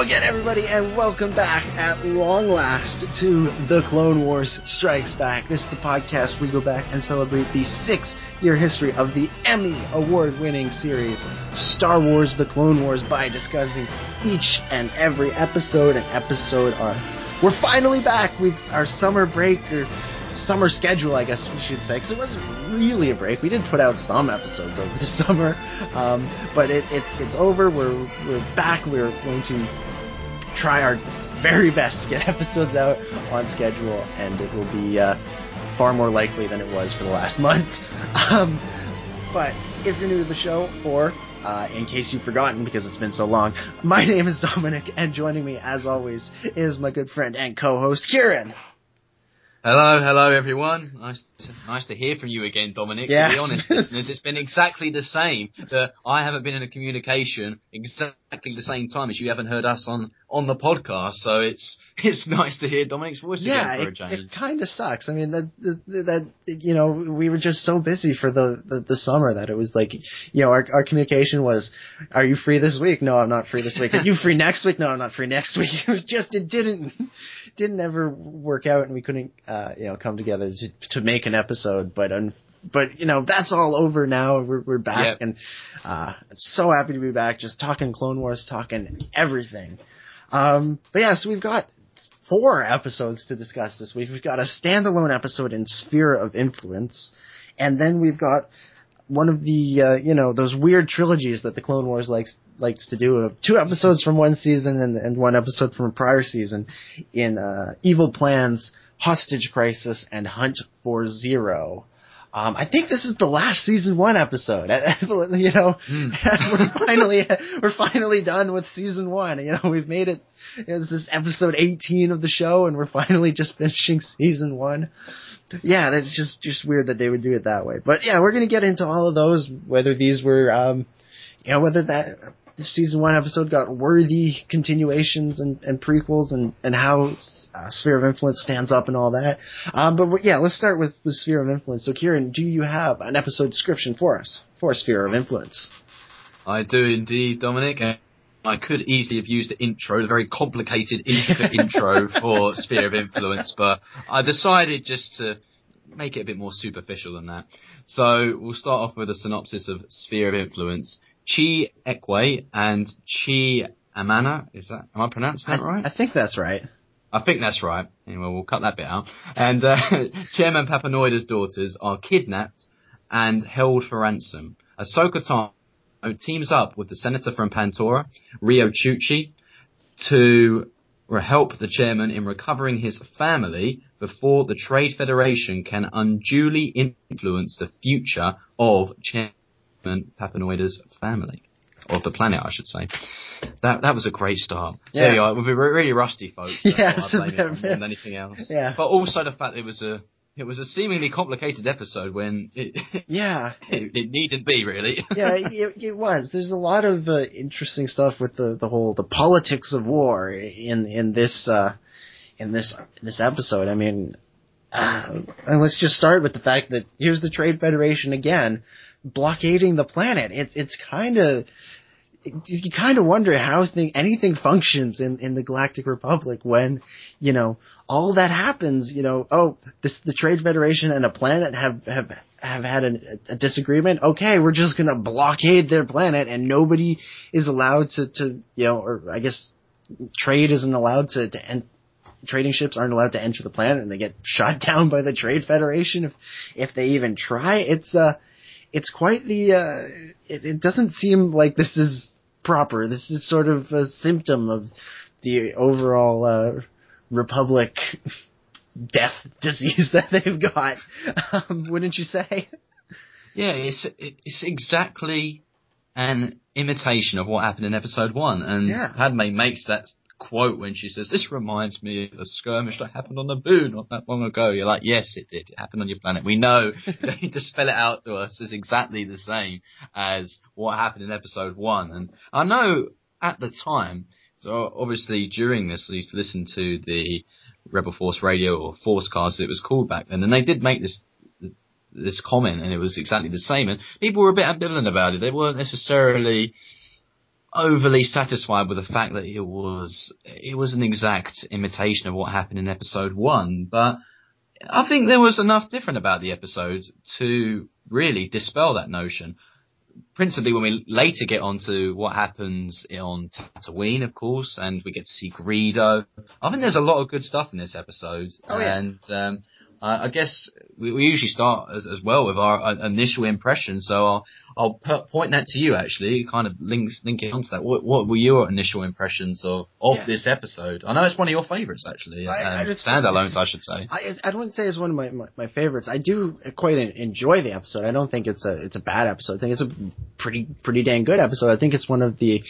Again, everybody, and welcome back at long last to The Clone Wars Strikes Back. This is the podcast where we go back and celebrate the six year history of the Emmy award winning series Star Wars The Clone Wars by discussing each and every episode and episode arc. We're finally back with our summer break or summer schedule, I guess we should say, because it wasn't really a break. We did put out some episodes over the summer, um, but it, it, it's over. We're we're back. We're going to try our very best to get episodes out on schedule, and it will be uh, far more likely than it was for the last month. Um, but if you're new to the show, or uh, in case you've forgotten because it's been so long, my name is Dominic, and joining me, as always, is my good friend and co-host Ciaran. Hello, hello everyone. Nice, to, nice to hear from you again, Dominic. To be honest, listeners, it's been exactly the same. That I haven't been in a communication exactly the same time as you haven't heard us on on the podcast. So it's it's nice to hear Dominic's voice yeah, again for a it, change. it kind of sucks. I mean, that, that that you know we were just so busy for the, the the summer that it was like you know our our communication was, "Are you free this week? No, I'm not free this week. Are you free next week? No, I'm not free next week." It was just it didn't didn't ever work out, and we couldn't uh, you know come together to to make an episode. But un- but you know that's all over now. We're we're back, Yep. and uh, so happy to be back. Just talking Clone Wars, talking everything. Um, but yeah, so we've got four episodes to discuss this week. We've got a standalone episode in Sphere of Influence, and then we've got one of the uh, you know those weird trilogies that the Clone Wars likes likes to do of two episodes from one season and, and one episode from a prior season in uh, Evil Plans, Hostage Crisis, and Hunt for Ziro. Um, I think this is the last season one episode. you know, we're finally we're finally done with season one. You know, we've made it. This is episode 18 of the show, and we're finally just finishing season one. Yeah, that's just just weird that they would do it that way. But yeah, we're gonna get into all of those. Whether these were, um, you know, whether that season one episode got worthy continuations and, and prequels, and and how uh, Sphere of Influence stands up and all that. Um, but yeah, let's start with, with Sphere of Influence. So, Ciaran, do you have an episode description for us for Sphere of Influence? I do indeed, Dominic. I could easily have used the intro, the very complicated, intricate intro for Sphere of Influence, but I decided just to make it a bit more superficial than that. So we'll start off with a synopsis of Sphere of Influence. Chi Eekway and Chi Amana, is that, am I pronouncing that I, right? I think that's right. I think that's right. Anyway, we'll cut that bit out. And uh, Chairman Papanoida's daughters are kidnapped and held for ransom. Ahsoka Tano teams up with the senator from Pantora, Riyo Chuchi, to help the chairman in recovering his family before the Trade Federation can unduly influence the future of Chairman Papanoida's family. Or of the planet, I should say. That that was a great start. Yeah. There you are. We're really rusty, folks. Yeah, I blame it bit- on more than anything else. Yeah. But also the fact it was a it was a seemingly complicated episode when it Yeah. it, it needn't be really. yeah, it, it was. There's a lot of uh, interesting stuff with the the whole the politics of war in in this uh, in this in this episode. I mean, uh, and let's just start with the fact that here's the Trade Federation again blockading the planet. It's it's kind of you kind of wonder how thing, anything functions in, in the Galactic Republic when, you know, all that happens, you know, oh, this, the Trade Federation and a planet have, have, have had a, a disagreement. Okay, we're just gonna blockade their planet and nobody is allowed to, to, you know, or I guess trade isn't allowed to, to end, trading ships aren't allowed to enter the planet and they get shot down by the Trade Federation if, if they even try. It's, uh, it's quite the, uh, it, it doesn't seem like this is proper. This is sort of a symptom of the overall, uh, Republic death disease that they've got. Um, wouldn't you say? Yeah, it's it's exactly an imitation of what happened in episode one, and Yeah. Padme makes that quote when she says, "This reminds me of a skirmish that happened on Naboo not that long ago." You're like, "Yes, it did. It happened on your planet. We know." you don't need to spell it out to us. It's exactly the same as what happened in episode one, and I know at the time. So obviously during this, I used to listen to the Rebel Force Radio or Force Cars as it was called back then, and they did make this this comment, and it was exactly the same. And people were a bit ambivalent about it. They weren't necessarily overly satisfied with the fact that it was it was an exact imitation of what happened in episode one. But I think there was enough different about the episode to really dispel that notion. Principally, when we later get onto what happens on Tatooine, of course, and we get to see Greedo. I think there's a lot of good stuff in this episode, Oh, yeah. and um, I I guess we, we usually start as, as well with our uh, initial impression. So I'll, I'll p- point that to you actually, kind of link link it onto that. What, what were your initial impressions of of Yeah. this episode? I know it's one of your favourites actually, I- I just- standalones, I should say. I I wouldn't say it's one of my, my, my favorites. I do quite enjoy the episode. I don't think it's a it's a bad episode. I think it's a pretty pretty dang good episode. I think it's one of the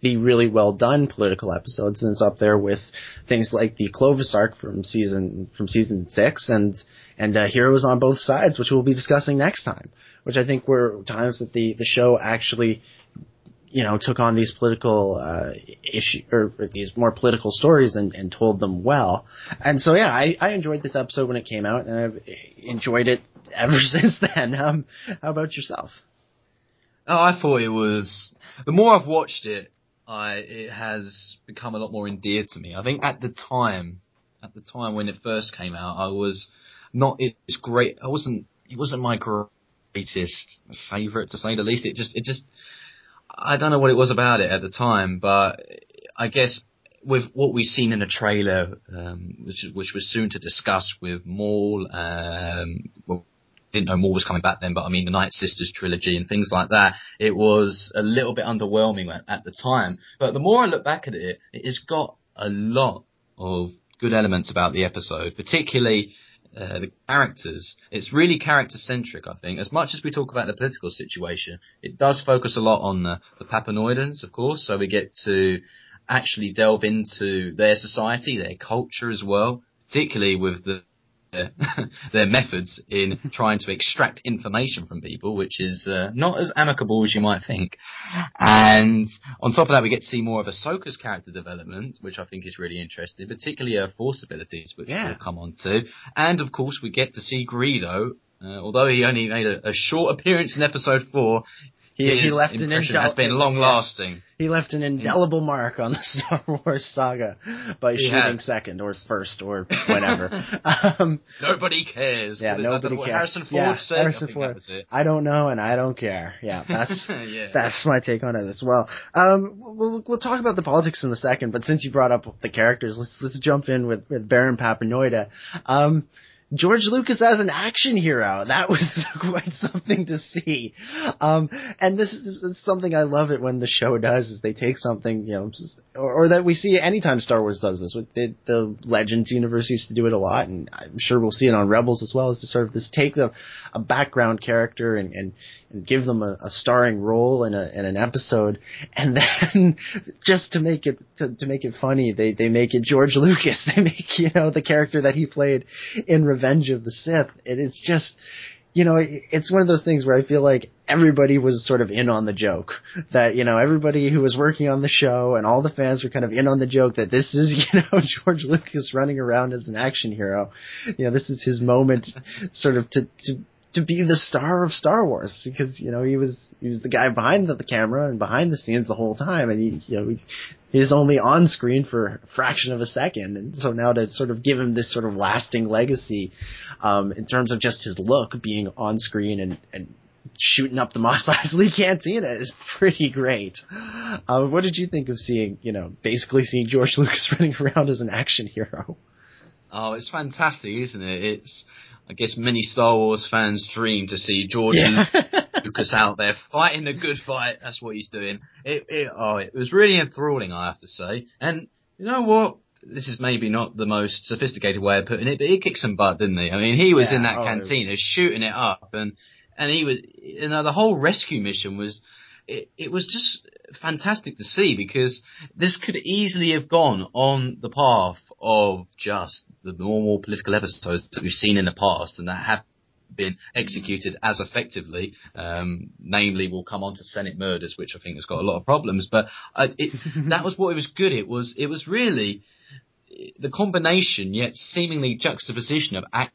the really well done political episodes, and it's up there with things like the Clovis arc from season from season six and and uh, Heroes on Both Sides, which we'll be discussing next time. Which I think were times that the the show actually you know, took on these political uh, issue or these more political stories and, and told them well. And so, yeah, I, I enjoyed this episode when it came out, and I've enjoyed it ever since then. Um, how about yourself? Oh, I thought it was. The more I've watched it, I it has become a lot more endeared to me. I think at the time, at the time when it first came out, I was not it's great. I wasn't. It wasn't my greatest favorite to say the least. It just. It just. I don't know what it was about it at the time, but I guess with what we've seen in the trailer, um, which which was soon to discuss with Maul, um, well, didn't know Maul was coming back then, but I mean the Night Sisters trilogy and things like that. It was a little bit underwhelming at, at the time, but the more I look back at it, it has got a lot of good elements about the episode, particularly uh, the characters. It's really character centric, I think. As much as we talk about the political situation, it does focus a lot on the, the Papanoidans, of course. So we get to actually delve into their society, their culture as well, particularly with the their, their methods in trying to extract information from people, which is uh, not as amicable as you might think. And on top of that, we get to see more of Ahsoka's character development, which I think is really interesting, particularly her force abilities, which Yeah. we'll come on to. And of course, we get to see Greedo. Uh, although he only made a, a short appearance in episode four, He, he left an indel- has been long lasting. He left an indelible mark on the Star Wars saga by He shooting had. second or first or whatever. um, Nobody cares. yeah, What is that, nobody cares. Harrison Ford yeah, said. Harrison I Ford. I don't know, and I don't care. Yeah, that's yeah. That's my take on it as well. Um, we'll, we'll talk about the politics in a second, but since you brought up the characters, let's let's jump in with with Baron Papanoida. Um, George Lucas as an action hero. That was quite something to see. Um, and this is, this is something I love it when the show does is they take something, you know, just, or, or that we see anytime Star Wars does this. With the, the Legends universe used to do it a lot, and I'm sure we'll see it on Rebels as well. Is to sort of this take the a background character and and, and give them a, a starring role in a in an episode, and then just to make it to, to make it funny, they they make it George Lucas. They make you know the character that he played in Revenge of the Sith. And it's just you know, it's one of those things where I feel like everybody was sort of in on the joke. That, you know, everybody who was working on the show and all the fans were kind of in on the joke that this is, you know, George Lucas running around as an action hero. You know, this is his moment sort of to, to, to be the star of Star Wars because, you know, he was, he was the guy behind the, the camera and behind the scenes the whole time and he, you know, he, he only on screen for a fraction of a second. And so now to sort of give him this sort of lasting legacy, um, in terms of just his look being on screen and, and shooting up the Mos Eisley Cantina is pretty great. Uh, what did you think of seeing, you know, basically seeing George Lucas running around as an action hero? Oh, it's fantastic, isn't it? It's, I guess, many Star Wars fans' dream to see George Yeah. Lucas out there fighting the good fight. That's what he's doing. It, it, oh, it was really enthralling, I have to say. And you know what? this is maybe not the most sophisticated way of putting it, but he kicked some butt, didn't he? I mean, he was Yeah, in that oh, cantina shooting it up, and and he was, you know, the whole rescue mission was, it, it was just fantastic to see because this could easily have gone on the path of just the normal political episodes that we've seen in the past, and that have been executed as effectively. Um, namely, we'll come on to Senate murders, which I think has got a lot of problems. But uh, it, that was what it was good. It was it was really the combination, yet seemingly juxtaposition of action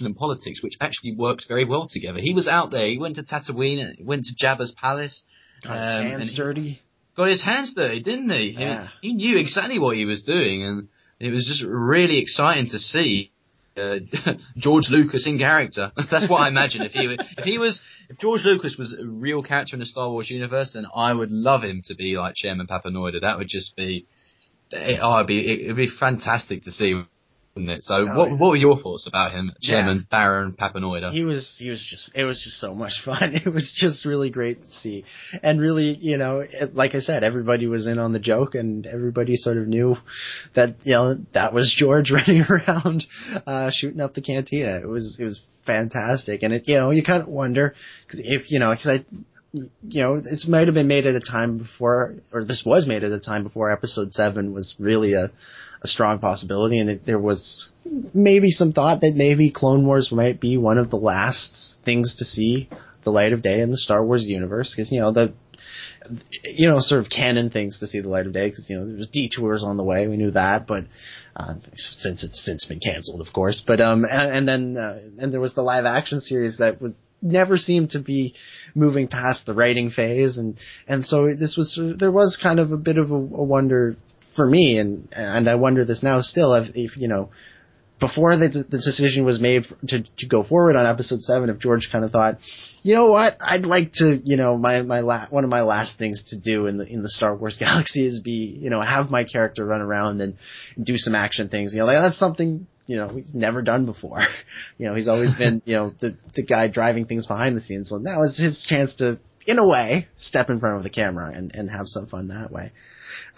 and politics, which actually worked very well together. He was out there. He went to Tatooine. He went to Jabba's palace. Got his um, hands dirty. got his hands dirty, didn't he? He- Yeah. He, knew exactly what he was doing, and it was just really exciting to see uh, George Lucas in character. That's what I imagine. If he if he was if George Lucas was a real character in the Star Wars universe, then I would love him to be like Chairman Papanoida. That would just be it, oh, it'd be it'd be fantastic to see. Wouldn't it? So, Oh, what yeah. what were your thoughts about him, Chairman Baron Papanoida? He was he was just it was just so much fun. It was just really great to see, and really you know it, like I said, everybody was in on the joke, and everybody sort of knew that you know that was George running around uh, shooting up the cantina. It was it was fantastic, and it you know you kind of wonder because if you know because I you know, this might have been made at a time before, or this was made at a time before episode seven was really a, a strong possibility, and it, there was maybe some thought that maybe Clone Wars might be one of the last things to see the light of day in the Star Wars universe, because you know the, you know, sort of canon things to see the light of day, because you know there was detours on the way, we knew that, but uh, since it's since been canceled, of course, but um, and, and then uh, and there was the live action series that would never seemed to be moving past the writing phase and and so this was there was kind of a bit of a, a wonder for me and and I wonder this now still if, if you know before the, the decision was made to, to go forward on episode seven, if George kind of thought, you know what, I'd like to, you know, my my la- one of my last things to do in the in the Star Wars galaxy is be, you know, have my character run around and, do some action things. You know, like that's something you know he's never done before. You know, he's always been, you know, the the guy driving things behind the scenes. Well, now is his chance to, in a way, step in front of the camera and and have some fun that way.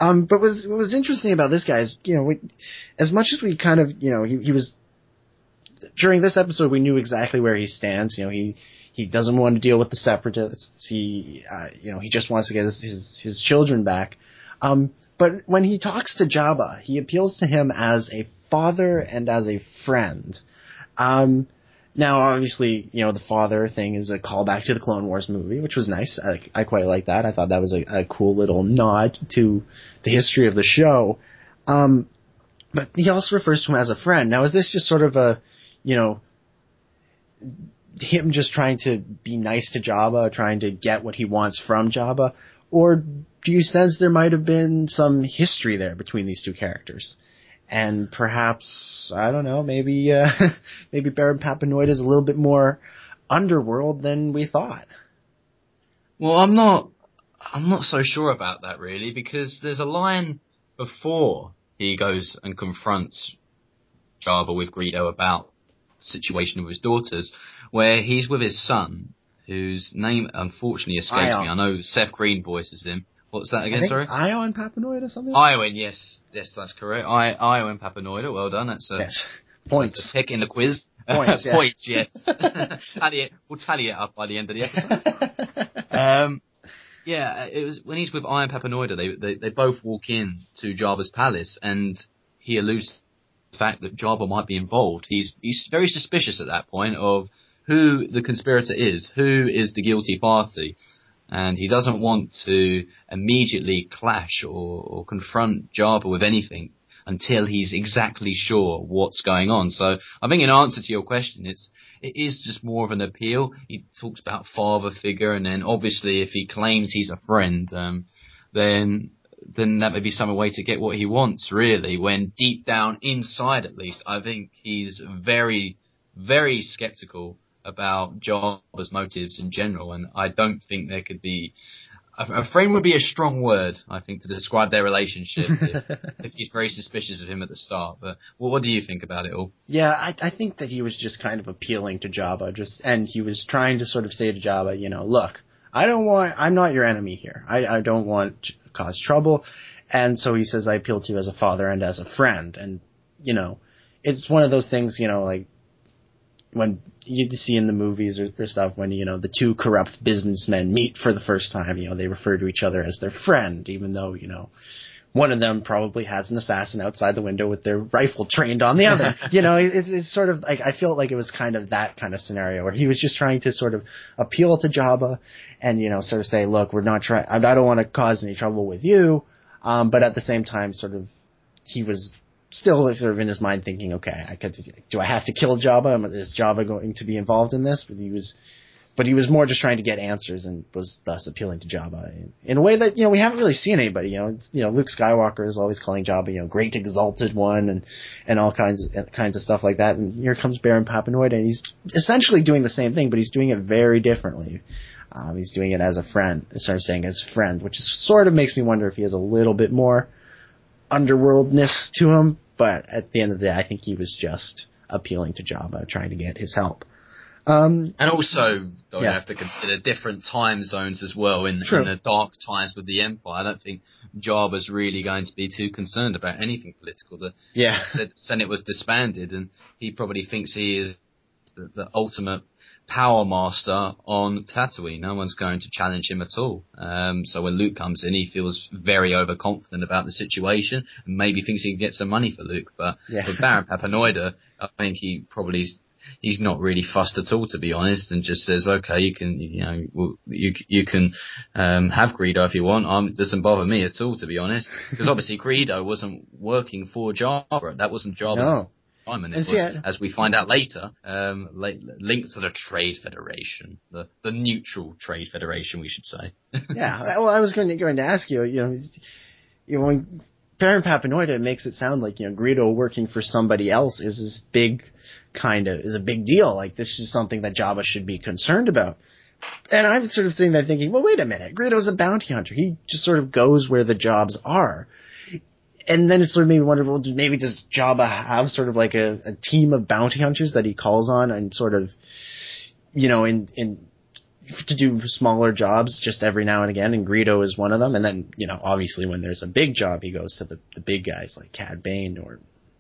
Um, but was what was interesting about this guy is, you know, we, as much as we kind of, you know, he, he was during this episode, we knew exactly where he stands. You know, he he doesn't want to deal with the separatists. He, uh, you know, he just wants to get his his, his children back. Um, but when he talks to Jabba, he appeals to him as a father and as a friend. Um, now, obviously, you know, the father thing is a callback to the Clone Wars movie, which was nice. I, I quite like that. I thought that was a, a cool little nod to the history of the show. Um, but he also refers to him as a friend. Now, is this just sort of a, you know, him just trying to be nice to Jabba, trying to get what he wants from Jabba? Or do you sense there might have been some history there between these two characters? And perhaps, I don't know, maybe, uh, maybe Baron Papanoid is a little bit more underworld than we thought. Well, I'm not. I'm not so sure about that really, because there's a line before he goes and confronts Jabba with Greedo about the situation with his daughters, where he's with his son, whose name unfortunately escapes Ion. me. I know Seth Green voices him. What's that again? Sorry. Ion Papanoid or something? Iowan, yes, yes, that's correct. I, Iowan Papanoida, well done. That's a yes. that's Points. a pick in the quiz. Points, yeah. Points, yes. tally it, we'll tally it up by the end of the episode. um, yeah, it was when he's with Ion Papanoida. They, they they both walk in to Jabba's palace, and he alludes to the fact that Jabba might be involved. He's he's very suspicious at that point of who the conspirator is, who is the guilty party, and he doesn't want to immediately clash or, or confront Jabba with anything until he's exactly sure what's going on. So I think in answer to your question, it's it is just more of an appeal. He talks about father figure, and then obviously if he claims he's a friend, um, then then that may be some way to get what he wants. Really, when deep down inside, at least, I think he's very very skeptical about Jabba's motives in general, and I don't think there could be. A, a friend would be a strong word, I think, to describe their relationship. if, if he's very suspicious of him at the start, but well, what do you think about it all? Yeah, I, I think that he was just kind of appealing to Jabba, just and he was trying to sort of say to Jabba, you know, look, I don't want, I'm not your enemy here. I, I don't want to cause trouble, And so he says, I appeal to you as a father and as a friend. And, you know, it's one of those things, you know, like when you see in the movies or, or stuff when, you know, the two corrupt businessmen meet for the first time, you know, they refer to each other as their friend, even though, you know, one of them probably has an assassin outside the window with their rifle trained on the other. you know, it, it's sort of like I feel like it was kind of that kind of scenario where he was just trying to sort of appeal to Jabba and you know sort of say, look, we're not trying. I don't want to cause any trouble with you, um, but at the same time, sort of he was still sort of in his mind thinking, okay, I could, do I have to kill Jabba? Is Jabba going to be involved in this? But he was but he was more just trying to get answers and was thus appealing to Jabba in, in a way that you know we haven't really seen anybody. You know, you know Luke Skywalker is always calling Jabba you know great exalted one and and all kinds of, kinds of stuff like that. And here comes Baron Papanoida, and he's essentially doing the same thing, but he's doing it very differently. Um, he's doing it as a friend, instead of saying as friend, which sort of makes me wonder if he has a little bit more underworldness to him. But at the end of the day, I think he was just appealing to Jabba, trying to get his help. Um, and also, though, yeah. you have to consider different time zones as well. In, in, the dark times with the Empire, I don't think Jabba's really going to be too concerned about anything political. The yeah. Senate was disbanded, and he probably thinks he is the, the, ultimate power master on Tatooine. No one's going to challenge him at all. Um, so when Luke comes in, he feels very overconfident about the situation, and maybe thinks he can get some money for Luke. But yeah. with Baron Papanoida, I think he probably he's not really fussed at all, to be honest, and just says, okay, you can, you know, you you can um, have Greedo if you want. Um, doesn't bother me at all, to be honest, because obviously Greedo wasn't working for Jabba. That wasn't Jabba's no. It was, yeah. as we find out later, um, linked to the Trade Federation, the the neutral Trade Federation, we should say. yeah, well, I was going to going to ask you, you know, you know, when Baron Papanoida makes it sound like you know Greedo working for somebody else is this big kind of is a big deal. Like this is something that Jabba should be concerned about. And I'm sort of sitting there thinking, well, wait a minute. Greedo's a bounty hunter. He just sort of goes where the jobs are. And then it sort of made me wonder, well, maybe does Jabba have sort of like a, a team of bounty hunters that he calls on and sort of, you know, in, in, to do smaller jobs just every now and again, and Greedo is one of them. And then, you know, obviously when there's a big job, he goes to the, the big guys like Cad Bane or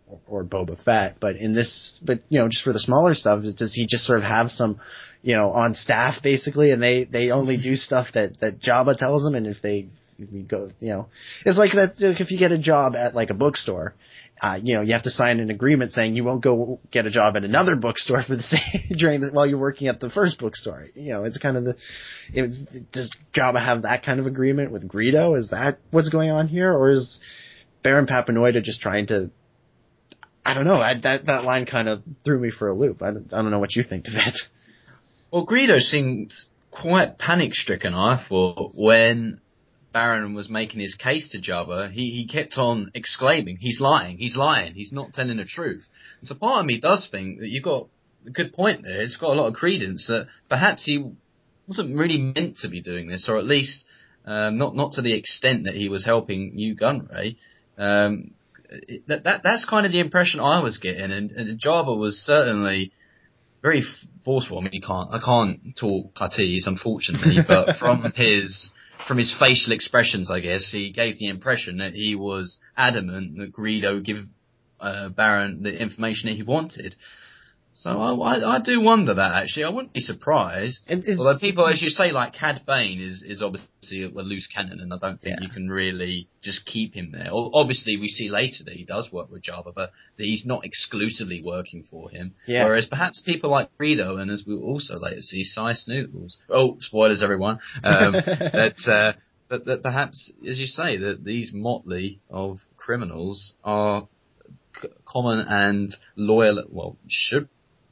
or, or Boba Fett. But in this, but you know, just for the smaller stuff, does he just sort of have some, you know, on staff basically, and they they only do stuff that that Jabba tells them, and if they we go, you know, it's like that. If you get a job at like a bookstore, uh, you know, you have to sign an agreement saying you won't go get a job at another bookstore for the same during the, while you're working at the first bookstore. You know, it's kind of the, it was, does Jabba have that kind of agreement with Greedo? Is that what's going on here, or is Baron Papanoida just trying to I don't know. I, that that line kind of threw me for a loop. I I don't know what you think of it. Well, Greedo seemed quite panic stricken. I thought when Baron was making his case to Jabba, he he kept on exclaiming, "He's lying! He's lying! He's not telling the truth." And so part of me does think that you've got a good point there. It's got a lot of credence that perhaps he wasn't really meant to be doing this, or at least um, not not to the extent that he was helping Nute Gunray. Um, that, that that's kind of the impression I was getting, and, and Jabba was certainly very forceful. I mean, he can't I can't talk Huttese, unfortunately, but from his from his facial expressions, I guess he gave the impression that he was adamant that Greedo give uh, Baron the information that he wanted. So I, I, I, do wonder that actually. I wouldn't be surprised. Although people, as you say, like Cad Bane is, is obviously a, loose cannon, and I don't think yeah. you can really just keep him there. Obviously, we see later that he does work with Jabba, but that he's not exclusively working for him. Yeah. Whereas perhaps people like Greedo, and as we also later see, Sy Snootles. Oh, spoilers, everyone. Um, that, uh, that that perhaps, as you say, that these motley of criminals are common and loyal. Well, should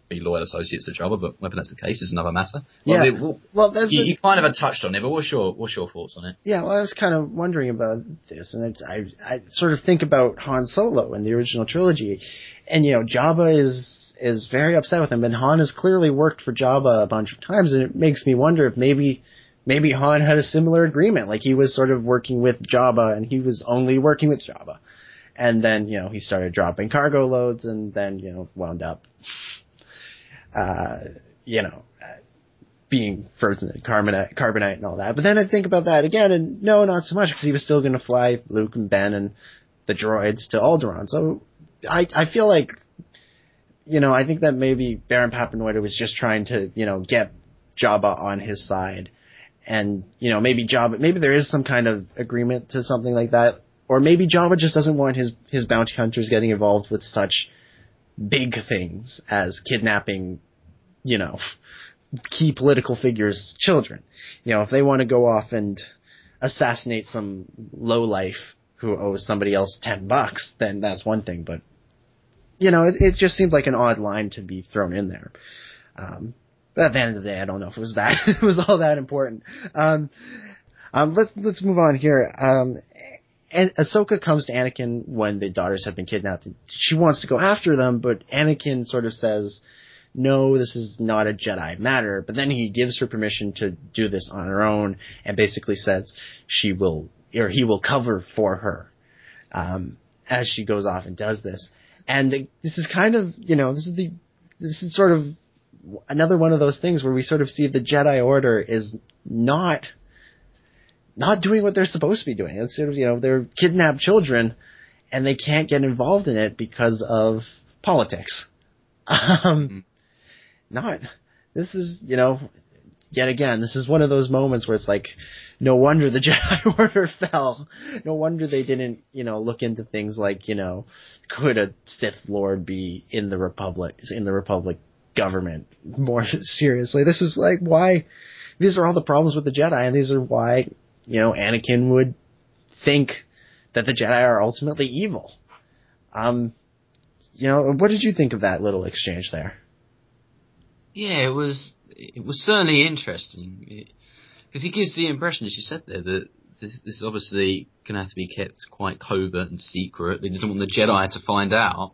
be loyal associates to Jabba, but whether that's the case is another matter. Well, yeah. well, you, a, you, kind of touched on it, but what's your what's your thoughts on it? Yeah, well, I was kind of wondering about this, and I I sort of think about Han Solo in the original trilogy, and you know Jabba is is very upset with him, and Han has clearly worked for Jabba a bunch of times, and it makes me wonder if maybe maybe Han had a similar agreement, like he was sort of working with Jabba, and he was only working with Jabba. And then, you know, he started dropping cargo loads and then, you know, wound up uh, you know, uh, being frozen in carbonite, carbonite and all that. But then I think about that again, and no, not so much because he was still going to fly Luke and Ben and the droids to Alderaan. So I I feel like you know I think that maybe Baron Papanoida was just trying to you know get Jabba on his side, and you know maybe Jabba maybe there is some kind of agreement to something like that, or maybe Jabba just doesn't want his his bounty hunters getting involved with such big things as kidnapping, you know, key political figures' children. You know, if they want to go off and assassinate some low life who owes somebody else ten bucks, then that's one thing. But you know, it, it just seemed like an odd line to be thrown in there. Um, but at the end of the day, I don't know if it was that it was all that important. Um, um, let's let's move on here. Um, and Ahsoka comes to Anakin when the daughters have been kidnapped. She wants to go after them, but Anakin sort of says, "No, this is not a Jedi matter." But then he gives her permission to do this on her own, and basically says she will or he will cover for her um, as she goes off and does this. And this is kind of you know this is the this is sort of another one of those things where we sort of see the Jedi Order is not not doing what they're supposed to be doing. It's sort of, you know, they're kidnapped children and they can't get involved in it because of politics. Um, mm-hmm. Not, this is, you know, yet again, this is one of those moments where it's like, no wonder the Jedi Order fell. No wonder they didn't, you know, look into things like, you know, could a Sith Lord be in the Republic, in the Republic government more seriously? This is like why, these are all the problems with the Jedi and these are why you know, Anakin would think that the Jedi are ultimately evil. Um, you know, what did you think of that little exchange there? Yeah, it was it was certainly interesting because he gives the impression, as you said there, that this, this is obviously going to have to be kept quite covert and secret. He doesn't want the Jedi to find out.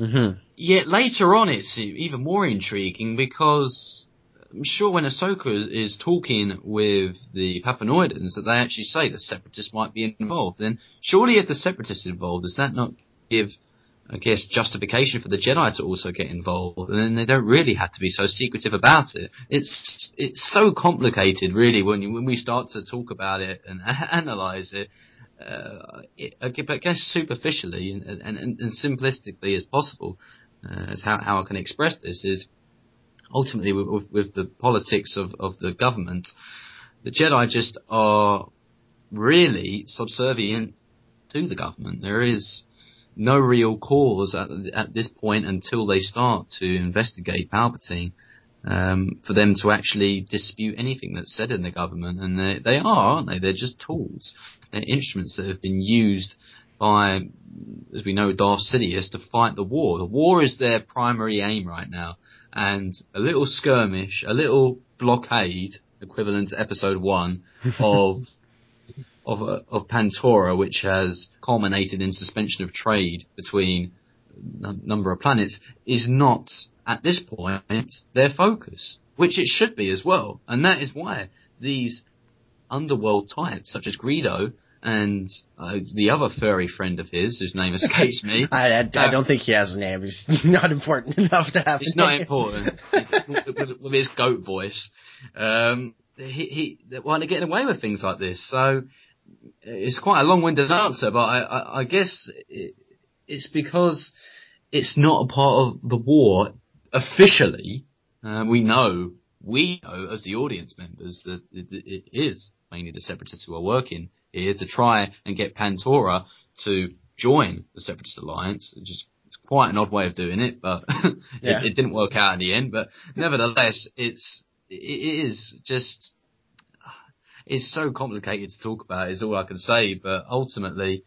Mm-hmm. Yet later on, it's even more intriguing because I'm sure when Ahsoka is talking with the Papanoidans that they actually say the Separatists might be involved, then surely if the Separatists are involved, does that not give, I guess, justification for the Jedi to also get involved? And then they don't really have to be so secretive about it. It's it's so complicated, really, when you, when we start to talk about it and analyze it. Uh, it, I guess superficially and, and, and simplistically as possible, uh, as how, how I can express this is ultimately with, with, with the politics of, of the government, the Jedi just are really subservient to the government. There is no real cause at, at this point until they start to investigate Palpatine um, for them to actually dispute anything that's said in the government. And they, they are, aren't they? They're just tools. They're instruments that have been used by, as we know, Darth Sidious to fight the war. The war is their primary aim right now and a little skirmish, a little blockade, equivalent to episode one of of uh, of Pantora, which has culminated in suspension of trade between a number of planets, is not at this point their focus, which it should be as well, and that is why these underworld types such as Greedo and uh, the other furry friend of his, whose name escapes me. I, I, I, don't think he has a name. He's not important enough to have. He's not important with, with, his goat voice. Um, he, he, well, they're getting away with things like this. So it's quite a long-winded answer, but I, I, I guess it, it's because it's not a part of the war officially. Uh, we know, we know as the audience members that it, it is mainly the separatists who are working here to try and get Pantora to join the Separatist Alliance. Just it's quite an odd way of doing it, but yeah. it, it, didn't work out in the end. But nevertheless, it's it is just it's so complicated to talk about. Is all I can say. But ultimately,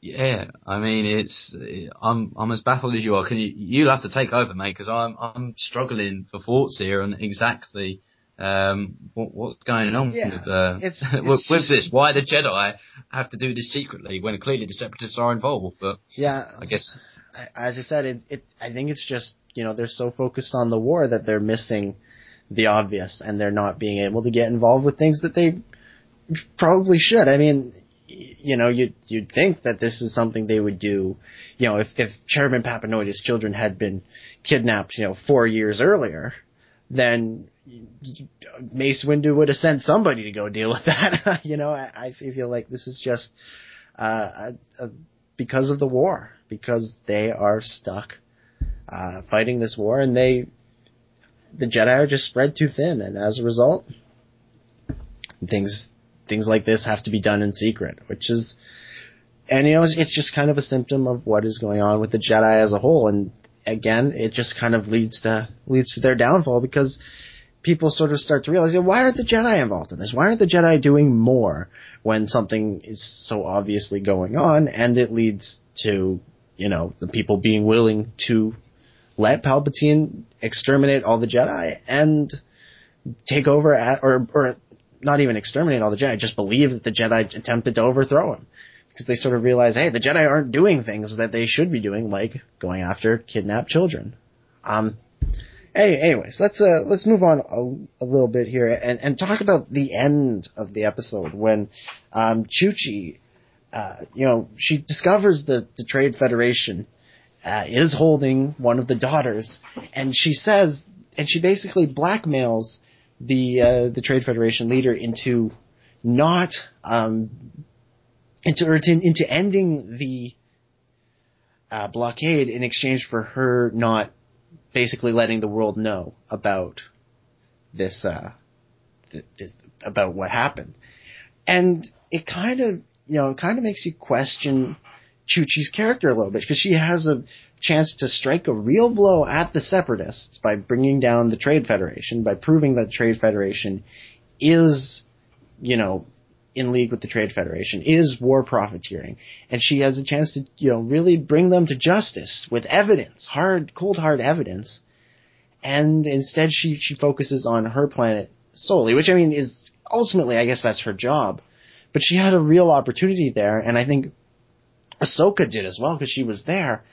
yeah, I mean, it's I'm I'm as baffled as you are. Can you you'll have to take over, mate? Because I'm I'm struggling for thoughts here on exactly um, what, what's going on yeah, with, uh, it's, with, it's with this? Why the Jedi have to do this secretly when clearly the Separatists are involved? But yeah, I guess as I said, it, it I think it's just you know they're so focused on the war that they're missing the obvious and they're not being able to get involved with things that they probably should. I mean, you know, you'd, you'd think that this is something they would do, you know, if, if Chairman Papanoidis' children had been kidnapped, you know, four years earlier, then Mace Windu would have sent somebody to go deal with that. you know, I, I feel like this is just uh, a, a, because of the war, because they are stuck uh, fighting this war, and they the Jedi are just spread too thin, and as a result, things things like this have to be done in secret, which is, and you know, it's, it's just kind of a symptom of what is going on with the Jedi as a whole, and again, it just kind of leads to leads to their downfall because people sort of start to realize, why aren't the Jedi involved in this? Why aren't the Jedi doing more when something is so obviously going on? And it leads to, you know, the people being willing to let Palpatine exterminate all the Jedi and take over at, or, or not even exterminate all the Jedi, just believe that the Jedi attempted to overthrow him. Because they sort of realize, hey, the Jedi aren't doing things that they should be doing, like going after kidnapped children. Um, any, anyways, let's uh, let's move on a, a, little bit here and, and talk about the end of the episode when um, Chuchi, uh, you know, she discovers that the Trade Federation uh, is holding one of the daughters, and she says, and she basically blackmails the uh, the Trade Federation leader into not um, into or to, into ending the uh, blockade in exchange for her not basically letting the world know about this, uh, th- this about what happened, and it kind of you know it kind of makes you question Chuchi's character a little bit because she has a chance to strike a real blow at the separatists by bringing down the Trade Federation, by proving that the Trade Federation is, you know, in league with the Trade Federation, is war profiteering. And she has a chance to, you know, really bring them to justice with evidence, hard, cold hard evidence. And instead she, she focuses on her planet solely, which I mean is ultimately, I guess that's her job. But she had a real opportunity there, and I think Ahsoka did as well because she was there.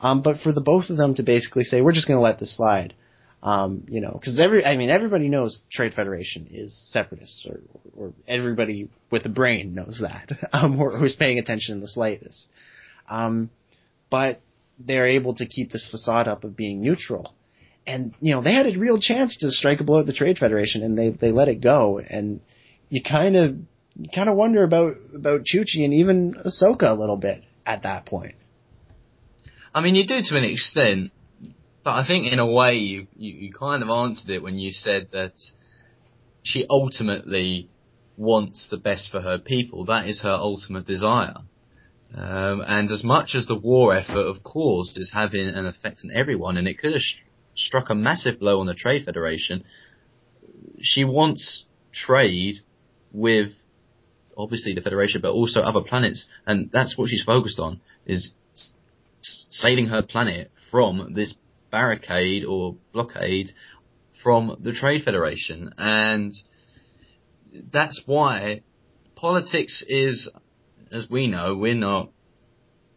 Um, but for the both of them to basically say, we're just going to let this slide, um, you know, because every, I mean, everybody knows Trade Federation is separatist, or, or everybody with a brain knows that, um, or who's paying attention in the slightest. Um, but they're able to keep this facade up of being neutral. And, you know, they had a real chance to strike a blow at the Trade Federation and they, they let it go. And you kind of, kind of wonder about, about Chuchi and even Ahsoka a little bit at that point. I mean, you do to an extent, but I think in a way you, you, you kind of answered it when you said that she ultimately wants the best for her people. That is her ultimate desire. Um, and as much as the war effort, of course, is having an effect on everyone, and it could have sh- struck a massive blow on the Trade Federation, she wants trade with obviously the Federation, but also other planets, and that's what she's focused on is saving her planet from this barricade or blockade from the Trade Federation, and that's why politics is, as we know, we're not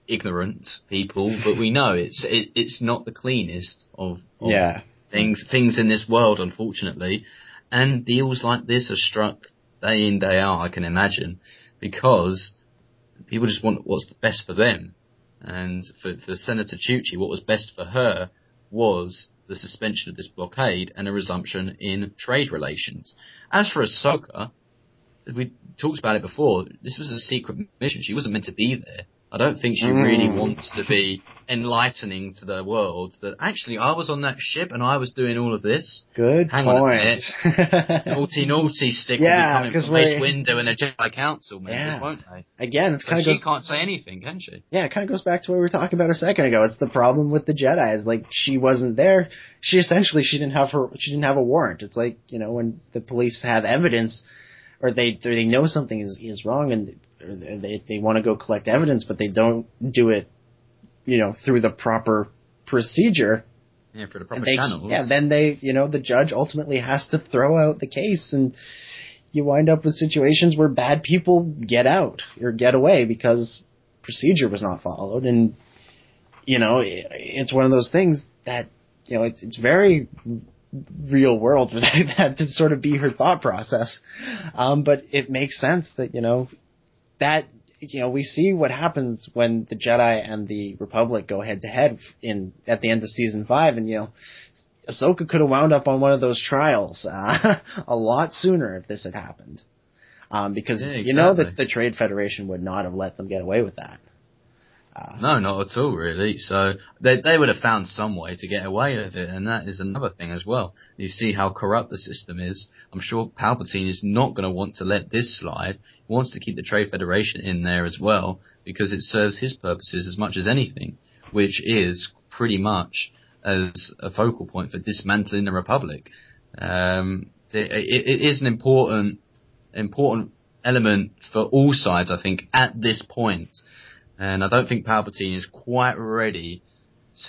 ignorant people, but we know it's it, it's not the cleanest of, of yeah. things things in this world, unfortunately. And deals like this are struck day in, day out, I can imagine, because people just want what's best for them. And for, for Senator Chuchi, what was best for her was the suspension of this blockade and a resumption in trade relations. As for Ahsoka, we talked about it before, this was a secret mission. She wasn't meant to be there. I don't think she mm. really wants to be enlightening to the world that actually I was on that ship and I was doing all of this. Good Hang point. on a minute. naughty, naughty stick yeah, will be coming from Mace Windu and a Jedi Council members, yeah. won't they? Again, it's kind of she can't say anything, can she? Yeah, it kind of goes back to what we were talking about a second ago. It's the problem with the Jedi. It's like she wasn't there. She essentially she didn't have her she didn't have a warrant. It's like you know when the police have evidence or they they know something is is wrong and they they want to go collect evidence, but they don't do it, you know, through the proper procedure. Yeah, for the proper they, channels. Yeah, then they, you know, the judge ultimately has to throw out the case, and you wind up with situations where bad people get out or get away because procedure was not followed, and you know, it, it's one of those things that you know, it's it's very real world for that, that to sort of be her thought process. Um, but it makes sense that, you know, that you know we see what happens when the Jedi and the Republic go head to head in at the end of season five, and you know Ahsoka could have wound up on one of those trials uh, a lot sooner if this had happened. Um, because Yeah, you know that the Trade Federation would not have let them get away with that. Uh, No, not at all, really. So they they would have found some way to get away with it, and that is another thing as well. You see how corrupt the system is. I'm sure Palpatine is not going to want to let this slide. Wants to keep the Trade Federation in there as well because it serves his purposes as much as anything, which is pretty much as a focal point for dismantling the Republic. Um, it, it, it is an important important element for all sides, I think, at this point. And I don't think Palpatine is quite ready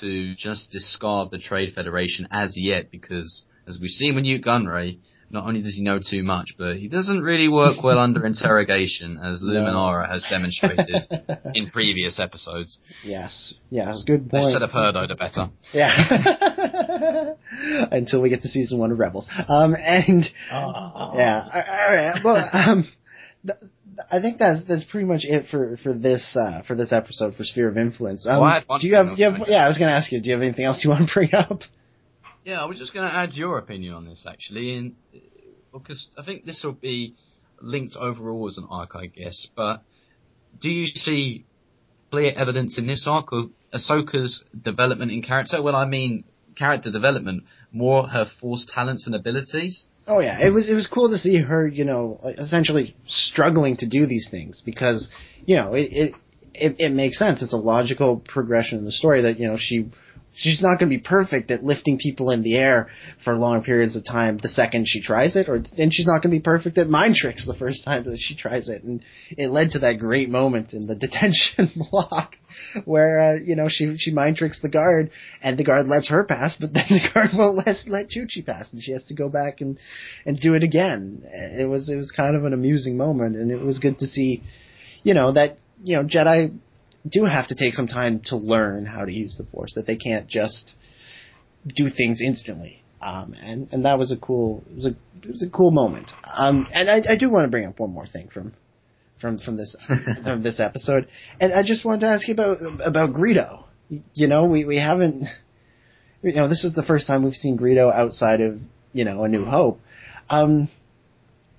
to just discard the Trade Federation as yet, because as we've seen with Nute Gunray, not only does he know too much, but he doesn't really work well under interrogation, as Luminara has demonstrated in previous episodes. yes, yes, good point. should have heard Oda better. Yeah. Until we get to season one of Rebels. Um, and yeah, all right. Well, um, th- I think that's that's pretty much it for for this uh, for this episode for Sphere of Influence. Um, Well, I had one do you have? Do you have yeah, I was going to ask you. Do you have anything else you want to bring up? Yeah, I was just going to add your opinion on this actually, and uh, because I think this will be linked overall as an arc, I guess. But do you see clear evidence in this arc of Ahsoka's development in character? Well, I mean character development, more her force talents and abilities. Oh yeah, it was it was cool to see her, you know, essentially struggling to do these things because you know it it it, it makes sense. It's a logical progression in the story that you know she she's not going to be perfect at lifting people in the air for long periods of time the second she tries it, or and she's not going to be perfect at mind tricks the first time that she tries it. And it led to that great moment in the detention block where uh, you know she she mind tricks the guard and the guard lets her pass, but then the guard won't let let Chuchi pass, and she has to go back and and do it again. It was it was kind of an amusing moment, and it was good to see, you know, that you know Jedi do have to take some time to learn how to use the Force. That they can't just do things instantly. Um, and and that was a cool it was a it was a cool moment. Um, and I, I do want to bring up one more thing from from from this from this episode, and I just wanted to ask you about about Greedo. You know, we we haven't. You know, this is the first time we've seen Greedo outside of you know A New Hope. Um,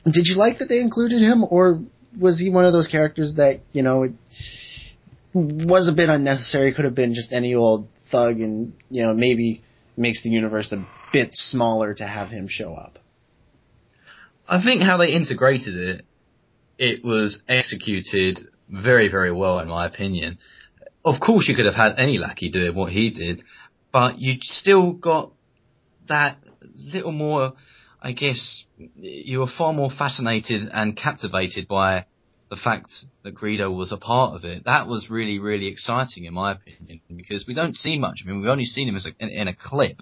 did you like that they included him, or was he one of those characters that you know was a bit unnecessary? Could have been just any old thug, and you know maybe makes the universe a bit smaller to have him show up. I think how they integrated it, it was executed very, very well in my opinion. Of course you could have had any lackey doing what he did, but you still got that little more, I guess, you were far more fascinated and captivated by the fact that Greedo was a part of it. That was really, really exciting in my opinion, because we don't see much. I mean, we've only seen him as a, in, in a clip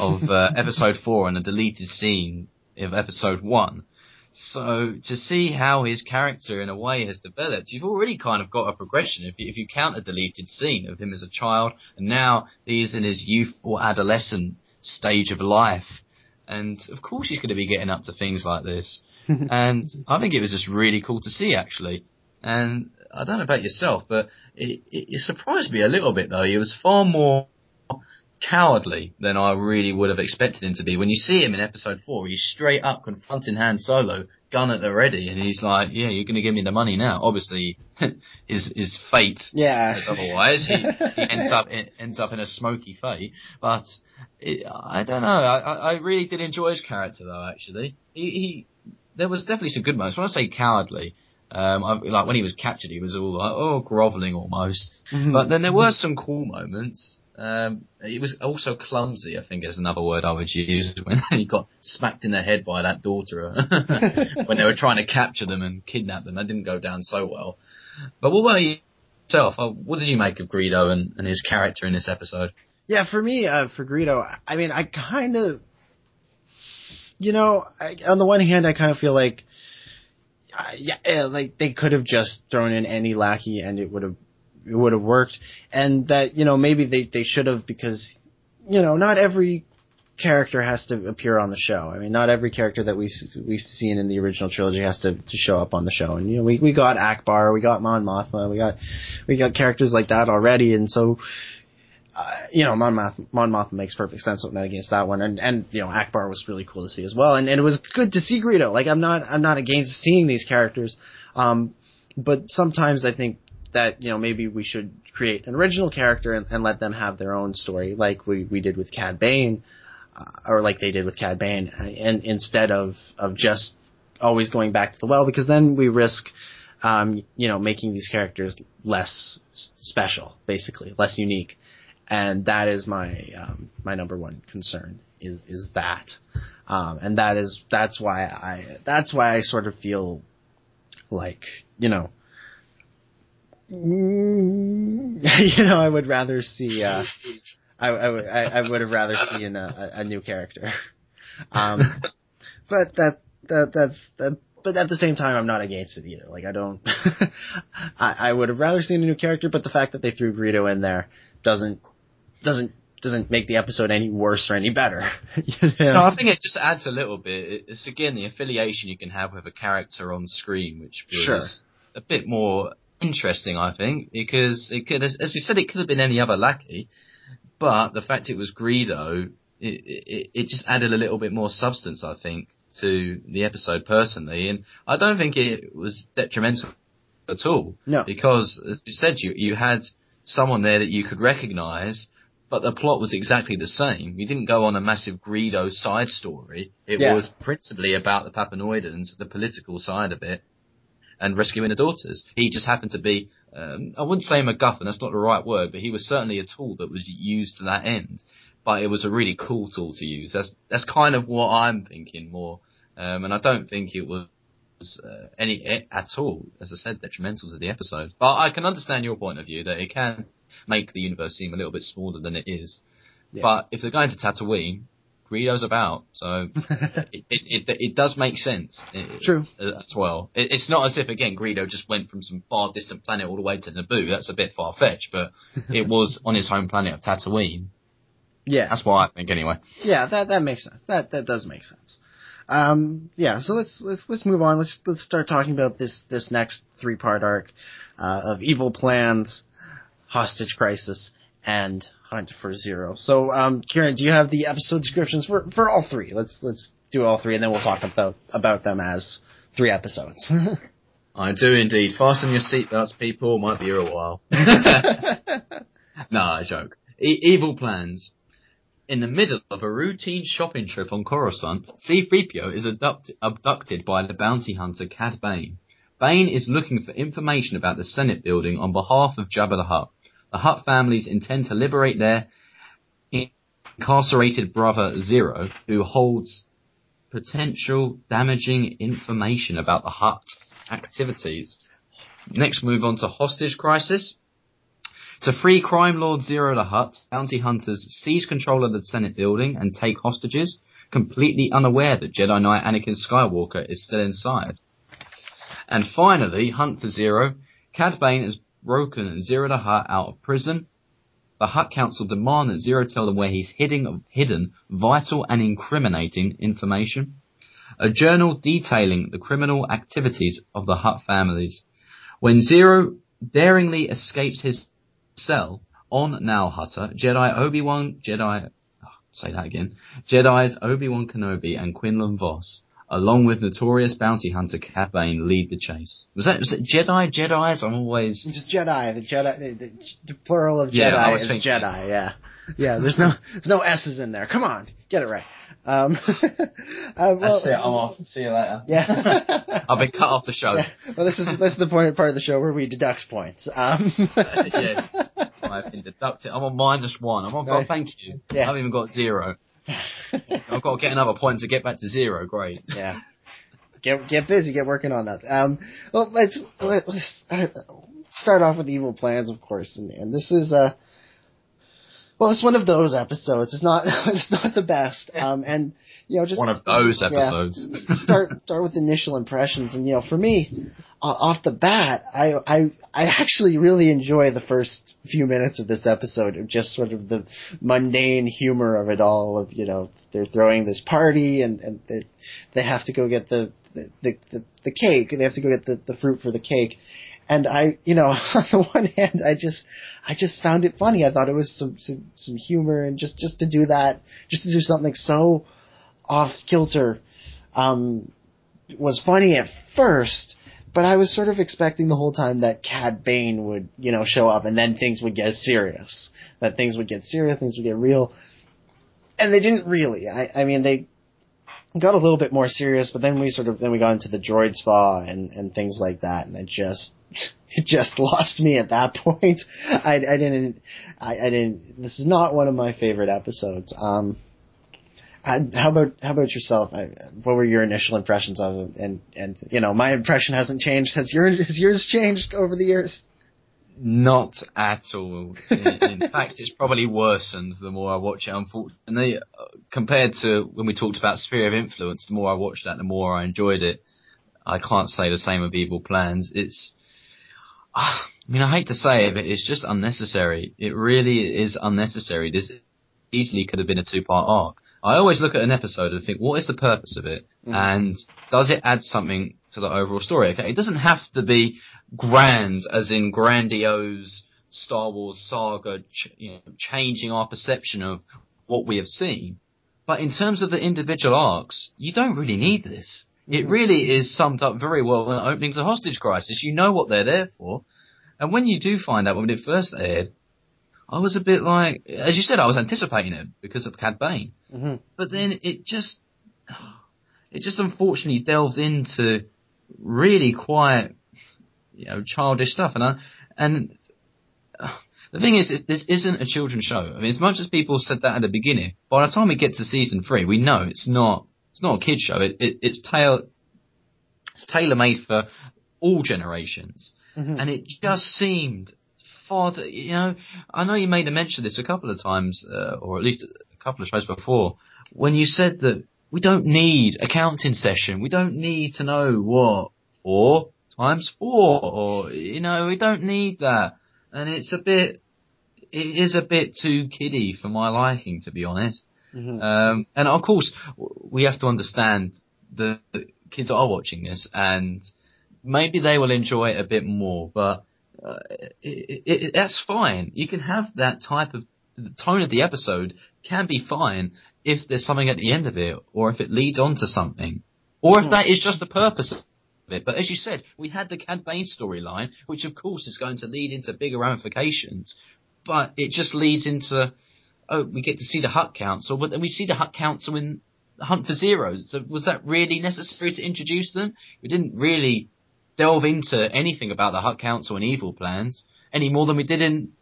of uh, episode four and a deleted scene of episode one. So to see how his character in a way has developed, you've already kind of got a progression. If you, if you count a deleted scene of him as a child, and now he's in his youth or adolescent stage of life, and of course he's going to be getting up to things like this. And I think it was just really cool to see actually. And I don't know about yourself, but it, it, it surprised me a little bit though. He was far more cowardly than I really would have expected him to be. When you see him in episode four, he's straight up confronting Han Solo, gun at the ready, and he's like, "Yeah, you're going to give me the money now." Obviously, his his fate Yeah. otherwise. He, he ends up in, ends up in a smoky fate. But it, I don't know. I, I I really did enjoy his character though. Actually, he, he there was definitely some good moments. When I say cowardly. Um, I, like when he was captured, he was all like, oh, groveling almost. But then there were some cool moments. Um, he was also clumsy, I think is another word I would use when he got smacked in the head by that daughter when they were trying to capture them and kidnap them. That didn't go down so well. But what about yourself? Uh, What did you make of Greedo and, and his character in this episode? Yeah, for me, uh, for Greedo, I mean, I kind of, you know, I, on the one hand, I kind of feel like, uh, yeah, eh, like they could have just thrown in any lackey and it would have, it would have worked, and that you know maybe they they should have because, you know, not every character has to appear on the show. I mean, not every character that we've we've seen in the original trilogy has to, to show up on the show. And you know, we we got Ackbar, we got Mon Mothma, we got we got characters like that already, and so uh, you know, Mon Mothma, Mon Mothma makes perfect sense with against that one, and and you know, Ackbar was really cool to see as well, and, and it was good to see Greedo. Like I'm not I'm not against seeing these characters, um, but sometimes I think that you know maybe we should create an original character and, and let them have their own story, like we we did with Cad Bane, uh, or like they did with Cad Bane, and instead of of just always going back to the well, because then we risk. Um, you know, making these characters less special, basically, less unique and that is my um, my number one concern is is that, um, and that is that's why I that's why I sort of feel like you know. You know, I would rather see. Uh, I, I would. I, I would have rather seen a, a new character. Um, but that that that's that. But at the same time, I'm not against it either. Like I don't. I, I would have rather seen a new character, but the fact that they threw Greedo in there doesn't doesn't doesn't make the episode any worse or any better. you know? No, I think it just adds a little bit. It's again the affiliation you can have with a character on screen, which was Sure. a bit more interesting, I think, because it could, as as we said, it could have been any other lackey, but the fact it was Greedo, it, it, it just added a little bit more substance, I think, to the episode personally, and I don't think it was detrimental at all. No. Because, as you said, you, you had someone there that you could recognise, but the plot was exactly the same. You didn't go on a massive Greedo side story. It Yeah. was principally about the Papanoidans, the political side of it, and rescuing the daughters. He just happened to be, um, I wouldn't say a MacGuffin, that's not the right word, but he was certainly a tool that was used to that end. But it was a really cool tool to use. That's that's kind of what I'm thinking more, um, and I don't think it was uh, any eh, at all, as I said, detrimental to the episode. But I can understand your point of view that it can make the universe seem a little bit smaller than it is. Yeah. But if they're going to Tatooine, Greedo's about, so it, it, it, it does make sense. eh, True. uh, as well. It, it's not as if again Greedo just went from some far distant planet all the way to Naboo. That's a bit far fetched, but it was on his home planet of Tatooine. Yeah, That's what I think anyway. yeah, that that makes sense. That that does make sense. Um, yeah, so let's let's let's move on. Let's let's start talking about this this next three part arc uh, of evil plans, hostage crisis, and hunt for Ziro. So, um, Ciaran, do you have the episode descriptions for for all three? Let's let's do all three, and then we'll talk about about them as three episodes. I do indeed. Fasten your seatbelts, people. Might be here a while. no, I joke. E- evil plans. In the middle of a routine shopping trip on Coruscant, C-3PO is abduct- abducted by the bounty hunter Cad Bane. Bane is looking for information about the Senate building on behalf of Jabba the Hutt. The Hutt families intend to liberate their incarcerated brother Ziro, who holds potential damaging information about the Hutt activities. Next, move on to hostage crisis. To free crime lord Ziro the Hutt, bounty hunters seize control of the Senate building and take hostages, completely unaware that Jedi Knight Anakin Skywalker is still inside. And finally, hunt for Ziro. Cad Bane has broken Ziro the Hutt out of prison. The Hutt Council demand that Ziro tell them where he's hidden, hidden vital and incriminating information. A journal detailing the criminal activities of the Hutt families. When Ziro daringly escapes his cell on Nal Hutta, Jedi Obi-Wan, Jedi, oh, say that again, Jedi's Obi-Wan Kenobi and Quinlan Vos, along with notorious bounty hunter Cad Bane, lead the chase. Was that, was it Jedi? Jedi's? I'm always, Just Jedi. The Jedi. The, the, plural of Jedi Yeah, is thinking. Jedi. Yeah, yeah. There's no there's no s's in there. Come on, get it right. Um, uh, well, that's it, I'm off. See you later. Yeah. I've been cut off the show. Yeah. Well, this is this is the point part of the show where we deduct points. Um, yeah. I've been deducted. I'm on minus one. I'm on, oh, Right. thank you. Yeah. I haven't even got zero. I've got to get another point to get back to zero. Great. yeah. Get get busy. Get working on that. Um, well, let's let, let's uh, start off with evil plans, of course, and, and this is uh well, it's one of those episodes. It's not it's not the best. Um, and you know, just One of those yeah. episodes. start start with initial impressions, and you know, for me, uh, off the bat, I I I actually really enjoy the first few minutes of this episode of just sort of the mundane humor of it all. Of you know, they're throwing this party, and and they they have to go get the the the, the, the cake. They have to go get the, the fruit for the cake. And I, you know, on the one hand, I just, I just found it funny. I thought it was some, some, some humor and just, just to do that, just to do something so off kilter, um, was funny at first, but I was sort of expecting the whole time that Cad Bane would, you know, show up and then things would get serious. That things would get serious, things would get real. And they didn't really. I, I mean, they got a little bit more serious, but then we sort of, then we got into the droid spa and, and things like that, and it just, it just lost me at that point. I, I didn't, I, I didn't, this is not one of my favorite episodes. Um, I, how about how about yourself? I, what were your initial impressions of it? And and you know, my impression hasn't changed. Has yours has yours changed over the years? Not at all. In, in fact, it's probably worsened the more I watch it. Unfortunately, compared to when we talked about Sphere of Influence, the more I watched that, the more I enjoyed it. I can't say the same of Evil Plans. It's, I mean, I hate to say it, but it's just unnecessary. It really is unnecessary. This easily could have been a two-part arc. I always look at an episode and think, what is the purpose of it? Mm. And does it add something to the overall story? Okay, it doesn't have to be grand, as in grandiose Star Wars saga, ch- you know, changing our perception of what we have seen. But in terms of the individual arcs, you don't really need this. It mm-hmm. really is summed up very well in opening to Hostage Crisis. You know what they're there for. And when you do find out when it first aired, I was a bit like, as you said, I was anticipating it because of Cad Bane. Mm-hmm. But then it just, it just unfortunately delved into really quite, you know, childish stuff. And I, and uh, the thing is, this isn't a children's show. I mean, as much as people said that at the beginning, by the time we get to season three, we know it's not, it's not a kids show. It, it, it's tailor, it's tailor made for all generations. Mm-hmm. And it just seemed far, to, you know, I know you made a mention of this a couple of times, uh, or at least a couple of shows before, when you said that we don't need a counting session. We don't need to know what four times four, or you know, we don't need that. And it's a bit, it is a bit too kiddie for my liking, to be honest. Mm-hmm. Um, and of course, we have to understand that kids are watching this, and maybe they will enjoy it a bit more. But uh, it, it, that's fine. You can have that type of the tone of the episode can be fine if there's something at the end of it, or if it leads on to something, or if that is just the purpose But as you said, we had the Bane storyline, which of course is going to lead into bigger ramifications, but it just leads into oh, we get to see the Hutt Council, but then we see the Hutt Council in Hunt for Ziro. So was that really necessary to introduce them? We didn't really delve into anything about the Hutt Council and evil plans any more than we did in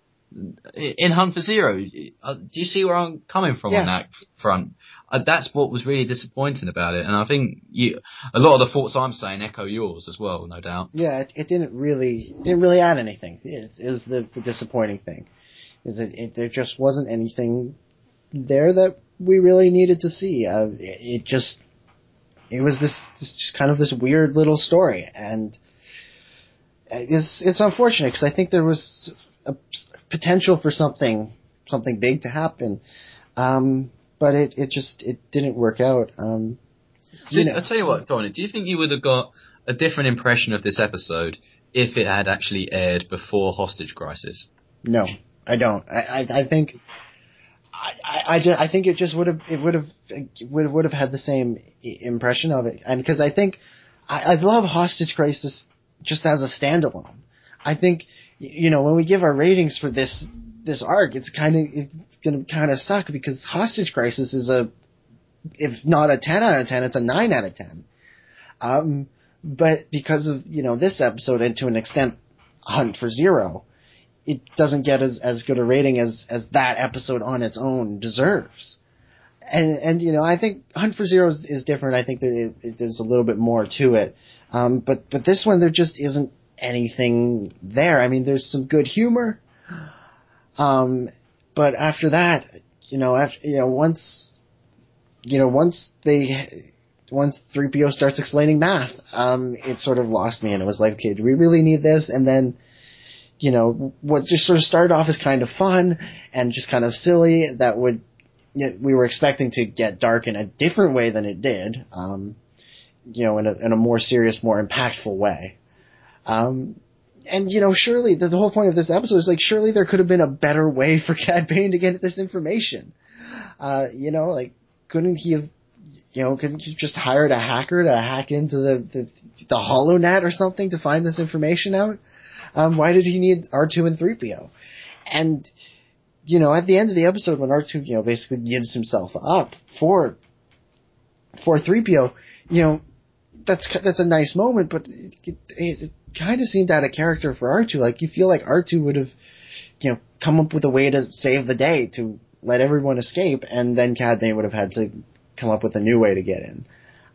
in Hunt for Ziro. Uh, do you see where I'm coming from yeah. on that front? Uh, that's what was really disappointing about it, and I think you, a lot of the thoughts I'm saying echo yours as well, no doubt. Yeah, it, it didn't really it didn't really add anything. It is the, the disappointing thing, is that it, there just wasn't anything there that we really needed to see. Uh, it, it just it was this, this just kind of this weird little story, and it's it's unfortunate because I think there was a potential for something something big to happen, um, but it it just it didn't work out. Um, you know. I tell you what, Dominic, do you think you would have got a different impression of this episode if it had actually aired before Hostage Crisis? No, I don't. I I, I think. I, I, just, I think it just would have it would have would would have had the same impression of it, and because I think I, I love Hostage Crisis just as a standalone. I think you know when we give our ratings for this this arc, it's kind of it's to kind of suck because Hostage Crisis is a if not a ten out of ten, it's a nine out of ten. Um, but because of you know this episode and to an extent, Hunt for Ziro, it doesn't get as as good a rating as as that episode on its own deserves. And and you know I think Hunt for Ziro is, is different. I think that it, it, there's a little bit more to it. Um, but but this one there just isn't anything there. I mean, there's some good humor. Um, but after that, you know, after you know, once you know, once they once 3PO starts explaining math, um, it sort of lost me, and it was like, okay, do we really need this? And then, you know, what just sort of started off as kind of fun and just kind of silly that would, we were expecting to get dark in a different way than it did. Um, you know, in a, in a more serious, more impactful way. Um, and you know, surely the, the whole point of this episode is like, surely there could have been a better way for Cad Bane to get this information. Uh, you know, like, couldn't he have, you know, couldn't you just hired a hacker to hack into the the, the HoloNet or something to find this information out? Um, why did he need R2 and 3PO? And, you know, at the end of the episode when R2, you know, basically gives himself up for, for 3PO, you know, that's, that's a nice moment, but it, it, it kind of seemed out of character for R2. Like, you feel like R2 would have, you know, come up with a way to save the day to let everyone escape, and then Cad Bane would have had to come up with a new way to get in.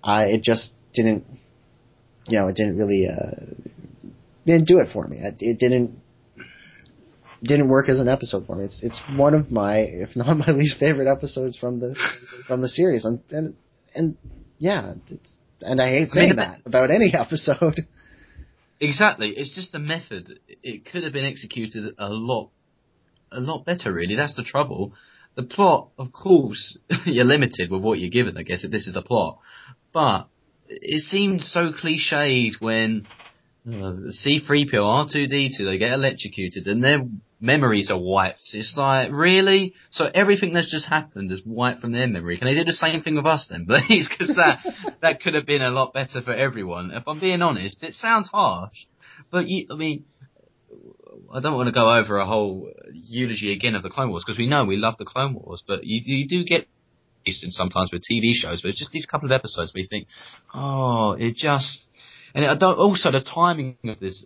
Uh, it just didn't, you know, it didn't really, uh, didn't do it for me. It, it didn't, didn't work as an episode for me. It's, it's one of my, if not my least favorite episodes from the, from the series. And, and, and yeah, it's, and I hate saying that about any episode. Exactly. It's just the method. It could have been executed a lot, a lot better. Really, that's the trouble. The plot, of course, you're limited with what you're given. I guess if this is the plot, but it seems so cliched when uh, C3PO, R2D2, they get electrocuted and their memories are wiped. It's like, really? So everything that's just happened is wiped from their memory. Can they do the same thing with us then, please? Because that, that could have been a lot better for everyone. If I'm being honest, it sounds harsh, but you, I mean, I don't want to go over a whole eulogy again of the Clone Wars because we know we love the Clone Wars, but you, you do get sometimes with TV shows, but it's just these couple of episodes you think, oh, it just, and I don't, also the timing of this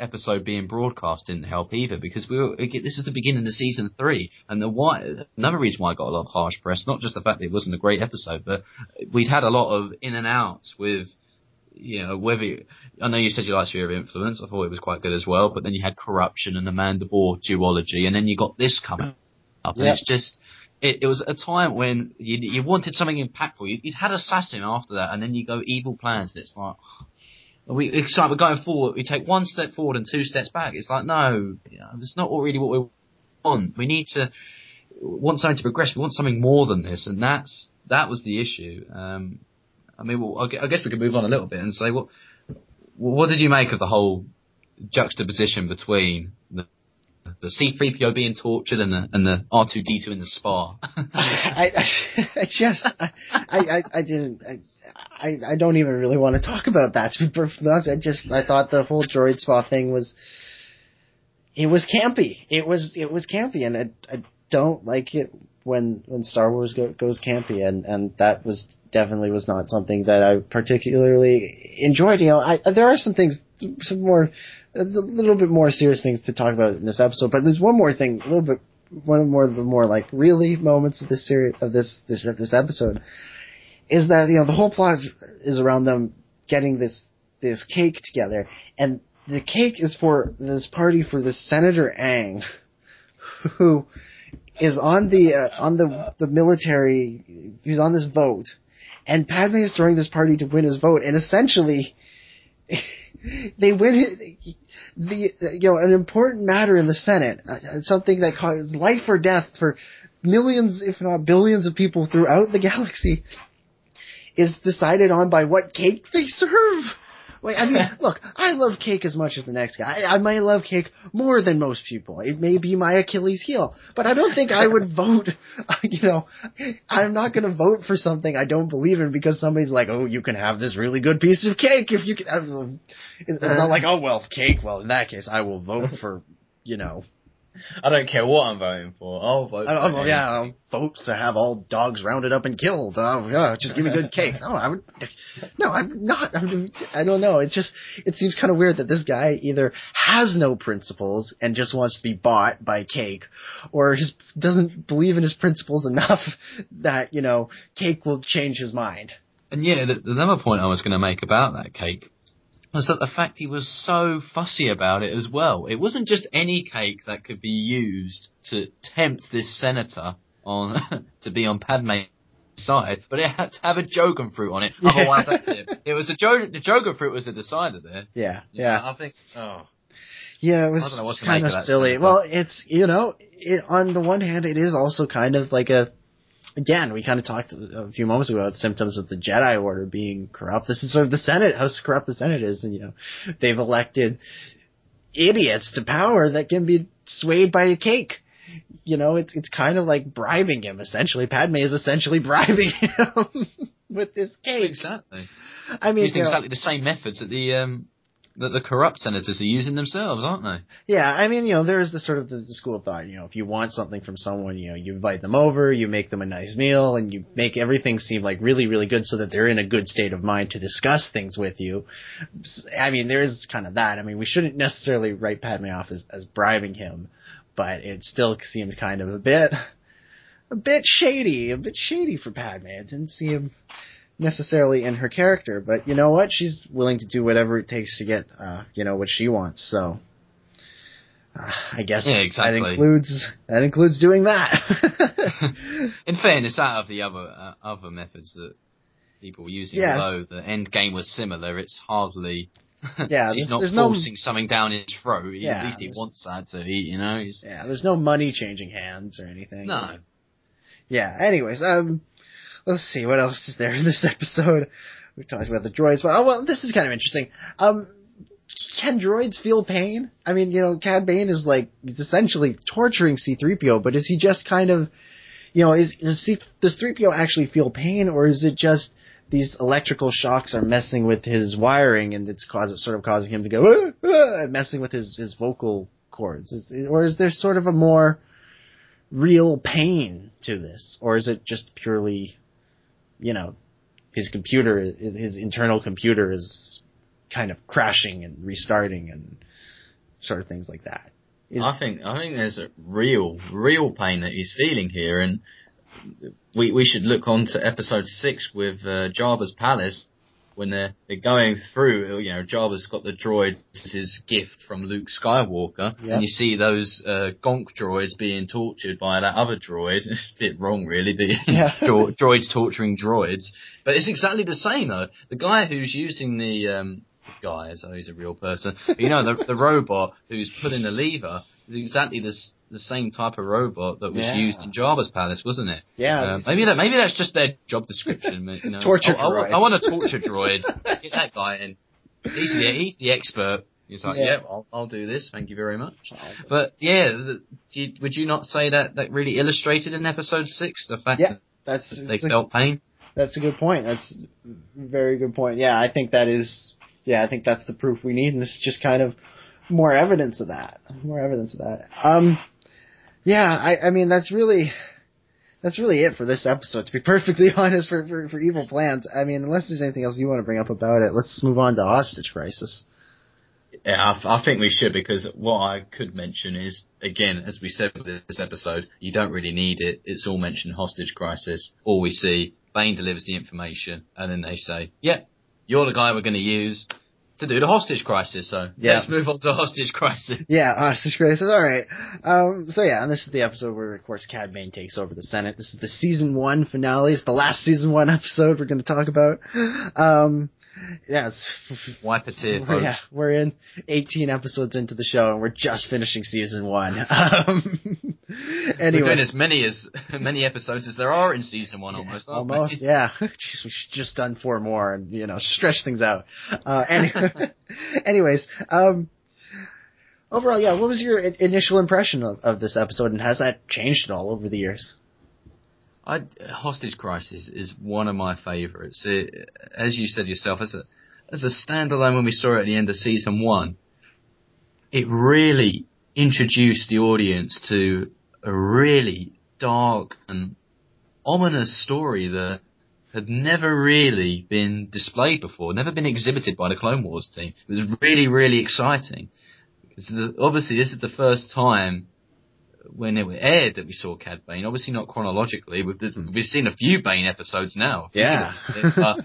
episode being broadcast didn't help either because we were, this is the beginning of season three and the why, another reason why I got a lot of harsh press, not just the fact that it wasn't a great episode, but we'd had a lot of in and outs with, you know, whether, I know you said you liked Sphere of Influence, I thought it was quite good as well, but then you had corruption and a Mandalore duology and then you got this coming up and it's just, it, it was a time when you, you wanted something impactful. You, you'd had Assassin after that, and then you go Evil Plans. It's like we it's like we're going forward. We take one step forward and two steps back. It's like no, you know, that's not really what we want. We need to want something to progress. We want something more than this, and that's that was the issue. Um, I mean, well, I guess we could move on a little bit and say what what did you make of the whole juxtaposition between the the C3PO being tortured and the and the R2D2 in the spa. I, I, I just, I, I, I didn't, I, I, don't even really want to talk about that. I just, I thought the whole droid spa thing was, it was campy. It was, it was campy, and I, I don't like it when when Star Wars go, goes campy, and and that was definitely was not something that I particularly enjoyed. You know, I there are some things, some more, a little bit more serious things to talk about in this episode, but there's one more thing, a little bit one more of the more like really moments of this series of this this this episode is that you know the whole plot is around them getting this this cake together, and the cake is for this party for this Senator Ang, who is on the uh, on the the military. He's on this vote, and Padme is throwing this party to win his vote, and essentially. they win it, the you know an important matter in the Senate, uh, something that causes life or death for millions, if not billions, of people throughout the galaxy, is decided on by what cake they serve. Wait, I mean, look, I love cake as much as the next guy. I, I might love cake more than most people. It may be my Achilles heel, but I don't think I would vote. You know, I'm not going to vote for something I don't believe in because somebody's like, "Oh, you can have this really good piece of cake if you can." It's not uh-huh. like, "Oh, well, cake." Well, in that case, I will vote for, you know, I don't care what I'm voting for. I'll vote. I for don't, oh, yeah, um, I'll vote to have all dogs rounded up and killed. Oh, yeah, just give me good cake. No, I would. No, I'm not. I'm, I don't know. It just it seems kind of weird that this guy either has no principles and just wants to be bought by cake, or just doesn't believe in his principles enough that you know cake will change his mind. And yeah, the, the another point I was going to make about that cake was that the fact he was so fussy about it as well. It wasn't just any cake that could be used to tempt this senator on to be on Padme's side, but it had to have a Jogan fruit on it. Yeah. Otherwise, that's it. It was a jo- the Jogan fruit was a decider there. Yeah, yeah. I think. Oh, Yeah, it was don't know what to kind of of silly. senator. Well, it's you know, it, on the one hand, it is also kind of like a. Again, we kind of talked a few moments ago about symptoms of the Jedi Order being corrupt. This is sort of the Senate, how corrupt the Senate is, and you know, they've elected idiots to power that can be swayed by a cake. You know, it's it's kind of like bribing him essentially. Padme is essentially bribing him with this cake. Exactly. I mean, Using you know- exactly the same methods that the um that the corrupt senators are using themselves, aren't they? Yeah, I mean, you know, there is the sort of the, the school of thought, you know, if you want something from someone, you know, you invite them over, you make them a nice meal, and you make everything seem like really, really good so that they're in a good state of mind to discuss things with you. I mean, there is kind of that. I mean, we shouldn't necessarily write Padme off as, as bribing him, but it still seemed kind of a bit, a bit shady, a bit shady for Padme. It didn't seem necessarily in her character, but you know what? She's willing to do whatever it takes to get, uh, you know, what she wants. So, uh, I guess Yeah, that includes that includes doing that. In fairness, out of the other uh, other methods that people were using, Yes. although the end game was similar, it's hardly. Yeah, he's there's- not there's no- forcing something down his throat. He, Yeah, at least he wants that to eat. You know, he's yeah, there's no money changing hands or anything. no. Yeah. Anyways, um, let's see what else is there in this episode. We've talked about the droids, but oh well, this is kind of interesting. Um, can droids feel pain? I mean, you know, Cad Bane is like he's essentially torturing C-3PO, but is he just kind of, you know, is does, C, does 3PO actually feel pain, or is it just these electrical shocks are messing with his wiring and it's cause, sort of causing him to go "Ah, ah," messing with his his vocal cords, is, or is there sort of a more real pain to this, or is it just purely, you know, his computer, his internal computer is kind of crashing and restarting and sort of things like that. Is, I think I think there's a real real pain that he's feeling here, and we we should look on to episode six with uh, Jabba's palace when they're they're going through. You know, Jabba's got the droid. This is his gift from Luke Skywalker, and you see those uh, Gonk droids being tortured by that other droid. It's a bit wrong, really. The Yeah. dro- droids torturing droids, but it's exactly the same though. The guy who's using the um, guy, though he's a real person. But you know, the, the robot who's pulling the lever exactly this the same type of robot that was Yeah. used in Jabba's palace, wasn't it? yeah, Um, maybe that maybe that's just their job description. You know, Torture I, I, want- I want a torture droid. Get that guy in. He's the he's the expert. He's like, Yeah. yeah, I'll, I'll do this. Thank you very much. But yeah, the, you, would you not say that that really illustrated in episode six the fact Yeah, that's that they it's a- felt pain? That's a good point. That's a very good point. Yeah, I think that is. Yeah, I think that's the proof we need, and this is just kind of more evidence of that. More evidence of that. Um, yeah, I, I mean that's really. That's really it for this episode, to be perfectly honest, for, for, for Evil Plans. I mean, unless there's anything else you want to bring up about it, let's move on to Hostage Crisis. Yeah, I, I think we should because what I could mention is again, as we said with this episode, you don't really need it. It's all mentioned hostage crisis. All we see, Bane delivers the information, and then they say, "Yeah, you're the guy we're going to use to do the hostage crisis." So Yeah. let's move on to hostage crisis. Yeah, Hostage Crisis. All right. Um, so yeah, and this is the episode where, of course, Cad Bane takes over the Senate. This is the season one finale. It's the last season one episode we're going to talk about. Um, yeah, it's, Wipe a tear, we're, folks. yeah, we're in 18 episodes into the show, and we're just finishing season one. Um, We're anyway, doing as many as many episodes as there are in season one, almost. aren't we? Almost, yeah. Jeez, we should just done four more and you know stretch things out. Uh, any, anyways, um, overall, yeah. What was your initial impression of, of this episode, and has that changed at all over the years? I, Hostage Crisis is one of my favourites. It, as you said yourself, as a as a standalone when we saw it at the end of season one, it really introduced the audience to a really dark and ominous story that had never really been displayed before, never been exhibited by the Clone Wars team. It was really, really exciting. The, obviously this is the first time when it aired that we saw Cad Bane. Obviously not chronologically. We've mm. we've seen a few Bane episodes now. Yeah. but,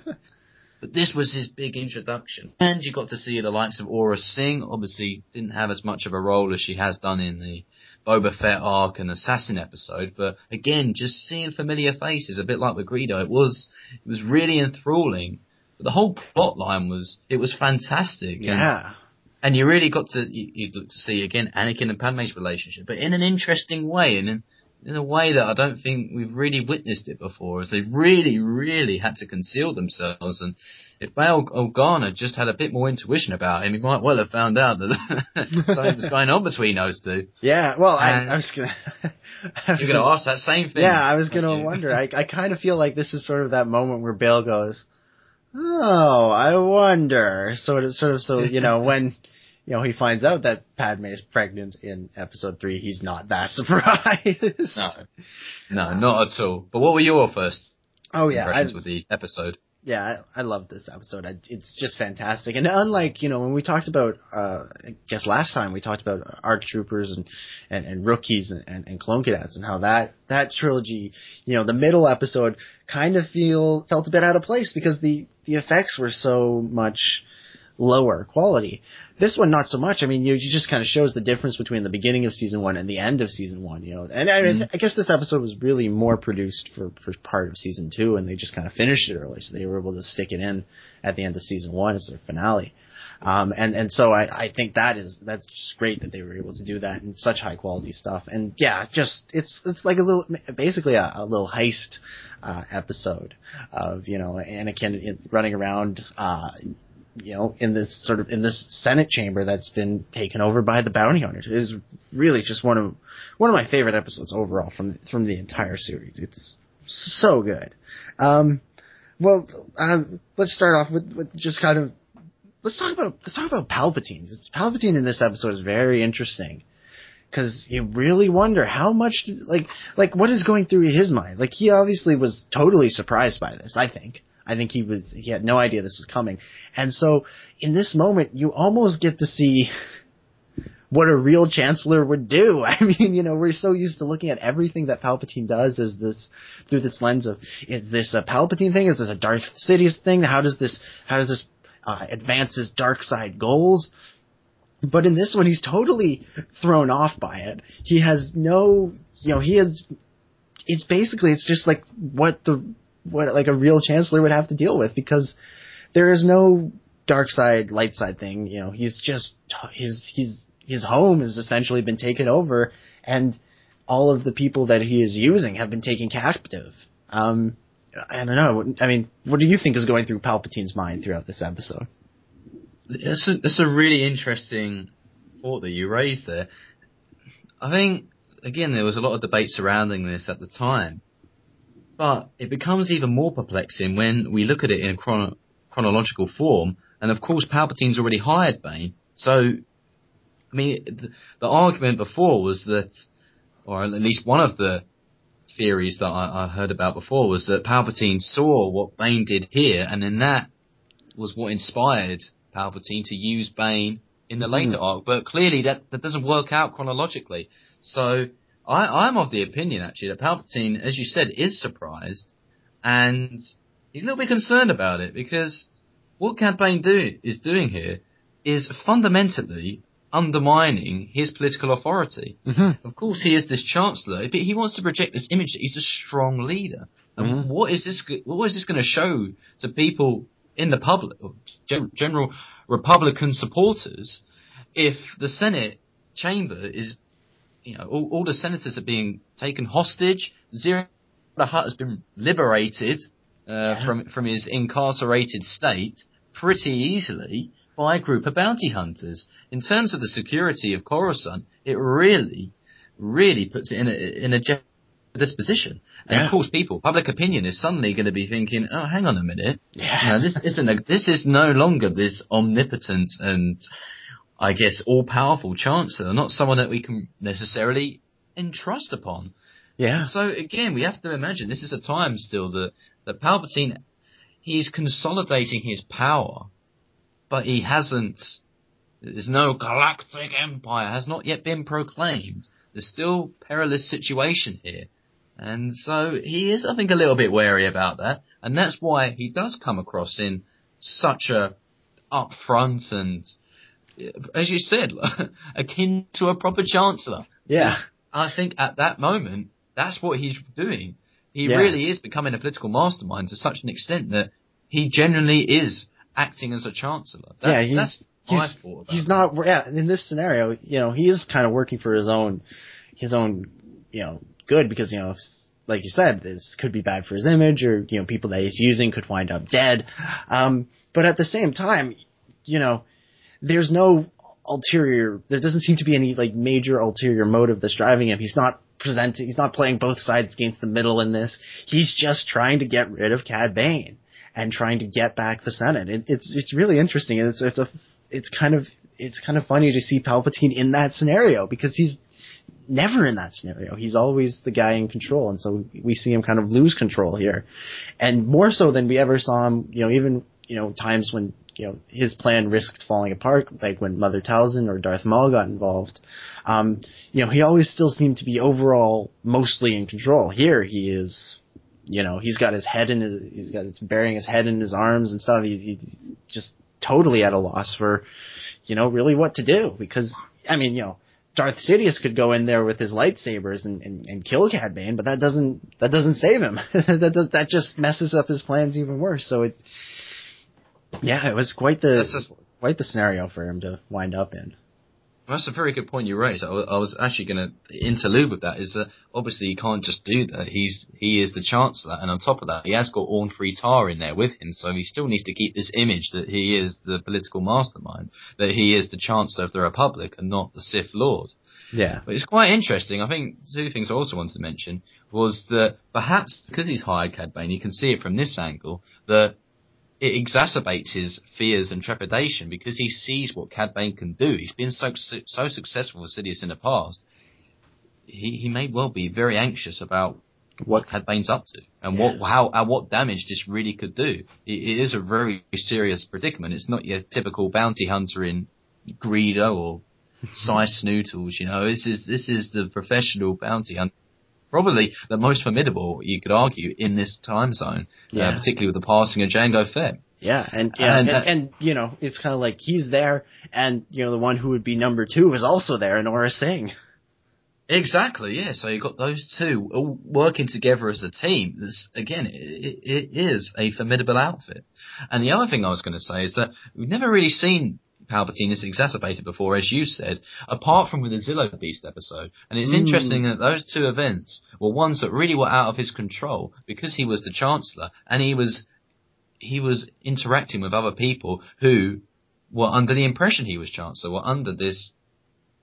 but this was his big introduction, and you got to see the likes of Aurra Sing. Obviously, didn't have as much of a role as she has done in the Boba Fett arc and Assassin episode. But again, just seeing familiar faces, a bit like with Greedo, it was it was really enthralling. But the whole plot line was it was fantastic. Yeah, and you really got to you, you got to see again Anakin and Padme's relationship, but in an interesting way, and in, in a way that I don't think we've really witnessed it before. As they really, really had to conceal themselves, and if Bail Organa just had a bit more intuition about him, he might well have found out that something was going on between those two. Yeah, well, I, I was gonna. You're going to ask that same thing. Yeah, I was gonna you? wonder. I I kind of feel like this is sort of that moment where Bail goes, "Oh, I wonder." Sort of, sort of. So you know when. You know, he finds out that Padme is pregnant in episode three. He's not that surprised. No, no, not at all. But what were your first Oh yeah, I, impressions with the episode? yeah, I, I love this episode. I, it's just fantastic. And unlike, you know, when we talked about, uh, I guess last time we talked about ARC troopers and, and, and rookies and, and, and clone cadets and how that, that trilogy, you know, the middle episode kind of feel, felt a bit out of place because the, the effects were so much lower quality. This one, not so much. I mean, you, you just kind of shows the difference between the beginning of season one and the end of season one, you know. And I mean, I guess this episode was really more produced for, for part of season two and they just kind of finished it early. So they were able to stick it in at the end of season one as their finale. Um, and, and so I, I think that is, that's just great that they were able to do that and such high quality stuff. And yeah, just, it's, it's like a little, basically a, a little heist, uh, episode of, you know, Anakin running around, uh, you know, in this sort of in this Senate chamber that's been taken over by the bounty hunters. It is really just one of one of my favorite episodes overall from from the entire series. It's so good. Um, well, um, let's start off with, with just kind of let's talk about let's talk about Palpatine. Palpatine in this episode is very interesting because you really wonder how much like like what is going through his mind. Like he obviously was totally surprised by this. I think. I think he was he had no idea this was coming. And so in this moment you almost get to see what a real chancellor would do. I mean, you know, we're so used to looking at everything that Palpatine does as this through this lens of is this a Palpatine thing? Is this a Darth Sidious thing? How does this how does this uh, advance his dark side goals? But in this one, he's totally thrown off by it. He has no, you know, he has. It's basically it's just like what the what like a real chancellor would have to deal with because there is no dark side light side thing. You know, he's just his his his home has essentially been taken over, and all of the people that he is using have been taken captive. Um, I don't know. I mean, what do you think is going through Palpatine's mind throughout this episode? It's a, it's a really interesting thought that you raised there. I think, again, there was a lot of debate surrounding this at the time. But it becomes even more perplexing when we look at it in chrono- chronological form. And of course, Palpatine's already hired Bane. So, I mean, the, the argument before was that, or at least one of the theories that I, I heard about before was that Palpatine saw what Bane did here, and then that was what inspired Palpatine to use Bane in the later hmm. arc. But clearly, that that doesn't work out chronologically. So I, I'm of the opinion actually that Palpatine, as you said, is surprised, and he's a little bit concerned about it because what Cad Bane do is doing here is fundamentally undermining his political authority. Mm-hmm. Of course, he is this chancellor, but he wants to project this image that he's a strong leader. And Mhm. what is this? What is this going to show to people in the public, or gen- general Republican supporters, if the Senate chamber is, you know, all, all the senators are being taken hostage. Ziro the Hutt has been liberated uh, from from his incarcerated state pretty easily by a group of bounty hunters. In terms of the security of Coruscant, it really, really puts it in a in a jeopardous position. And Yeah. of course, people, public opinion is suddenly going to be thinking, "Oh, hang on a minute, Yeah. now, this isn't a, this is no longer this omnipotent and I guess all powerful chancellor, not someone that we can necessarily entrust upon." Yeah. So again, we have to imagine this is a time still that that Palpatine he's consolidating his power, but he hasn't. There's no galactic empire has not yet been proclaimed. There's still perilous situation here, and so he is, I think, a little bit wary about that, and that's why he does come across in such a upfront and, as you said, akin to a proper chancellor. Yeah. I think at that moment, that's what he's doing. He Yeah. really is becoming a political mastermind to such an extent that he genuinely is acting as a chancellor. That, yeah, he's that's he's, he's not. Yeah, in this scenario, you know, he is kind of working for his own, his own, you know, good because you know, if, like you said, this could be bad for his image, or you know, people that he's using could wind up dead. Um, but at the same time, you know, there's no ulterior. There doesn't seem to be any like major ulterior motive that's driving him. He's not presenting. He's not playing both sides against the middle in this. He's just trying to get rid of Cad Bane and trying to get back the Senate. It, it's it's really interesting. It's it's a it's kind of it's kind of funny to see Palpatine in that scenario because he's never in that scenario. He's always the guy in control, and so we see him kind of lose control here, and more so than we ever saw him. You know, even you know times when you know his plan risked falling apart, like when Mother Talzin or Darth Maul got involved. Um, you know, he always still seemed to be overall mostly in control. Here, he is. You know, he's got his head in his, he's got, it's burying his head in his arms and stuff. He's, he's just totally at a loss for, you know, really what to do because, I mean, you know, Darth Sidious could go in there with his lightsabers and, and, and kill Cad Bane, but that doesn't that doesn't save him. that does, that just messes up his plans even worse. So it, yeah, it was quite the a- quite the scenario for him to wind up in. That's a very good point you raised. I, I was actually going to interlude with that. Is that obviously he can't just do that. He's he is the chancellor, and on top of that, he has got Orn Free Taa in there with him. So he still needs to keep this image that he is the political mastermind, that he is the chancellor of the republic, and not the Sith Lord. Yeah, But it's quite interesting. I think two things I also wanted to mention was that perhaps because he's hired Cad Bane, you can see it from this angle that it exacerbates his fears and trepidation because he sees what Cad Bane can do. He's been so so successful with Sidious in the past. He he may well be very anxious about what Cad Bane's up to and what how uh, what damage this really could do. It, it is a very serious predicament. It's not your typical bounty hunter in Greedo or Sy Snootles. You know, this is this is the professional bounty hunter. Probably the most formidable, you could argue, in this time zone, Yeah. uh, particularly with the passing of Django Fett. yeah, and yeah, And, and, uh, and, you know, it's kind of like he's there, and you know, the one who would be number two is also there, Aurra Sing. Exactly, yeah. So you've got those two all working together as a team. This, again, it, it is a formidable outfit. And the other thing I was going to say is that we've never really seen Palpatine this exacerbated before, as you said, apart from with the Zillo Beast episode. And it's Mm. interesting that those two events were ones that really were out of his control because he was the Chancellor and he was he was interacting with other people who were under the impression he was Chancellor, were under this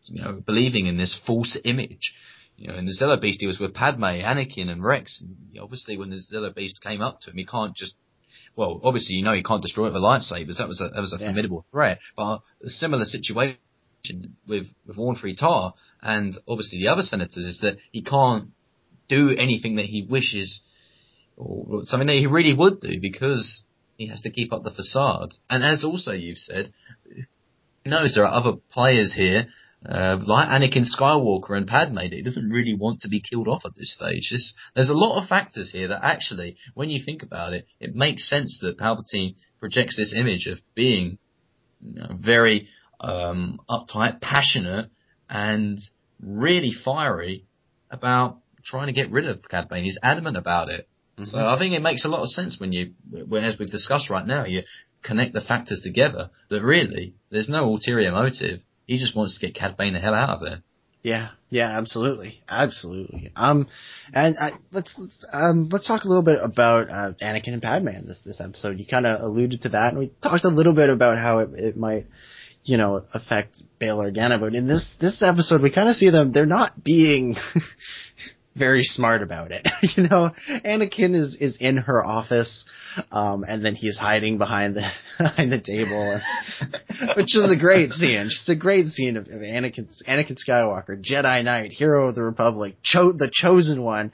you know, believing in this false image. You know, in the Zillo Beast, he was with Padme, Anakin, and Rex. And obviously, when the Zillo Beast came up to him, he can't just. Well, obviously, you know, he can't destroy it with lightsabers. That was a that was a Yeah. formidable threat. But a similar situation with with Orn Taa and obviously the other senators is that he can't do anything that he wishes or something that he really would do because he has to keep up the facade. And as also you've said, who knows there are other players here uh, like Anakin Skywalker and Padme he doesn't really want to be killed off at this stage. This, there's a lot of factors here that actually, when you think about it, it makes sense that Palpatine projects this image of being you know, very um, uptight, passionate, and really fiery about trying to get rid of Bane. He's adamant about it. So I think it makes a lot of sense when you, as we've discussed right now, you connect the factors together that really there's no ulterior motive. He just wants to get Cad Bane the hell out of there. Yeah, yeah, absolutely, absolutely. Um, and I, let's let's um let's talk a little bit about uh, Anakin and Padme in this this episode. You kind of alluded to that, and we talked a little bit about how it, it might, you know, affect Bail Organa. But in this this episode, we kind of see them; they're not being very smart about it. you know, Anakin is is in her office, um, and then he's hiding behind the behind the table, which is a great scene. Just a great scene of, of Anakin Anakin Skywalker, Jedi Knight, hero of the Republic, cho- the chosen one,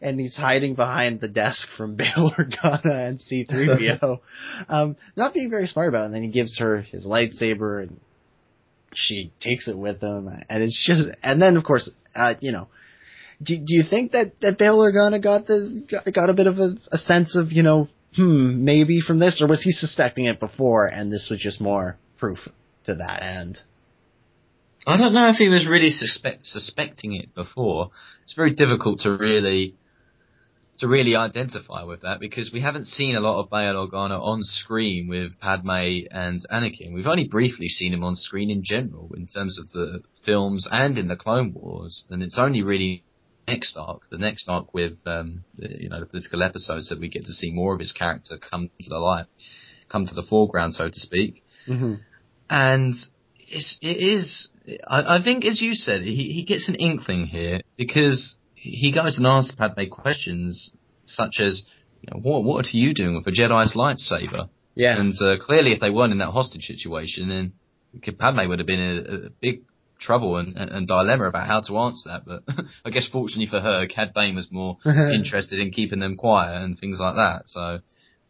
and he's hiding behind the desk from Bail Organa and C-3PO, um, not being very smart about it. And then he gives her his lightsaber and. She takes it with him, and it's just, and then of course, uh, you know, do, do you think that that Bail Organa got the got, a bit of a, a sense of you know hmm maybe from this or was he suspecting it before and this was just more proof to that end? I don't know if he was really suspect, suspecting it before. It's very difficult to really to really identify with that because we haven't seen a lot of Bail Organa on screen with Padme and Anakin. We've only briefly seen him on screen in general in terms of the films and in the Clone Wars, and it's only really next arc, the next arc with um, the, you know the political episodes that we get to see more of his character come to the light. come to the foreground, so to speak. hmm And it's, it is, I, I think as you said, he, he gets an inkling here because he goes and asks Padme questions such as, you know, what, what are you doing with a Jedi's lightsaber? Yeah. And uh, clearly, if they weren't in that hostage situation, then Padme would have been a, a big trouble and, and, and dilemma about how to answer that. But I guess fortunately for her, Cad Bane was more interested in keeping them quiet and things like that. So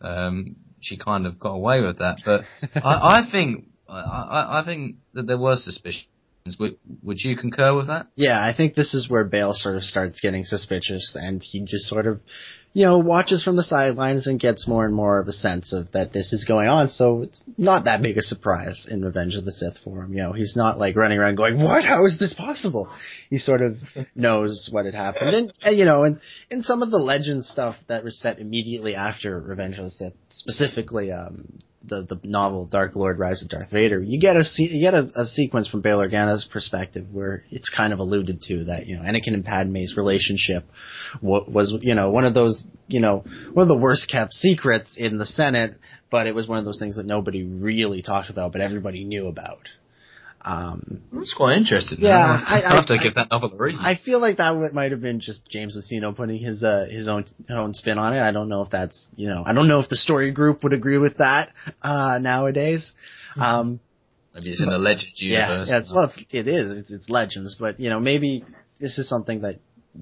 um, she kind of got away with that. But I, I think I, I, think that there were suspicions. Would, would you concur with that? Yeah, I think this is where Bail sort of starts getting suspicious, and he just sort of, you know, watches from the sidelines and gets more and more of a sense of that this is going on. So it's not that big a surprise in Revenge of the Sith for him. You know, he's not like running around going, "What? How is this possible?" He sort of knows what had happened, and, and you know, and in some of the legend stuff that was set immediately after Revenge of the Sith, specifically um, the the novel Dark Lord: Rise of Darth Vader, you get a you get a, a sequence from Bail Organa's perspective where it's kind of alluded to that you know Anakin and Padme's relationship wa- was you know one of those you know one of the worst kept secrets in the Senate, but it was one of those things that nobody really talked about, but everybody knew about. Um, That's quite interesting. Yeah, to, I- I'll have to I- give that novel a read. I feel like that might have been just James Luceno putting his uh, his own own spin on it. I don't know if that's you know I don't know if the story group would agree with that uh, nowadays. Um, Maybe it's in the Legends yeah, universe. yeah, it's, well, it's, it is. It's, it's legends, but you know maybe this is something that,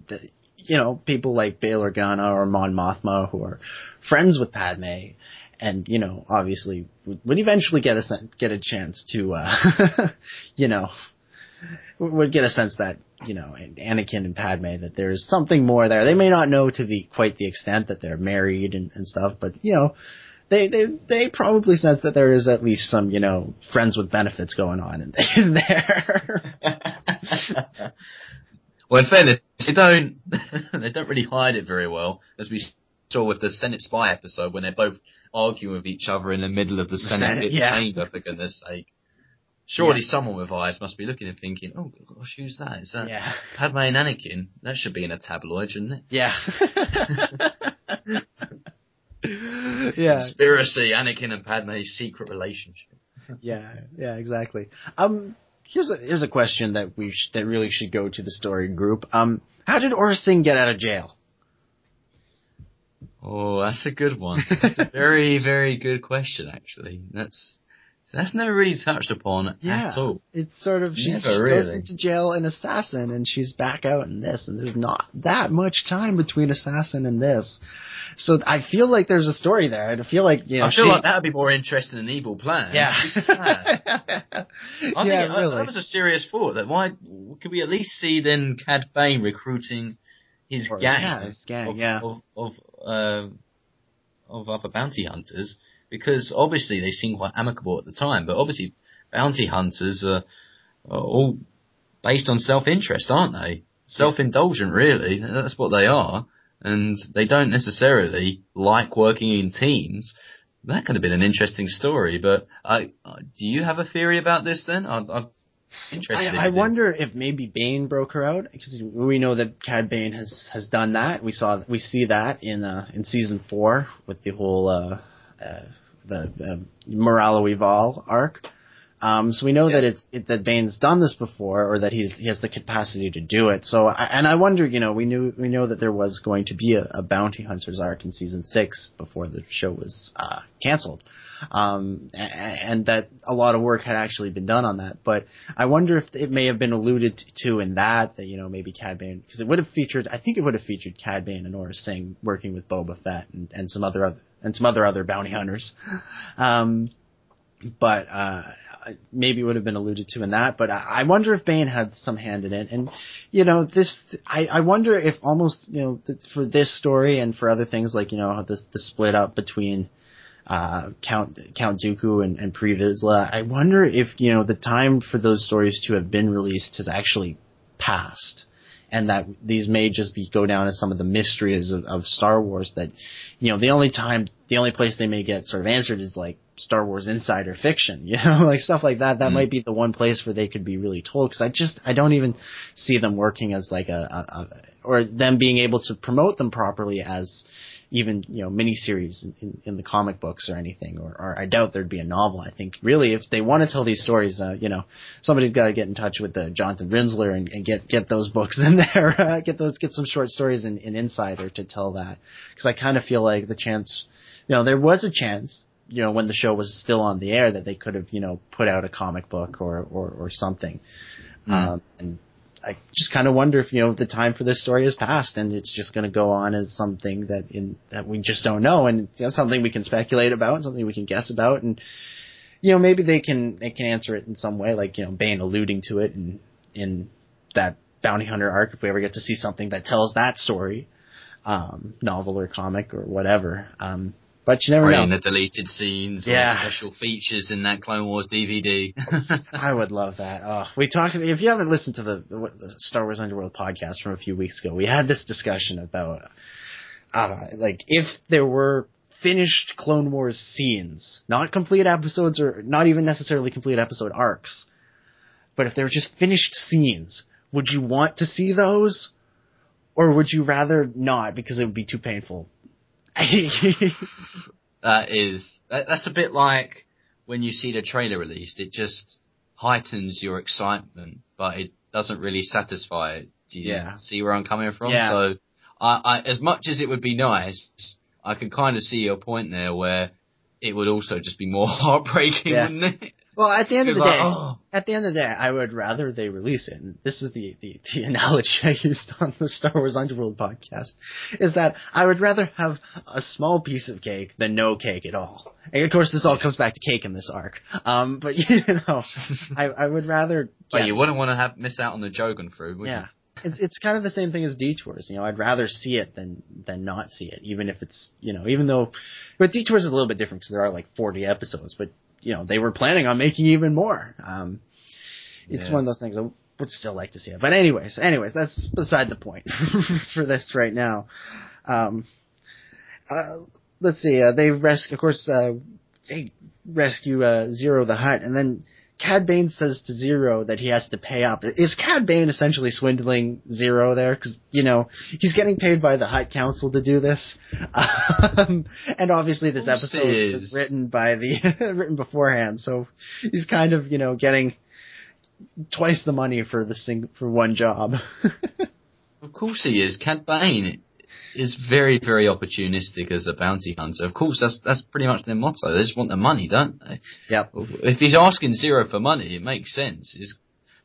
that you know people like Bail Organa or Mon Mothma who are friends with Padme. And you know, obviously, would eventually get a get a chance to, uh, you know, would get a sense that you know Anakin and Padme that there's something more there. They may not know to the quite the extent that they're married and, and stuff, but you know they they they probably sense that there is at least some you know friends with benefits going on in, in there. well, in fairness, they don't they don't really hide it very well, as we saw with the Senate spy episode when they're both arguing with each other in the middle of the Senate, Senate, yeah. chamber. For goodness' sake, surely someone with eyes must be looking and thinking, "Oh gosh, who's that? Is that yeah, Padme and Anakin? That should be in a tabloid, shouldn't it?" yeah, yeah. Conspiracy: Anakin and Padme's secret relationship. Yeah, yeah, exactly. Um, here's a here's a question that we sh- that really should go to the story group. Um, how did Sing get out of jail? Oh, that's a good one. That's a very, very good question, actually. That's that's never really touched upon Yeah, at all. it's sort of she Never goes really. into jail an assassin, and she's back out in this, and there's not that much time between assassin and this. So I feel like there's a story there. I feel like you know I feel she, like that'd be more interesting than Evil Plans. yeah? I yeah, think it- really. that was a serious thought. That why could we at least see then Cad Bane recruiting his Or- gang, yeah, his gang, of, yeah. of of, um of other bounty hunters? Because obviously they seem quite amicable at the time, but obviously bounty hunters are, are all based on self-interest, aren't they? Self-indulgent, really. That's what they are, and they don't necessarily like working in teams. That could have been an interesting story, but I, uh, do you have a theory about this then? I'm, I'm interested. I, I wonder if maybe Bane broke her out because we know that Cad Bane has has done that. We saw we see that in uh, in season four with the whole uh, uh, the uh, Moralo Eval arc. Um, so we know that it's it, that Bane's done this before, or that he's he has the capacity to do it. So I, and I wonder, you know, we knew we know that there was going to be a, a bounty hunters arc in season six before the show was uh, canceled, um, and that a lot of work had actually been done on that. But I wonder if it may have been alluded to in that that you know maybe Cad Bane because it would have featured I think it would have featured Cad Bane and Aurra Sing working with Boba Fett and, and some other other and some other other bounty hunters. Um, but uh, maybe it would have been alluded to in that. But I, wonder if Bane had some hand in it. And you know, this I, I wonder if almost you know for this story and for other things like you know the the split up between uh, Count Count Dooku and, and Pre Vizsla. I wonder if you know the time for those stories to have been released has actually passed. And that these may just be go down as some of the mysteries of, of Star Wars. That, you know, the only time, the only place they may get sort of answered is like Star Wars insider fiction, you know, like stuff like that. That Mm. might be the one place where they could be really told. Because I just I don't even see them working as like a, a, a or them being able to promote them properly as even you know miniseries in, in, in the comic books or anything. Or, or I doubt there'd be a novel. I think really if they want to tell these stories, uh, you know, somebody's got to get in touch with uh, Jonathan Rinzler and, and get get those books in there, uh, get those get some short stories in, in Insider to tell that. Because I kind of feel like the chance, you know, there was a chance you know, when the show was still on the air that they could have, you know, put out a comic book or, or, or something. Mm. Um, and I just kind of wonder if, you know, the time for this story has passed and it's just going to go on as something that in, that we just don't know and you know, something we can speculate about, and something we can guess about and, you know, maybe they can, they can answer it in some way, like, you know, Bane alluding to it in, in that bounty hunter arc if we ever get to see something that tells that story, um, novel or comic or whatever. Um, but you never Or know. the deleted scenes Yeah. or special features in that Clone Wars DVD. I would love that. Oh, we talked. If you haven't listened to the, the Star Wars Underworld podcast from a few weeks ago, we had this discussion about, uh, like if there were finished Clone Wars scenes, not complete episodes or not even necessarily complete episode arcs, but if they were just finished scenes, would you want to see those, or would you rather not because it would be too painful? that is that, that's a bit like when you see the trailer released. It just heightens your excitement, but it doesn't really satisfy it. Do you Yeah. see where I'm coming from? Yeah. So, I, I as much as it would be nice, I can kind of see your point there, where it would also just be more heartbreaking, Yeah. wouldn't it? Well, at the end of the day, oh. at the end of the day, I would rather they release it. And this is the, the, the analogy I used on the Star Wars Underworld podcast, is that I would rather have a small piece of cake than no cake at all. And of course, this all comes back to cake in this arc. Um, but you know, I, I would rather. But yeah, you wouldn't want to have miss out on the Jogan fruit, would yeah. It's it's kind of the same thing as detours. You know, I'd rather see it than than not see it, even if it's you know, even though, but detours is a little bit different because there are like forty episodes, but you know, they were planning on making even more. Um, it's Yeah. one of those things I would still like to see it. But anyways, anyways, that's beside the point for this right now. Um, uh, let's see. Uh, they rescue, of course, uh, they rescue uh, Ziro the Hutt, and then Cad Bane says to Ziro that he has to pay up. Is Cad Bane essentially swindling Ziro there? Because you know he's getting paid by the Hutt Council to do this, um, and obviously this episode was written by the written beforehand, so he's kind of you know getting twice the money for the sing for one job. Of course he is. Cad Bane is very, very opportunistic as a bounty hunter. Of course, that's that's pretty much their motto. They just want the money, don't they? yep. If he's asking Ziro for money, it makes sense. He's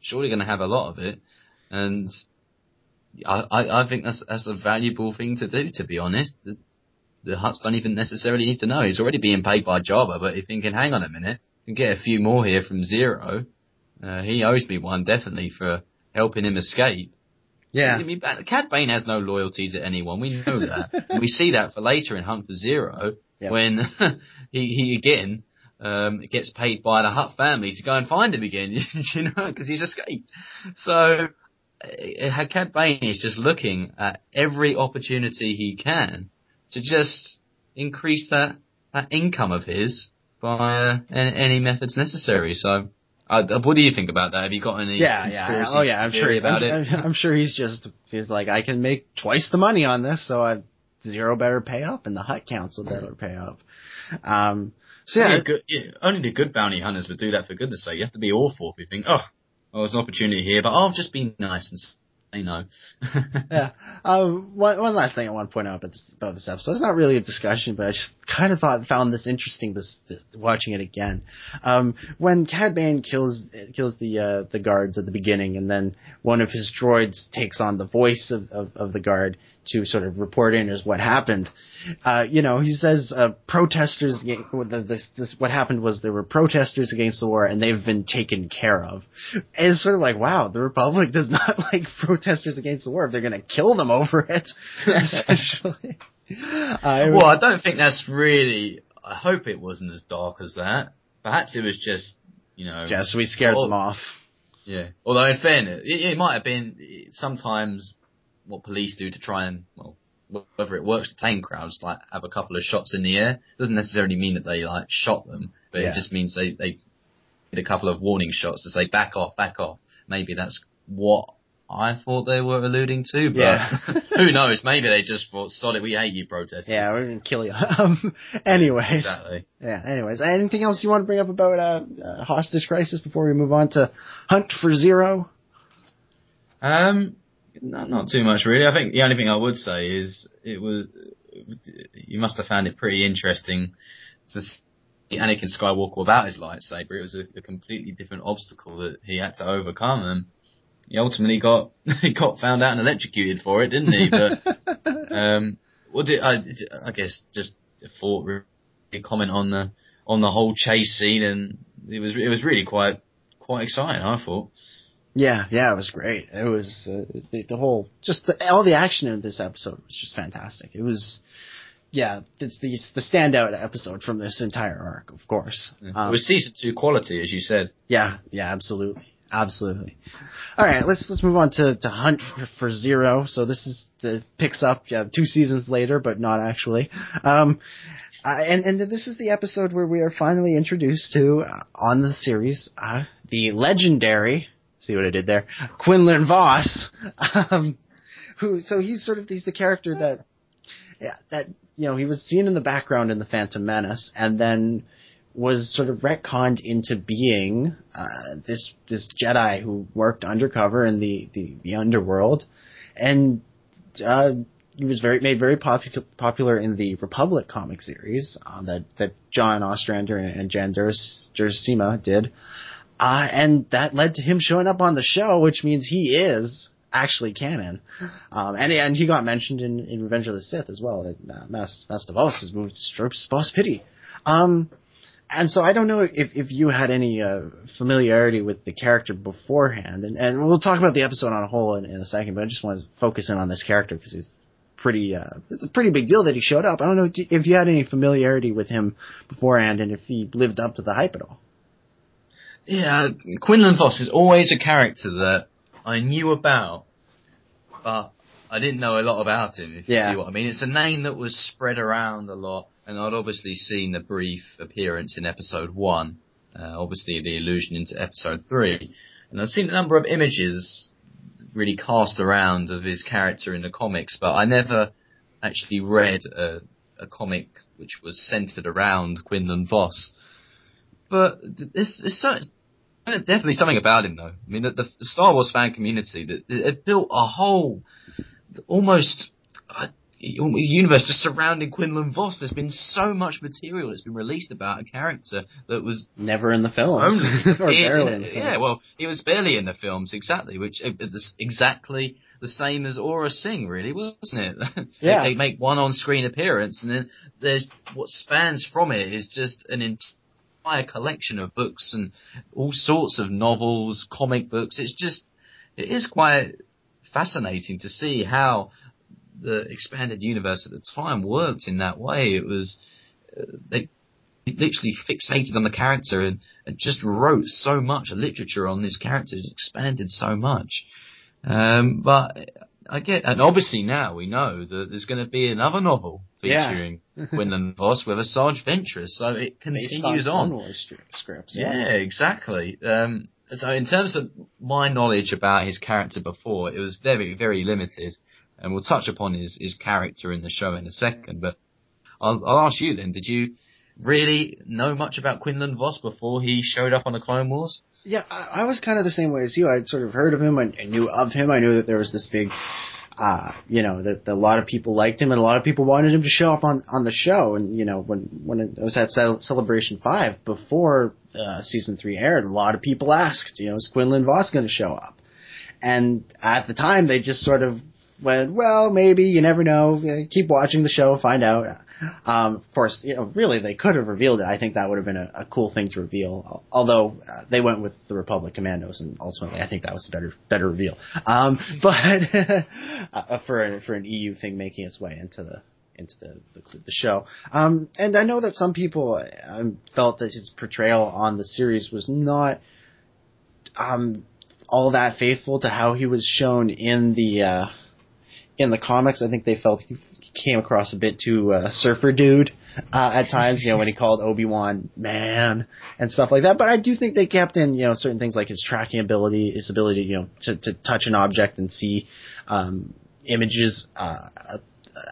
surely going to have a lot of it, and I, I, I think that's that's a valuable thing to do. To be honest, the, the Hutts don't even necessarily need to know. He's already being paid by Jabba, but if he can hang on a minute, and get a few more here from Ziro. Uh, he owes me one definitely for helping him escape. Yeah. I mean, Cad Bane has no loyalty to anyone. We know that. we see that for later in Hunt for Ziro Yep. when he, he again um, gets paid by the Hutt family to go and find him again, you know, because he's escaped. So uh, Cad Bane is just looking at every opportunity he can to just increase that that income of his by uh, any, any methods necessary. So. Uh, what do you think about that? Have you got any Yeah, yeah. Oh, yeah. I'm sure about I'm, it? I'm, sure he's just he's like I can make twice the money on this, so I Ziro better pay up, and the Hutt Council better pay up. Um. So yeah, Only, good, yeah, only the good bounty hunters would do that for goodness sake. You have to be awful if you think, oh, oh, there's an opportunity here, but I'll just be nice and say know. yeah. Um, one, one last thing I want to point out about this, about this episode. It's not really a discussion, but I just kind of thought found this interesting. This, this watching it again. Um, when Cad Bane kills kills the uh, the guards at the beginning, and then one of his droids takes on the voice of, of, of the guard to sort of report in as what happened. Uh, you know, he says uh, protesters. This, this, what happened was there were protesters against the war, and they've been taken care of. And it's sort of like, wow, the Republic does not like protesters against the war. If they're going to kill them over it, essentially. Uh, well, I don't think that's really. I hope it wasn't as dark as that. Perhaps it was just, you know. yes, we scared Oh. them off. Yeah. Although in fairness, it, it might have been sometimes what police do to try and well whether it works to tame crowds, like have a couple of shots in the air, doesn't necessarily mean that they like shot them, but Yeah. it just means they they did a couple of warning shots to say back off, back off. Maybe that's what I thought they were alluding to, but Yeah. who knows? Maybe they just thought, "Solid, we hate you, protesters." Yeah, we're gonna kill you. Um, anyways, exactly. yeah. Anyways, anything else you want to bring up about uh, uh, hostage crisis before we move on to Hunt for Ziro? Um, not not too much really. I think the only thing I would say is it was you must have found it pretty interesting to see Anakin Skywalker without his lightsaber. It was a, a completely different obstacle that he had to overcome, and he ultimately got he got found out and electrocuted for it, didn't he? But um, what did I? I guess just a thought, really comment on the on the whole chase scene, and it was it was really quite quite exciting. I thought. Yeah, yeah, it was great. It was uh, the, the whole, just the, all the action in this episode was just fantastic. It was, yeah, it's the the standout episode from this entire arc, of course. it Um, was season two quality, as you said. yeah, yeah, absolutely, absolutely. All right, let's let's move on to to Hunt for, for Ziro. So this is the picks up yeah, two seasons later, but not actually. Um, uh, and and this is the episode where we are finally introduced to uh, on the series uh, the legendary. See what I did there? Quinlan Vos, um, who so he's sort of he's the character that yeah that you know he was seen in the background in the Phantom Menace, and then was sort of retconned into being uh, this this Jedi who worked undercover in the the, the underworld, and uh, he was very made very popu- popular in the Republic comic series uh, that that John Ostrander and, and Jan Durs- Duursema did, uh, and that led to him showing up on the show, which means he is actually canon. Um, and and he got mentioned in, in Revenge of the Sith as well. That uh, has moved to Strokes Boz Pity. Um, and so I don't know if, if you had any uh, familiarity with the character beforehand, and, and we'll talk about the episode on a whole in, in a second. But I just want to focus in on this character because he's pretty. Uh, it's a pretty big deal that he showed up. I don't know if you had any familiarity with him beforehand, and if he lived up to the hype at all. Yeah, Quinlan Vos is always a character that I knew about, but I didn't know a lot about him, if Yeah. you see what I mean. It's a name that was spread around a lot, and I'd obviously seen the brief appearance in episode one, uh, obviously the allusion into episode three, and I've seen a number of images really cast around of his character in the comics, but I never actually read a, a comic which was centered around Quinlan Vos. But th- there's, there's so, definitely something about him though. I mean, the, the Star Wars fan community that it built a whole, almost, uh, universe just surrounding Quinlan Vos. There's been so much material that's been released about a character that was Never in the films, only in in the films. Yeah, well, he was barely in the films, exactly, which is exactly the same as Aurra Sing, really, wasn't it? Yeah. they, make one on-screen appearance, and then there's what spans from it is just an entire collection of books and all sorts of novels, comic books. It's just, it is quite fascinating to see how the expanded universe at the time worked in that way. It was, uh, they literally fixated on the character and, and just wrote so much literature on this character. It's expanded so much. Um, but I get, and obviously now we know that there's going to be another novel Yeah. featuring Quinlan Vos with Asajj Ventress, so it continues on. Clone Wars. Yeah, exactly. Um, so in terms of my knowledge about his character before, it was very, very limited. And we'll touch upon his, his character in the show in a second, but I'll, I'll ask you then, did you really know much about Quinlan Vos before he showed up on the Clone Wars? Yeah, I, I was kind of the same way as you. I'd sort of heard of him. I, I knew of him. I knew that there was this big, uh, you know, that, a lot of people liked him and a lot of people wanted him to show up on, on the show. And, you know, when, when it was at Celebration 5, before, uh, season 3 aired, a lot of people asked, you know, is Quinlan Vos going to show up? And at the time, they just sort of went, well, maybe, you never know, keep watching the show, find out. Um, of course, you know, really they could have revealed it. I think that would have been a, a cool thing to reveal. Although uh, they went with the Republic Commandos, and ultimately I think that was a better better reveal. Um, but uh, for an, for an EU thing making its way into the into the the, the show. Um, and I know that some people um, felt that his portrayal on the series was not um, all that faithful to how he was shown in the uh, in the comics, I think they felt he came across a bit too uh, surfer dude uh, at times. You know, when he called Obi Wan man and stuff like that. But I do think they kept in you know certain things like his tracking ability, his ability you know to to touch an object and see um, images. Uh,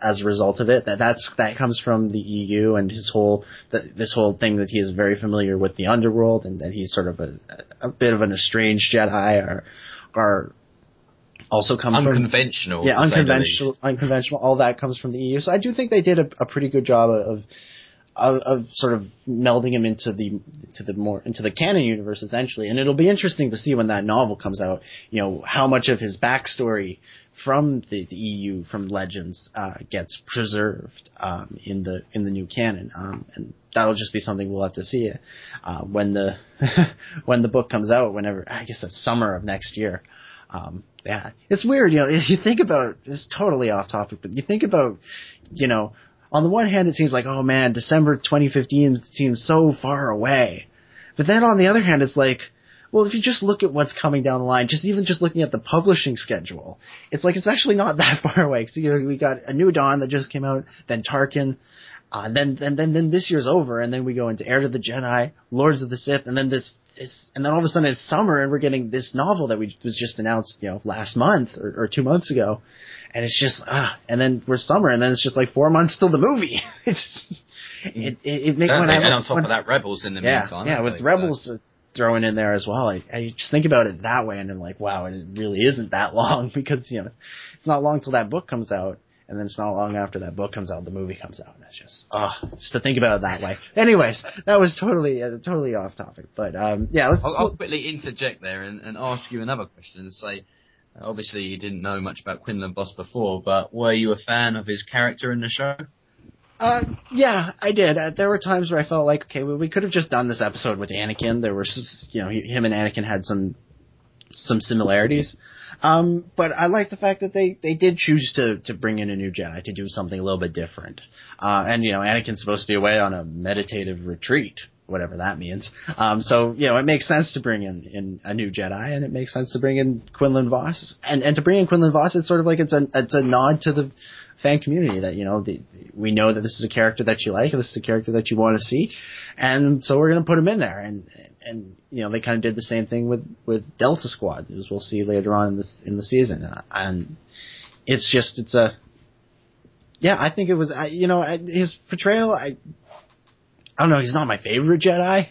as a result of it, that that's that comes from the EU and his whole the, this whole thing that he is very familiar with the underworld and that he's sort of a, a bit of an estranged Jedi or or also comes unconventional. From, yeah, unconventional, unconventional. All that comes from the EU. So I do think they did a, a pretty good job of, of, of sort of melding him into the to the more into the canon universe essentially. And it'll be interesting to see when that novel comes out. You know how much of his backstory from the, the EU from Legends uh, gets preserved um, in the in the new canon, um, and that'll just be something we'll have to see uh, when the when the book comes out. Whenever I guess the summer of next year. Um, yeah, it's weird. You know, you think about it's totally off topic, but you think about, you know, on the one hand, it seems like, oh man, December 2015 seems so far away. But then on the other hand, it's like, well, if you just look at what's coming down the line, just even just looking at the publishing schedule, it's like it's actually not that far away. Cause, you know, we got a new Dawn that just came out, then Tarkin, uh, then, then, then, then this year's over, and then we go into Heir to the Jedi, Lords of the Sith, and then this, this, and then all of a sudden it's summer, and we're getting this novel that we was just announced, you know, last month or, or two months ago, and it's just, ah, and then we're summer, and then it's just like four months till the movie. it's, it, it, it makes when I, and on top when, of that, Rebels in the yeah, meantime. Yeah, with Rebels so. thrown in there as well, I, I just think about it that way, and I'm like, wow, it really isn't that long because you know, it's not long till that book comes out and then it's not long after that book comes out, the movie comes out, and it's just, oh, just to think about it that way. Anyways, that was totally, uh, totally off topic, but um, yeah. I'll, I'll, quickly interject there and, and, ask you another question and say, obviously you didn't know much about Quinlan Vos before, but were you a fan of his character in the show? Uh, yeah, I did. Uh, there were times where I felt like, okay, well, we could have just done this episode with Anakin. There was, you know, he, him and Anakin had some some similarities. Um, but I like the fact that they, they did choose to, to bring in a new Jedi to do something a little bit different. Uh, and you know, Anakin's supposed to be away on a meditative retreat, whatever that means. Um, so, you know, it makes sense to bring in, in a new Jedi and it makes sense to bring in Quinlan Vos. And, and to bring in Quinlan Vos, it's sort of like it's a, it's a nod to the, fan community that you know the, we know that this is a character that you like, this is a character that you want to see, and so we're going to put him in there. And and you know they kind of did the same thing with with Delta Squad, as we'll see later on in this in the season. And it's just it's a yeah, I think it was I, you know his portrayal. I I don't know. He's not my favorite Jedi,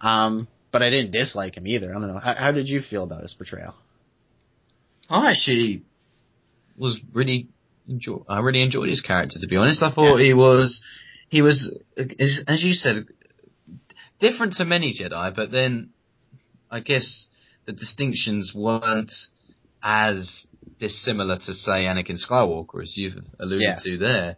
um, but I didn't dislike him either. I don't know. How, how did you feel about his portrayal? I actually was really enjoy. I really enjoyed his character. To be honest, I thought yeah. he was he was as you said different to many Jedi, but then I guess the distinctions weren't as dissimilar to say Anakin Skywalker as you've alluded yeah. to there.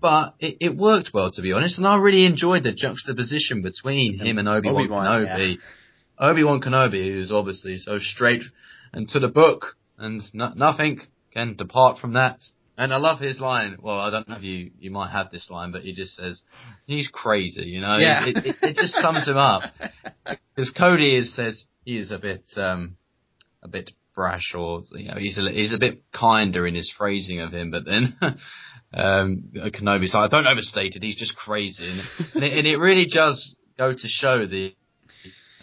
But it, it, worked well, to be honest, and I really enjoyed the juxtaposition between him and Obi Wan Kenobi. Yeah. Obi Wan Kenobi, who's obviously so straight and to the book, and no, nothing can depart from that. And I love his line. Well, I don't know if you, you might have this line, but he just says, he's crazy, you know? Yeah. It, it, it just sums him up. Because Cody is, says he is a bit, um, a bit brash or, you know, he's a, he's a bit kinder in his phrasing of him, but then, um, Kenobi, so I don't overstate it, he's just crazy. And, and, it, and it really does go to show the,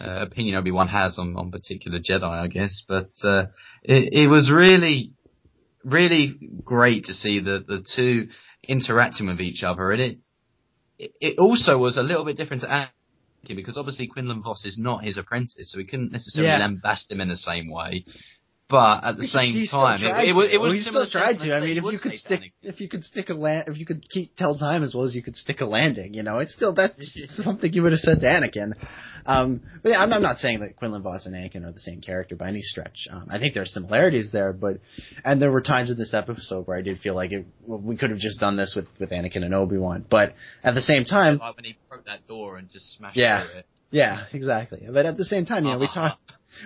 uh, opinion Obi-Wan has on, on particular Jedi, I guess, but, uh, it, it was really, really great to see the the two interacting with each other, and it it also was a little bit different to Anakin because obviously Quinlan Vos is not his apprentice, so he couldn't necessarily yeah. lambast him in the same way. But at the He- same time, it, it, was it was he similar still tried to. I mean, if you could stick, if you could stick a land, if you could keep tell time as well as you could stick a landing, you know, it's still that's something you would have said to Anakin. Um, but yeah, I'm, I'm not saying that Quinlan Vos and Anakin are the same character by any stretch. Um, I think there are similarities there, but and there were times in this episode where I did feel like it, well, we could have just done this with with Anakin and Obi Wan, but at the same time, like when he broke that door and just smashed Yeah. through it. yeah, exactly. But at the same time, you know, we talked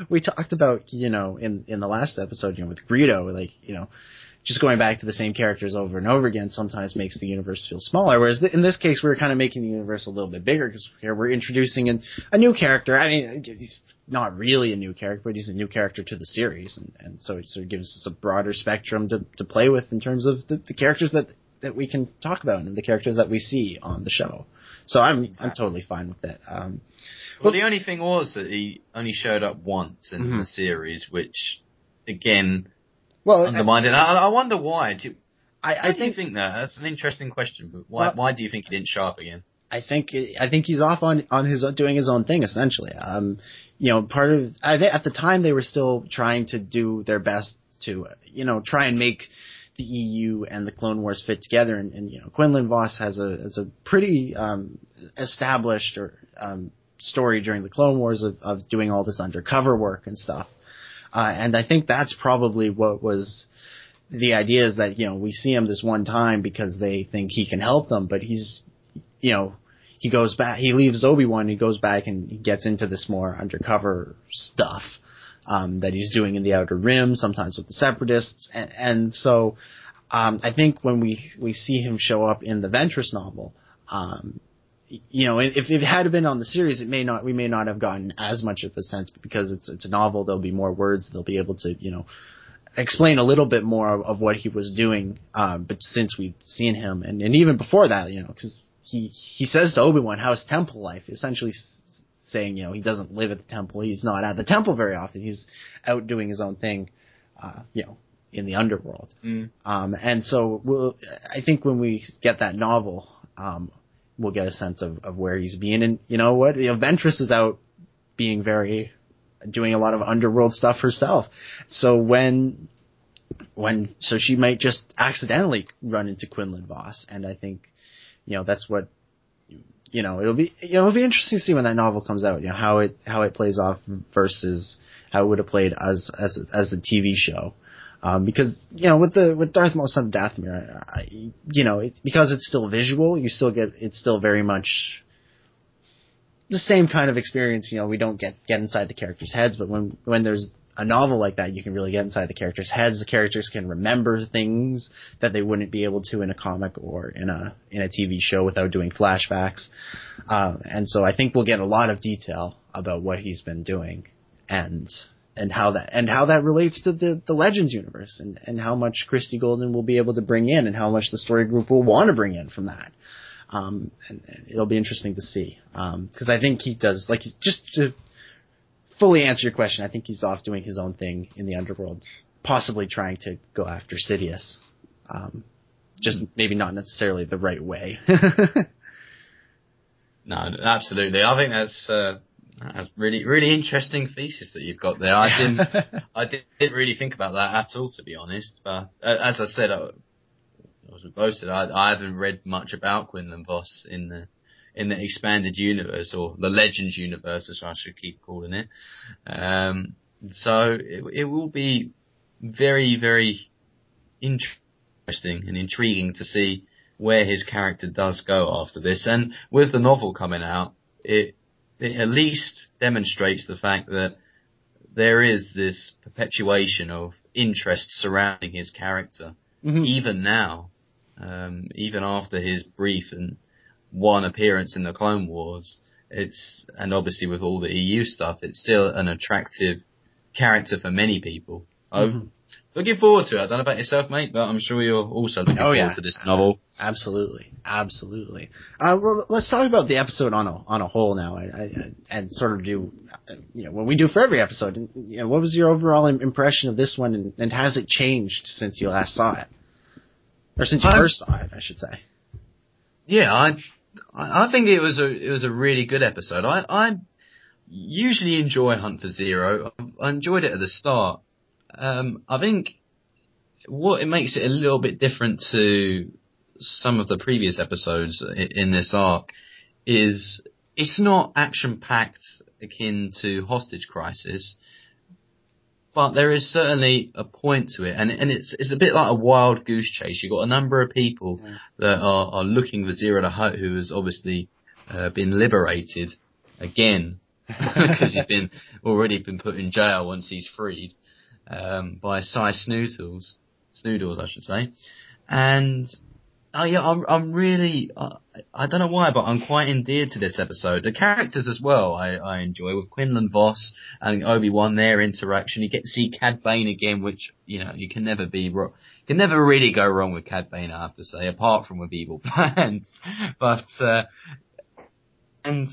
we talked about, you know, in in the last episode, you know, with Greedo, like, you know, just going back to the same characters over and over again sometimes makes the universe feel smaller. Whereas th- in this case, we're kind of making the universe a little bit bigger because here we're introducing an, a new character. I mean, he's not really a new character, but he's a new character to the series, and, and so it sort of gives us a broader spectrum to, to play with in terms of the, the characters that that we can talk about and the characters that we see on the show. So I'm. I'm totally fine with that. Um, well, the only thing was that he only showed up once in mm-hmm. the series, which again well undermined it. I, I wonder why. Do you, I, I think, think, that that's an interesting question. But why well, why do you think he didn't show up again? I think I think he's off on on his doing his own thing essentially. Um, you know, part of I at the time they were still trying to do their best to you know try and make the EU and the Clone Wars fit together. And, and you know, Quinlan Vos has a has a pretty um, established or um, story during the Clone Wars of, of doing all this undercover work and stuff. Uh, and I think that's probably what was the idea is that you know we see him this one time because they think he can help them, but he's you know he goes back, he leaves Obi Wan, he goes back and gets into this more undercover stuff um, that he's doing in the Outer Rim, sometimes with the Separatists, and, and so um, I think when we we see him show up in the Ventress novel, um, you know, if, if it had been on the series, it may not we may not have gotten as much of a sense, but because it's it's a novel, there'll be more words, they'll be able to you know explain a little bit more of, of what he was doing. Um, but since we've seen him, and, and even before that, you know, because he he says to Obi Wan, "How's temple life?" Essentially saying, you know, he doesn't live at the temple. He's not at the temple very often. He's out doing his own thing, uh, you know, in the underworld. Mm. Um, and so we'll, I think when we get that novel, um, we'll get a sense of, of where he's being. And you know what? You know, Ventress is out being very, doing a lot of underworld stuff herself. So when, when, so she might just accidentally run into Quinlan Vos. And I think, you know, that's what you know, it'll be you know, it'll be interesting to see when that novel comes out. You know how it how it plays off versus how it would have played as as as a TV show. Um, because you know with the with Darth Maul son of Dathomir, I, you know it's because it's still visual. You still get it's still very much the same kind of experience. You know we don't get get inside the characters' heads, but when when there's a novel like that, you can really get inside the characters' heads. The characters can remember things that they wouldn't be able to in a comic or in a in a TV show without doing flashbacks. Uh, and so I think we'll get a lot of detail about what he's been doing and and how that and how that relates to the the Legends universe and and how much Christie Golden will be able to bring in and how much the story group will want to bring in from that. Um, and, and it'll be interesting to see because um, I think he does like just to fully answer your question, I think he's off doing his own thing in the underworld, possibly trying to go after Sidious. Um, just maybe not necessarily the right way. no, absolutely. I think that's uh, a really, really interesting thesis that you've got there. I didn't, I didn't really think about that at all, to be honest. But uh, as I said, I, we both said, I, I haven't read much about Quinlan Vos in the in the expanded universe or the Legends universe, as I should keep calling it. Um, so it, it will be very, very interesting and intriguing to see where his character does go after this. And with the novel coming out, it, it at least demonstrates the fact that there is this perpetuation of interest surrounding his character, mm-hmm. even now, um, even after his brief and one appearance in the Clone Wars, it's and obviously with all the EU stuff, it's still an attractive character for many people. Mm-hmm. looking forward to it. I don't know about yourself, mate, but I'm sure you're also looking oh, forward yeah. to this novel. Absolutely, absolutely. Uh, well, let's talk about the episode on a on a whole now, I, I, and sort of do you know what we do for every episode. You know, what was your overall impression of this one, and, and has it changed since you last saw it, or since you first saw it, I should say? Yeah, I I think it was a it was a really good episode. I I usually enjoy Hunt for Ziro. I enjoyed it at the start. Um, I think what it makes it a little bit different to some of the previous episodes in this arc is it's not action packed akin to Hostage Crisis but there is certainly a point to it, and and it's it's a bit like a wild goose chase. You've got a number of people yeah. that are, are looking for Ziro the Hutt, who has obviously uh, been liberated again because he's been already been put in jail once he's freed um, by Sy Snoodles, Snoodles, I should say, and Oh yeah, I'm I'm really uh, I don't know why, but I'm quite endeared to this episode. The characters as well, I, I enjoy with Quinlan Vos and Obi Wan. Their interaction, you get to see Cad Bane again, which you know you can never be wrong. Can never really go wrong with Cad Bane, I have to say, apart from with Evil Plans. but uh, and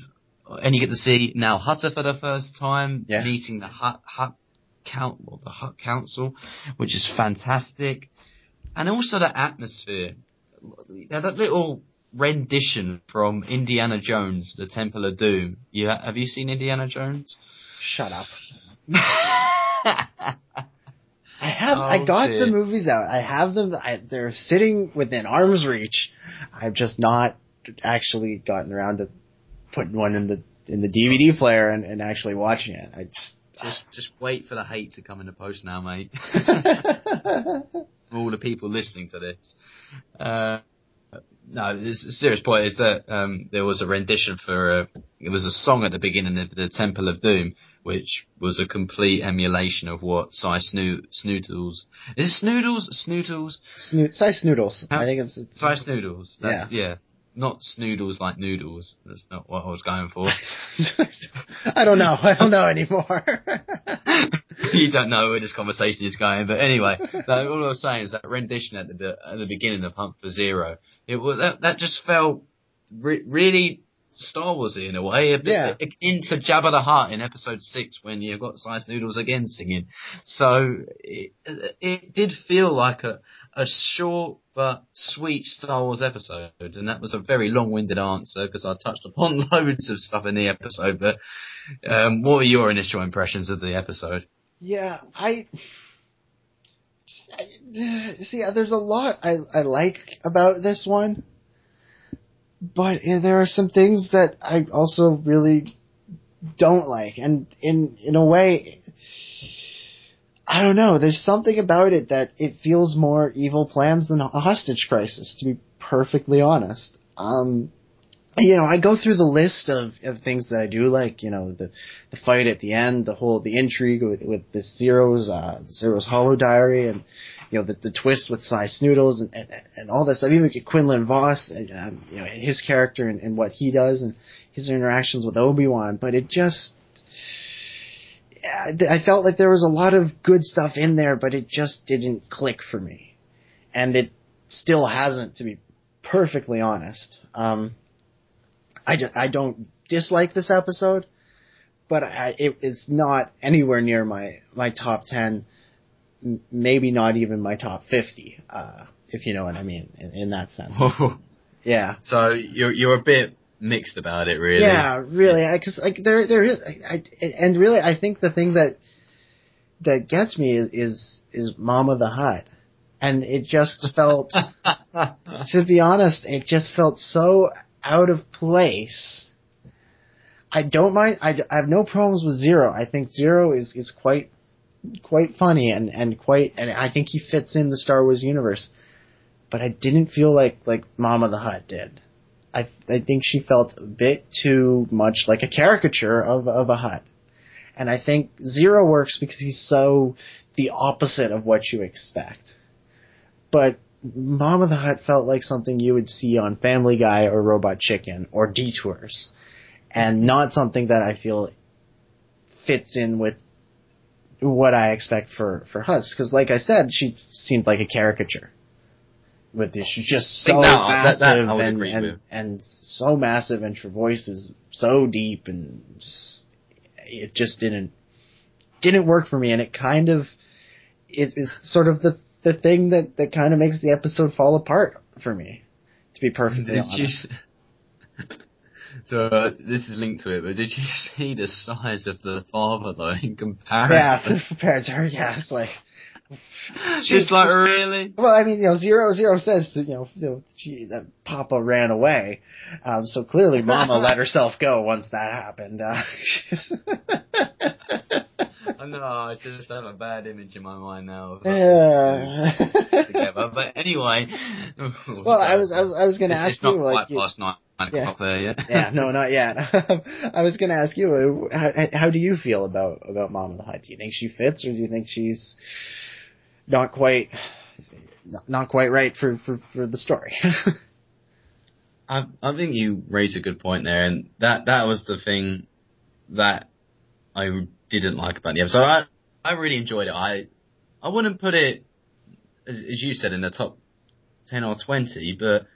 and you get to see Nal Hutta for the first time, Yeah. meeting the Hutt Hutt Count or the Hutt Council, which is fantastic, and also the atmosphere. Now that little rendition from Indiana Jones, The Temple of Doom. You ha- have you seen Indiana Jones? Shut up. I have. I Oh, got dear. the movies out. I have them. I, they're sitting within arm's reach. I've just not actually gotten around to putting one in the in the DVD player and, and actually watching it. I just. Just just wait for the hate to come in the post now, mate. All the people listening to this. Uh, no, a serious point is that um, there was a rendition for a, it was a song at the beginning of the Temple of Doom, which was a complete emulation of what Cy Snoo- Snoodles is it Snoodles Snoodles Snoot, Sy Snoodles. How- I think it's, it's Sy Snoodles. That's, yeah. Not snoodles like noodles. That's not what I was going for. I don't know. I don't know anymore. you don't know where this conversation is going, but anyway, no, all I was saying is that rendition at the at the beginning of Hunt for Ziro, it was that that just felt re- really Star Warsy in a way, a bit Yeah. akin to Jabba the Hutt in Episode Six when you've got Sy Snoodles again singing. So it, it did feel like a a short but sweet Star Wars episode, and that was a very long-winded answer because I touched upon loads of stuff in the episode. But um, what were your initial impressions of the episode? Yeah, I see. There's a lot I I like about this one, but there are some things that I also really don't like, and in in a way, I don't know. There's something about it that it feels more evil plans than a hostage crisis. To be perfectly honest, um, you know, I go through the list of, of things that I do like, you know, the the fight at the end, the whole the intrigue with with the Ziro's uh Ziro's Holo Diary and you know the the twist with Sy Snoodles and, and and all that stuff. Even Quinlan Vos, and, um, you know, his character and, and what he does and his interactions with Obi Wan. But it just, I felt like there was a lot of good stuff in there, but it just didn't click for me, and it still hasn't, to be perfectly honest. Um, I, ju- I don't dislike this episode, but I, it, it's not anywhere near my, my top 10, m- maybe not even my top 50, uh, if you know what I mean, in, in that sense. Yeah. so you're you're a bit mixed about it, really. Yeah, really, because like there, there is, I, I, and really, I think the thing that that gets me is is, is Mama the Hutt, and it just felt, to be honest, it just felt so out of place. I don't mind. I, I have no problems with Ziro. I think Ziro is is quite quite funny and and quite, and I think he fits in the Star Wars universe. But I didn't feel like like Mama the Hutt did. I I think she felt a bit too much like a caricature of of a Hutt. And I think Ziro works because he's so the opposite of what you expect. But Mama the Hutt felt like something you would see on Family Guy or Robot Chicken or Detours. And not something that I feel fits in with what I expect for, for Hutts. Because like I said, she seemed like a caricature. With this, she's just so that- that- massive that would and, and, and so massive and her voice is so deep and just, it just didn't didn't work for me and it kind of it is sort of the the thing that that kind of makes the episode fall apart for me to be perfectly Did you? honest. s- So uh, this is linked to it, but did you see the size of the father though in comparison? yeah, compared to her, yeah, it's like Just like really. Well, I mean, you know, Ziro Ziro says you know, you know she, that Papa ran away, um, so clearly Mama let herself go once that happened. Uh, I know. I just have a bad image in my mind now. Of yeah. together, but anyway. well, I was I was, I was going to ask it's not you quite like, past nine Yeah. there yet. yeah, no, not yet. I was going to ask you, uh, how, how do you feel about about Mama the Hutt? Do you think she fits, or do you think she's not quite not, quite right for for, for the story? I, I think you raise a good point there, and that that was the thing that I didn't like about the episode. I I really enjoyed it. I I wouldn't put it as, as you said in the top ten or twenty, but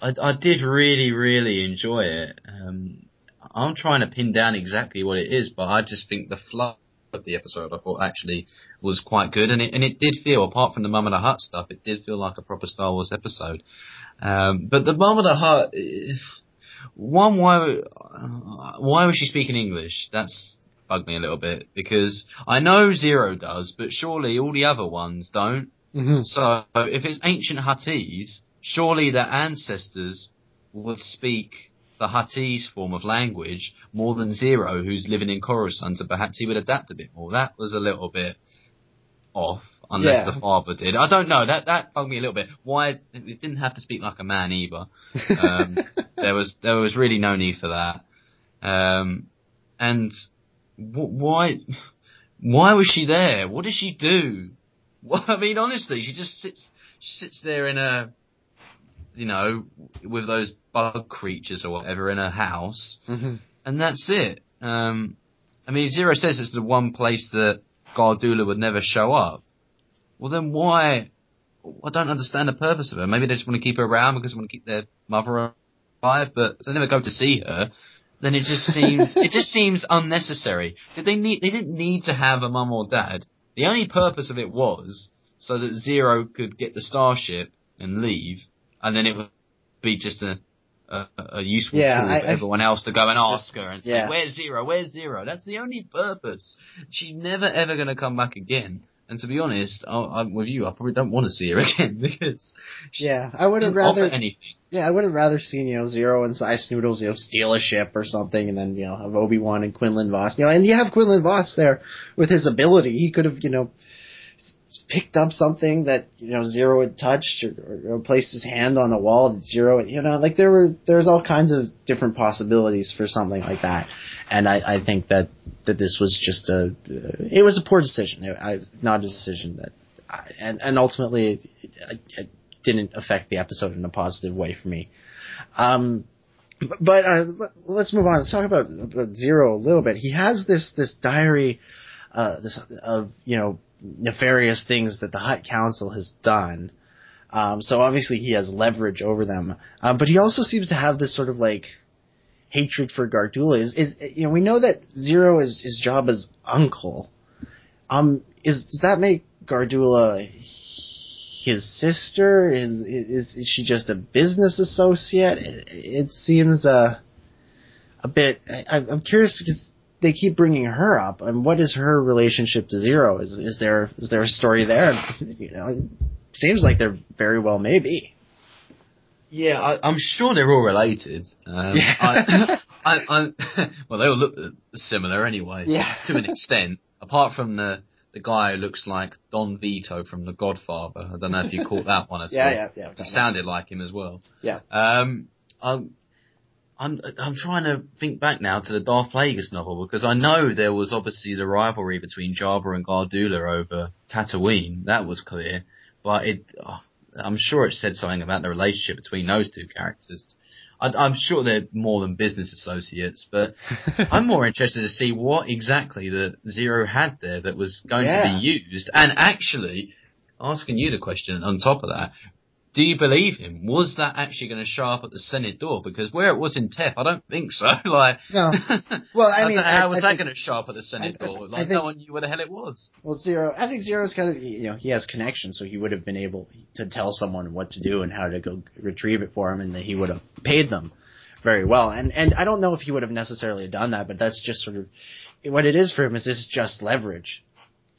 I I did really really enjoy it. Um, I'm trying to pin down exactly what it is, but I just think the flow of the episode I thought actually was quite good, and it and it did feel apart from the Mum and the Hutt stuff, it did feel like a proper Star Wars episode. Um, but the Mum and the Hutt, one why why was she speaking English? That's bugged me a little bit because I know Ziro does, but surely all the other ones don't. mm-hmm. So if it's ancient Huttese, surely their ancestors would speak the Huttese form of language more than Ziro, who's living in Coruscant, so perhaps he would adapt a bit more. That was a little bit off, unless Yeah. the father did. I don't know. That that bugged me a little bit. Why he didn't have to speak like a man either. Um, there was there was really no need for that. Um, and wh- why why was she there? What did she do? Well, I mean, honestly, she just sits she sits there in a you know with those bug creatures or whatever in her house, Mm-hmm. and that's it. Um, I mean, Ziro says it's the one place that Gardulla would never show up. Well, then why? I don't understand the purpose of her. Maybe they just want to keep her around because they want to keep their mother alive, but if they never go to see her. Then it just seems it just seems unnecessary. Did they need? They didn't need to have a mum or dad. The only purpose of it was so that Ziro could get the starship and leave, and then it would be just a a, a useful Yeah, tool I- for I- everyone else to go and ask her and say, yeah. "Where's Ziro? Where's Ziro?" That's the only purpose. She's never ever going to come back again. And to be honest, I, I'm with you. I probably don't want to see her again because Yeah, I would have rather anything. Yeah, I would have rather seen, you know, Ziro and Sy Snoodles, you know, steal a ship or something and then, you know, have Obi-Wan and Quinlan Vos. You know, and you have Quinlan Vos there with his ability. He could have, you know, picked up something that, you know, Ziro had touched or, or, placed his hand on the wall that Ziro, you know, like there were, there's all kinds of different possibilities for something like that. And I, I think that, that this was just a, uh, it was a poor decision. It, I, not a decision that, I, and, and ultimately it, it, it didn't affect the episode in a positive way for me. Um, but uh, let- let's move on. Let's talk about, about Ziro a little bit. He has this this diary, uh, this of you know nefarious things that the Hutt Council has done. Um, so obviously he has leverage over them. Um, but he also seems to have this sort of like hatred for Gardulla. Is, is you know we know that Ziro is his job as uncle. Um, is does that make Gardulla his sister? Is, is, is she just a business associate? It, it seems uh, a bit. I, I'm curious because they keep bringing her up. And what is her relationship to Ziro? Is is there is there a story there? You know, it seems like there very well may be. Yeah, I, I'm sure they're all related. Um, Yeah. I, I, I, well, they all look similar anyway. Yeah. To an extent, apart from the the guy who looks like Don Vito from The Godfather. I don't know if you caught that one at Yeah, all. yeah, yeah. He sounded like him as well. Yeah. Um, I'm, I'm, I'm trying to think back now to the Darth Plagueis novel because I know there was obviously the rivalry between Jabba and Gardulla over Tatooine. That was clear, but it, oh, I'm sure it said something about the relationship between those two characters. I, I'm sure they're more than business associates, but I'm more interested to see what exactly the Ziro had there that was going Yeah. to be used. And actually, asking you the question on top of that, do you believe him? Was that actually going to show up at the Senate door? Because where it was in Teth, I don't think so. like, No. Well, I mean, how I- was I that think- going to show up at the Senate I- door? Like, think- no one knew where the hell it was. Well, Ziro, I think Ziro's kind of, you know, he has connections, so he would have been able to tell someone what to do and how to go retrieve it for him, and that he would have paid them very well. And and I don't know if he would have necessarily done that, but that's just sort of what it is for him. Is this just leverage?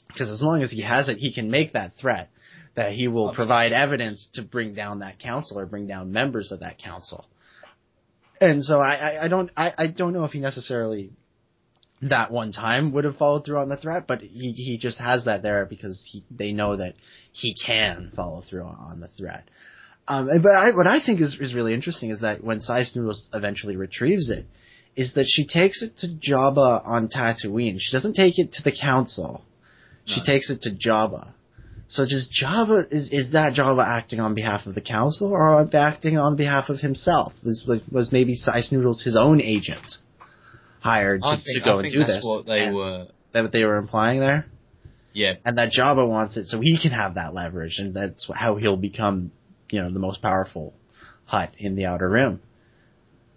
Because as long as he has it, he can make that threat that he will provide evidence to bring down that council or bring down members of that council. And so I, I, I don't I, I don't know if he necessarily that one time would have followed through on the threat, but he he just has that there because he they know that he can follow through on the threat. Um, but I, what I think is, is really interesting is that when Sy Snoodles eventually retrieves it, is that she takes it to Jabba on Tatooine. She doesn't take it to the Council. She No. takes it to Jabba. So does Jabba is is that Jabba acting on behalf of the Council or acting on behalf of himself? Was was, was maybe Sy Snoodles his own agent hired to, I to go I and think do this? what they And were. That what they were implying there? Yeah, and that Jabba wants it so he can have that leverage, and that's how he'll become, you know, the most powerful Hutt in the Outer Rim.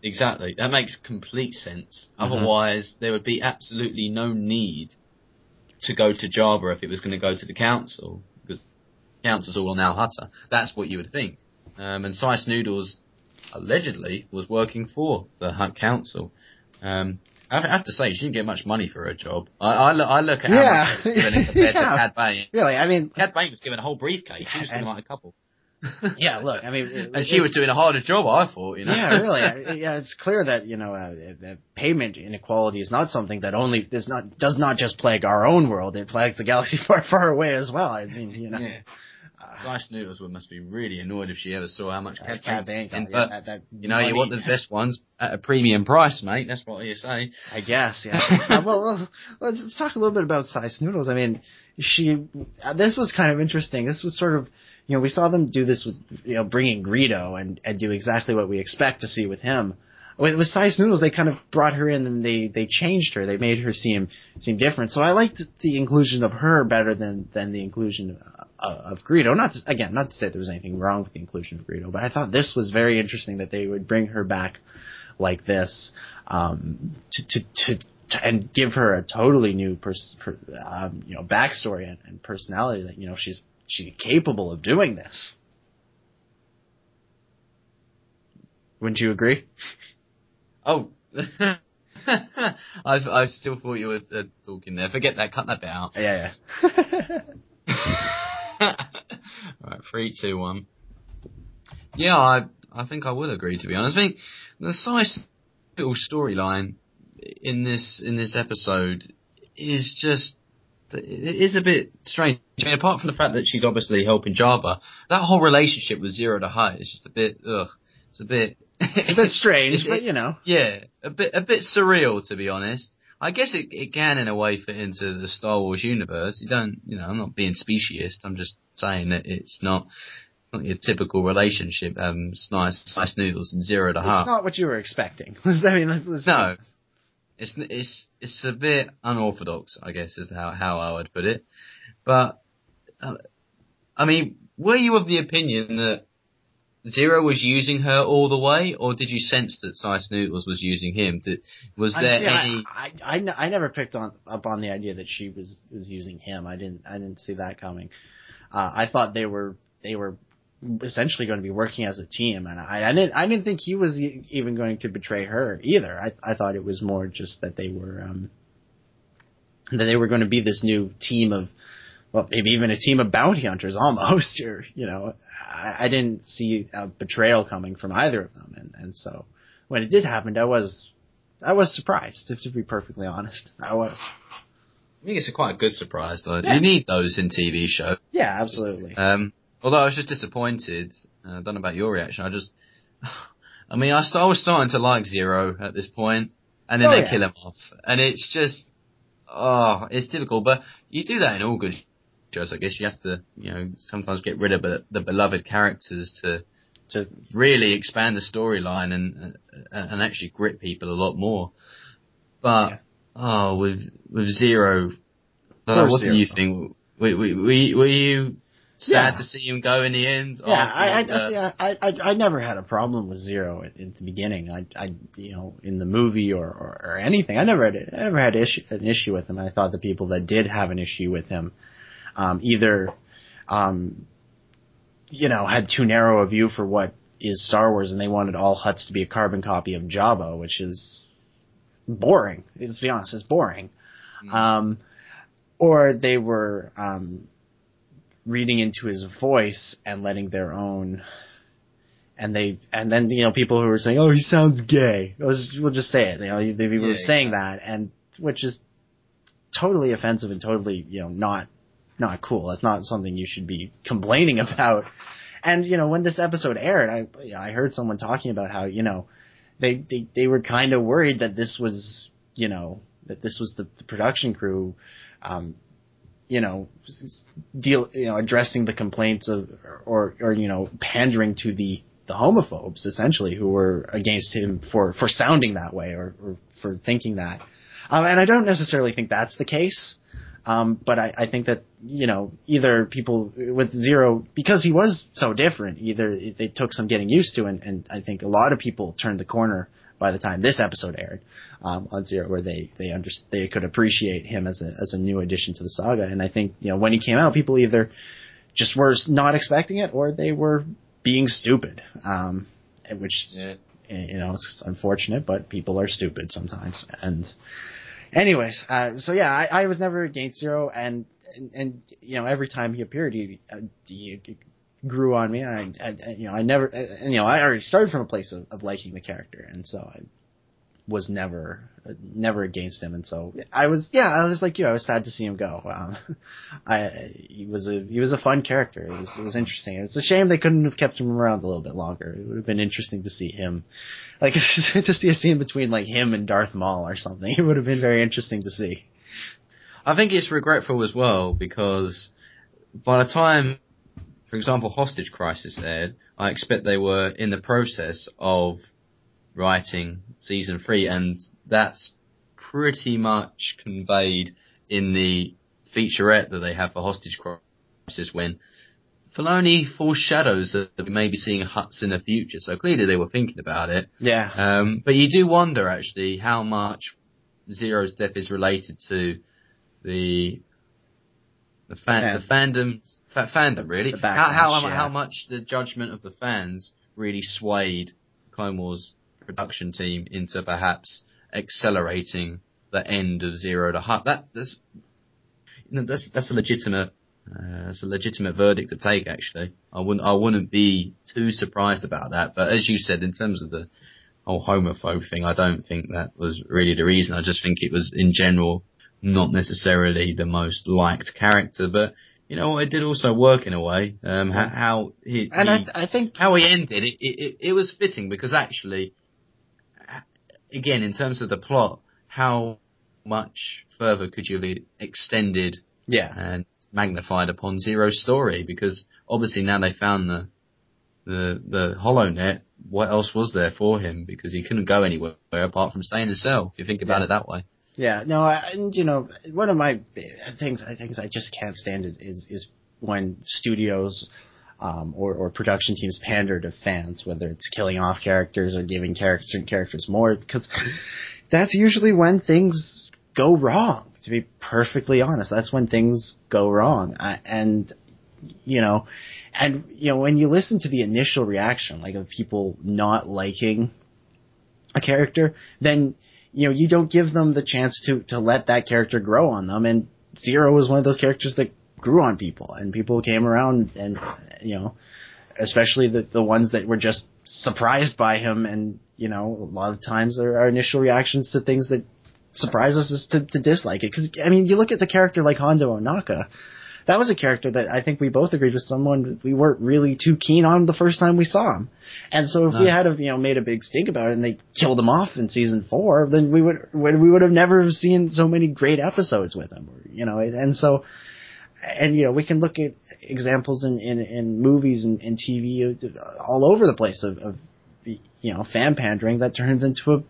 exactly. That makes complete sense. Mhm. Otherwise, there would be absolutely no need to go to Jabba if it was going to go to the council, the council's all on Nal Hutta. That's what you would think. Um, and Sy Snoodles allegedly was working for the Hutt Council. Um, I have- to say, she didn't get much money for her job. I, I, look, I look at how Yeah. was given compared Yeah. to Cad Bane. Really, I mean, Cad Bane was given a whole briefcase. She was Yeah, given like a couple. yeah. Look, I mean, it- and she was doing a harder job, I thought. You know. yeah, really. Yeah, it's clear that you know uh, payment inequality is not something that only does not does not just plague our own world. It plagues the galaxy far, far away as well. I mean, you know, Yeah. Noodles would must be really annoyed if she ever saw how much Cad Cad Bane Bane was got- getting, yeah, But that- that you know, you want the best ones at a premium price, mate. That's what you say. I guess, yeah. Uh, well, let's, let's talk a little bit about Sy Snoodles. I mean, she, uh, this was kind of interesting. This was sort of, you know, we saw them do this with, you know, bringing Greedo and, and do exactly what we expect to see with him. With, with Sy Snoodles, they kind of brought her in and they, they changed her. They made her seem, seem different. So I liked the inclusion of her better than, than the inclusion of, of Greedo. Not to, again, not to say there was anything wrong with the inclusion of Greedo, but I thought this was very interesting that they would bring her back like this um, to, to, to and give her a totally new pers- per, um, you know backstory and, and personality that you know she's she's capable of doing this. Wouldn't you agree? Oh. I, I still thought you were uh, talking there. Forget that. Cut that bit out. Yeah, yeah. Alright, three, two, one. Yeah, I I think I would agree to be honest. I think the size little storyline in this in this episode is just it is a bit strange. I mean, apart from the fact that she's obviously helping Jabba, that whole relationship with Ziro the Hutt is just a bit ugh. It's a bit it's a bit strange, It's- but you know. yeah, a bit a bit surreal to be honest. I guess it it can in a way fit into the Star Wars universe. You don't, you know, I'm not being speciesist. I'm just saying that it's not it's not your typical relationship. Um, nice nice noodles and Ziro the Hutt. It's not what you were expecting. I mean, let's- let's- No. It's it's it's a bit unorthodox, I guess, is how how I would put it. But uh, I mean, were you of the opinion that Ziro was using her all the way, or did you sense that Sy Snoodles was using him? Did, was there see, I- I I, I, never picked on up on the idea that she was was using him. I didn't I didn't see that coming. Uh, I thought they were they were essentially going to be working as a team, and I, I didn't I didn't think he was even going to betray her either. I I thought it was more just that they were um that they were going to be this new team of well maybe even a team of bounty hunters almost or you know I, I didn't see a betrayal coming from either of them, and and so when it did happen, I was I was surprised, if to be perfectly honest. I was. I think it's a quite a good surprise, though. Yeah. You need those in TV shows. Yeah, absolutely. Um, although I was just disappointed. Uh, I don't know about your reaction. I just, I mean, I, st- I was starting to like Ziro at this point, and then Oh, they yeah. kill him off, and it's just, oh, it's difficult. But you do that in all good shows, I guess. You have to, you know, sometimes get rid of the, the beloved characters to To really expand the storyline and uh, and actually grip people a lot more. But Yeah. oh, with with Ziro, know, what do you think? Were, were, were you- were you sad Yeah. to see him go in the end? yeah, I I, see, I I I never had a problem with Ziro at, at the beginning. I I you know in the movie or, or, or anything. I never had I never had issue, an issue with him. I thought the people that did have an issue with him, um, either, um, you know, had too narrow a view for what is Star Wars, and they wanted all Hutts to be a carbon copy of Jabba, which is boring. Let's be honest, it's boring. Um, or they were um, reading into his voice and letting their own. And they, and then you know, people who were saying, "Oh, he sounds gay." We'll just, we'll just say it. You know, they were Yeah, saying that, and which is totally offensive and totally, you know, not not cool. That's not something you should be complaining about. And you know, when this episode aired, I I heard someone talking about how you know they they they were kind of worried that this was you know that this was the, the production crew, um, you know, deal you know addressing the complaints of or or you know pandering to the the homophobes essentially who were against him for for sounding that way or, or for thinking that. Um, and I don't necessarily think that's the case. Um, but I, I think that, you know, either people with Ziro, because he was so different, either they took some getting used to, and, and I think a lot of people turned the corner by the time this episode aired um, on Ziro, where they they under, they could appreciate him as a as a new addition to the saga. And I think you know when he came out, people either just were not expecting it, or they were being stupid, um, which Yeah. you know it's unfortunate, but people are stupid sometimes. And anyways, uh, so yeah, I, I was never against Ziro, and, and and you know every time he appeared, he, uh, he grew on me. I, I you know I never and, you know I already started from a place of, of liking the character, and so I was never never against him, and so I was yeah I was like you I was sad to see him go. Um, I he was a he was a fun character. It was it was interesting. It's a shame they couldn't have kept him around a little bit longer. It would have been interesting to see him, like to see a scene between like him and Darth Maul or something. It would have been very interesting to see. I think it's regretful as well because by the time, for example, Hostage Crisis aired, I expect they were in the process of writing season three, and that's pretty much conveyed in the featurette that they have for Hostage Crisis when Filoni foreshadows that we may be seeing Hutts in the future. So clearly they were thinking about it. Yeah, Um, but you do wonder actually how much Ziro's death is related to the the fan Yeah. the fandom fa- fandom really. the how how yeah. how much the judgment of the fans really swayed Clone Wars production team into perhaps accelerating the end of Ziro the Hutt. That that's you know, that's that's a legitimate uh, that's a legitimate verdict to take. Actually, I wouldn't I wouldn't be too surprised about that. But as you said, in terms of the whole homophobe thing, I don't think that was really the reason. I just think it was in general not necessarily the most liked character. But you know, it did also work in a way. Um, how, how he, and he- I I think how he ended, it, it, it, it was fitting because actually, again, in terms of the plot, how much further could you have extended yeah and magnified upon Ziro's story? Because obviously now they found the the the HoloNet. What else was there for him? Because he couldn't go anywhere apart from staying in his cell. If you think about Yeah. it that way. Yeah, no, I, and you know, one of my things, I things I just can't stand is is, is when studios um, or or production teams pander to fans, whether it's killing off characters or giving certain characters more, because that's usually when things go wrong. To be perfectly honest, that's when things go wrong, I, and you know, and you know when you listen to the initial reaction, like of people not liking a character, then you know you don't give them the chance to to let that character grow on them. And Ziro was one of those characters that grew on people, and people came around, and you know, especially the the ones that were just surprised by him. And you know, a lot of times our, our initial reactions to things that surprise us is to, to dislike it. Because I mean, you look at the character like Hondo Ohnaka. That was a character that I think we both agreed was someone that we weren't really too keen on the first time we saw him. And so if we had have, you know made a big stink about it and they killed him off in season four, then we would we would have never seen so many great episodes with him. You know, and so and you know we can look at examples in in, in movies and, and TV uh, all over the place of, of you know fan pandering that turns into a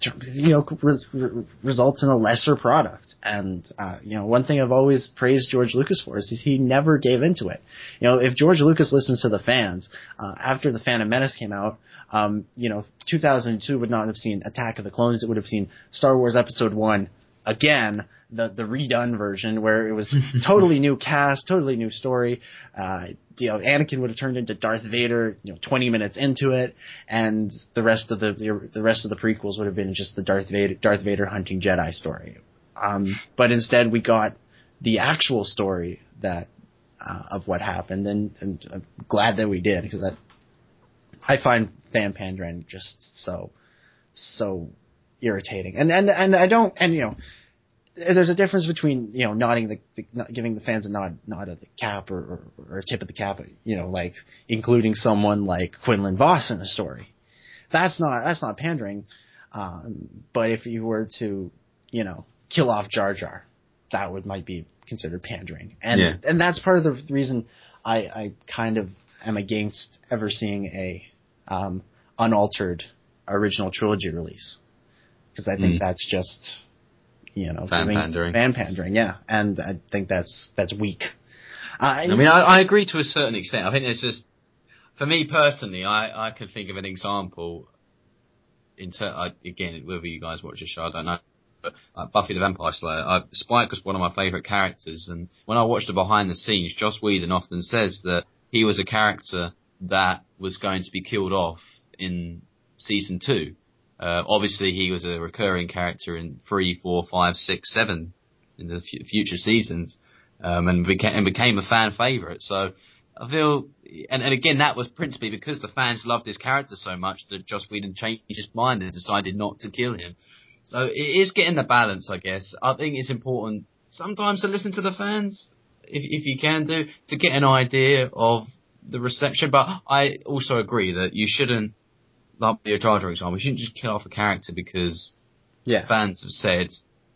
you know res, re- results in a lesser product. And uh, you know one thing I've always praised George Lucas for is he never gave into it. You know if George Lucas listens to the fans uh, after the Phantom Menace came out, um, you know 2002 would not have seen Attack of the Clones. It would have seen Star Wars Episode One again the the redone version where it was totally new cast, totally new story. Uh, you know, Anakin would have turned into Darth Vader, you know, 20 minutes into it, and the rest of the the rest of the prequels would have been just the Darth Vader Darth Vader hunting Jedi story. Um, but instead, we got the actual story that uh, of what happened, and, and I'm glad that we did because I I find fan pandering just so so irritating, and and and I don't and you know there's a difference between you know nodding the, the giving the fans a nod nod of the cap or, or, or a tip of the cap, you know, like including someone like Quinlan Vos in a story. That's not that's not pandering. Um, but if you were to, you know, kill off Jar Jar, that would might be considered pandering, and Yeah. and that's part of the reason I I kind of am against ever seeing a um, unaltered original trilogy release because I think Mm. that's just you know Fan pandering. fan pandering, yeah, and I think that's that's weak. Uh, I mean, I, I agree to a certain extent. I think it's just, for me personally, I, I could think of an example. In ter- I, again, whether you guys watch the show, I don't know. But like Buffy the Vampire Slayer, I, Spike was one of my favourite characters, and when I watched the behind the scenes, Joss Whedon often says that he was a character that was going to be killed off in season two. Uh, obviously, he was a recurring character in three, four, five, six, seven in the f- future seasons um, and became and became a fan favorite. So I feel, and, and again, that was principally because the fans loved his character so much that Joss Whedon changed his mind and decided not to kill him. So it is getting the balance, I guess. I think it's important sometimes to listen to the fans, if if you can do, to get an idea of the reception. But I also agree that you shouldn't, like your Jar Jar example, you shouldn't just kill off a character because yeah, fans have said,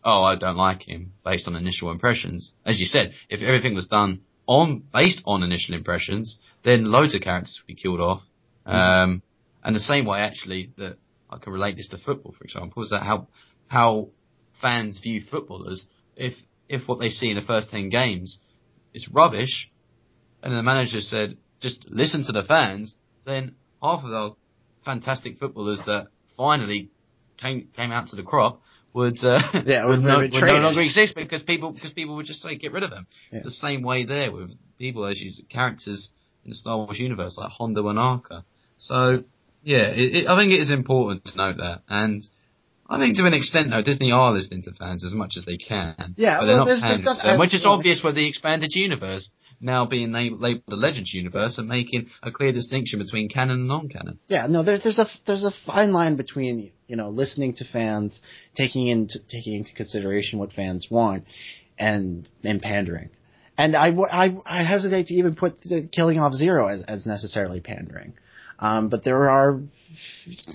"Oh, I don't like him," based on initial impressions. As you said, if everything was done on based on initial impressions, then loads of characters would be killed off. Um, and the same way, actually, that I can relate this to football, for example, is that how how fans view footballers. If if what they see in the first ten games is rubbish, and the manager said, "Just listen to the fans," then half of the fantastic footballers that finally came came out to the crop would uh, Yeah, would, no, would no longer exist because people because people would just say get rid of them. Yeah. It's the same way there with people as you characters in the Star Wars universe like Hondo Ohnaka. So yeah, it, it, I think it is important to note that, and I think to an extent though Disney are listening to fans as much as they can. Yeah, but they're well, not there's- there's stuff- to them, which is uh, obvious with the expanded universe now being labeled the Legends universe and making a clear distinction between canon and non-canon. Yeah, no, there's there's a there's a fine line between you know listening to fans, taking into taking into consideration what fans want, and and pandering. And I I hesitate to even put the killing off Ziro as, as necessarily pandering. Um, but there are,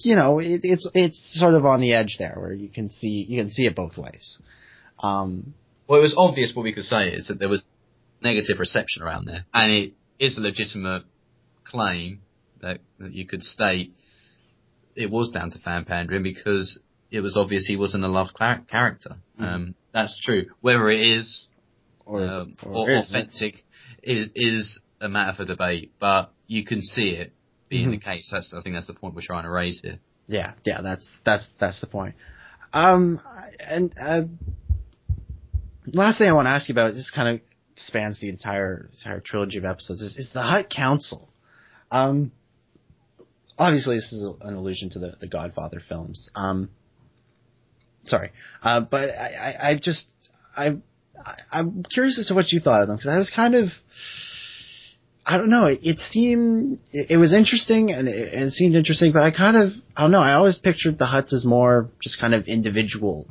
you know, it, it's it's sort of on the edge there where you can see you can see it both ways. Um, Well, it was obvious what we could say is that there was negative reception around there, and it is a legitimate claim that, that you could state it was down to fan pandering because it was obvious he wasn't a loved char- character. Um, that's true. Whether it is or, um, or or authentic is is a matter for debate, but you can see it being the case. That's I think that's the point we're trying to raise here. Yeah, yeah, that's that's that's the point. Um, and uh, last thing I want to ask you about, this kind of spans the entire entire trilogy of episodes, is, is the Hutt Council. Um, obviously, this is an allusion to the the Godfather films. Um, sorry, uh, but I, I, I just I, I I'm curious as to what you thought of them because I was kind of. I don't know. It, it seemed it, it was interesting and it, and it seemed interesting, but I kind of I don't know. I always pictured the Hutts as more just kind of individual,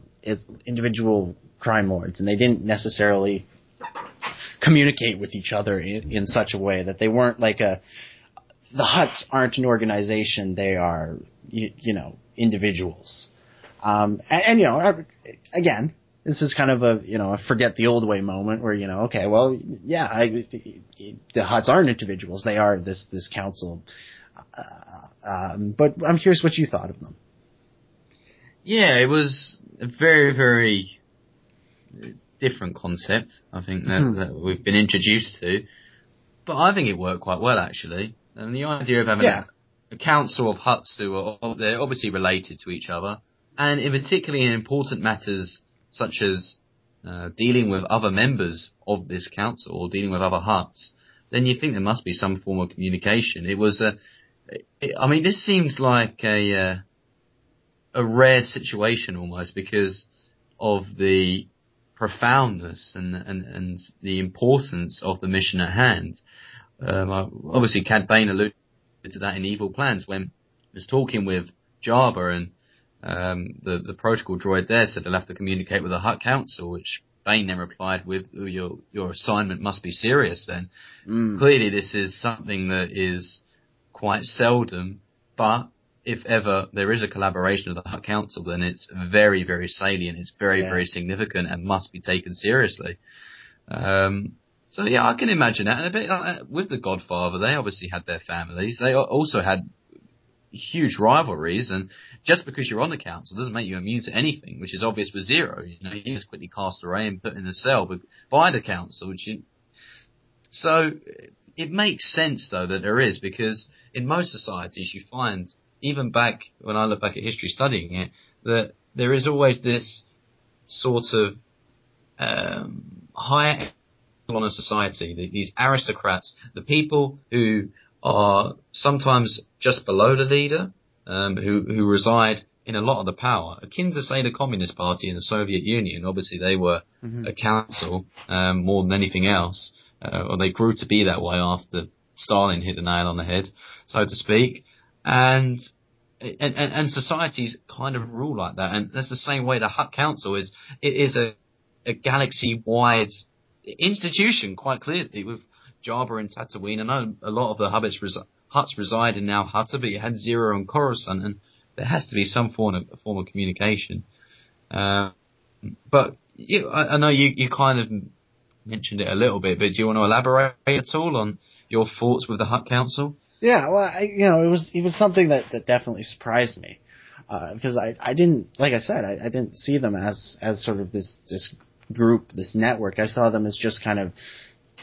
individual crime lords, and they didn't necessarily communicate with each other in, in such a way that they weren't like a. The Hutts aren't an organization; they are you, you know individuals. Um, and, and you know, again, this is kind of a you know a forget the old way moment where you know okay well yeah I, the Hutts aren't individuals they are this this council uh, um, but I'm curious what you thought of them Yeah, it was very, very different concept, I think, that, Mhm. that we've been introduced to. But I think it worked quite well, actually. And the idea of having Yeah. a, a council of Hutts who are, they're obviously related to each other, and in particularly in important matters such as uh, dealing with other members of this council or dealing with other Hutts, then you think there must be some form of communication. It was a, it, I mean, this seems like a, uh, a rare situation almost because of the profoundness and, and, and the importance of the mission at hand. Um, obviously, Cad Bane alluded to that in Evil Plans when he was talking with Jabba and um, the the protocol droid there said they'll have to communicate with the Hutt Council, which Bane then replied with, oh, "Your your assignment must be serious." Then Mm. clearly this is something that is quite seldom, but if ever there is a collaboration of the Hutt Council, then it's very, very salient, it's very, Yeah. very significant and must be taken seriously. Um, so yeah, I can imagine that. And a bit uh, with the Godfather, they obviously had their families. They also had huge rivalries, and just because you're on the council doesn't make you immune to anything, which is obvious with Ziro. You know, he was quickly cast away and put in a cell but by the council, which you, so it makes sense though that there is because in most societies you find even back when I look back at history studying it that there is always this sort of um, higher echelon of society, the, these aristocrats, the people who are sometimes just below the leader, um, who who reside in a lot of the power, akin to say the Communist Party in the Soviet Union. Obviously, they were a council um, more than anything else, uh, or they grew to be that way after Stalin hit the nail on the head, so to speak. And and, and, societies kind of rule like that, and that's the same way the Hutt Council is. It is a a galaxy-wide institution, quite clearly, with Jabba and Tatooine. I know a lot of the Hubbits Hutts reside in Nal Hutta, but you had Ziro and Coruscant, and there has to be some form of form of communication. Uh, but you, I, I know you, you kind of mentioned it a little bit, but do you want to elaborate at all on your thoughts with the Hutt Council? Yeah, well, I, you know, it was it was something that, that definitely surprised me uh, because I I didn't like I said I, I didn't see them as as sort of this this group this network. I saw them as just kind of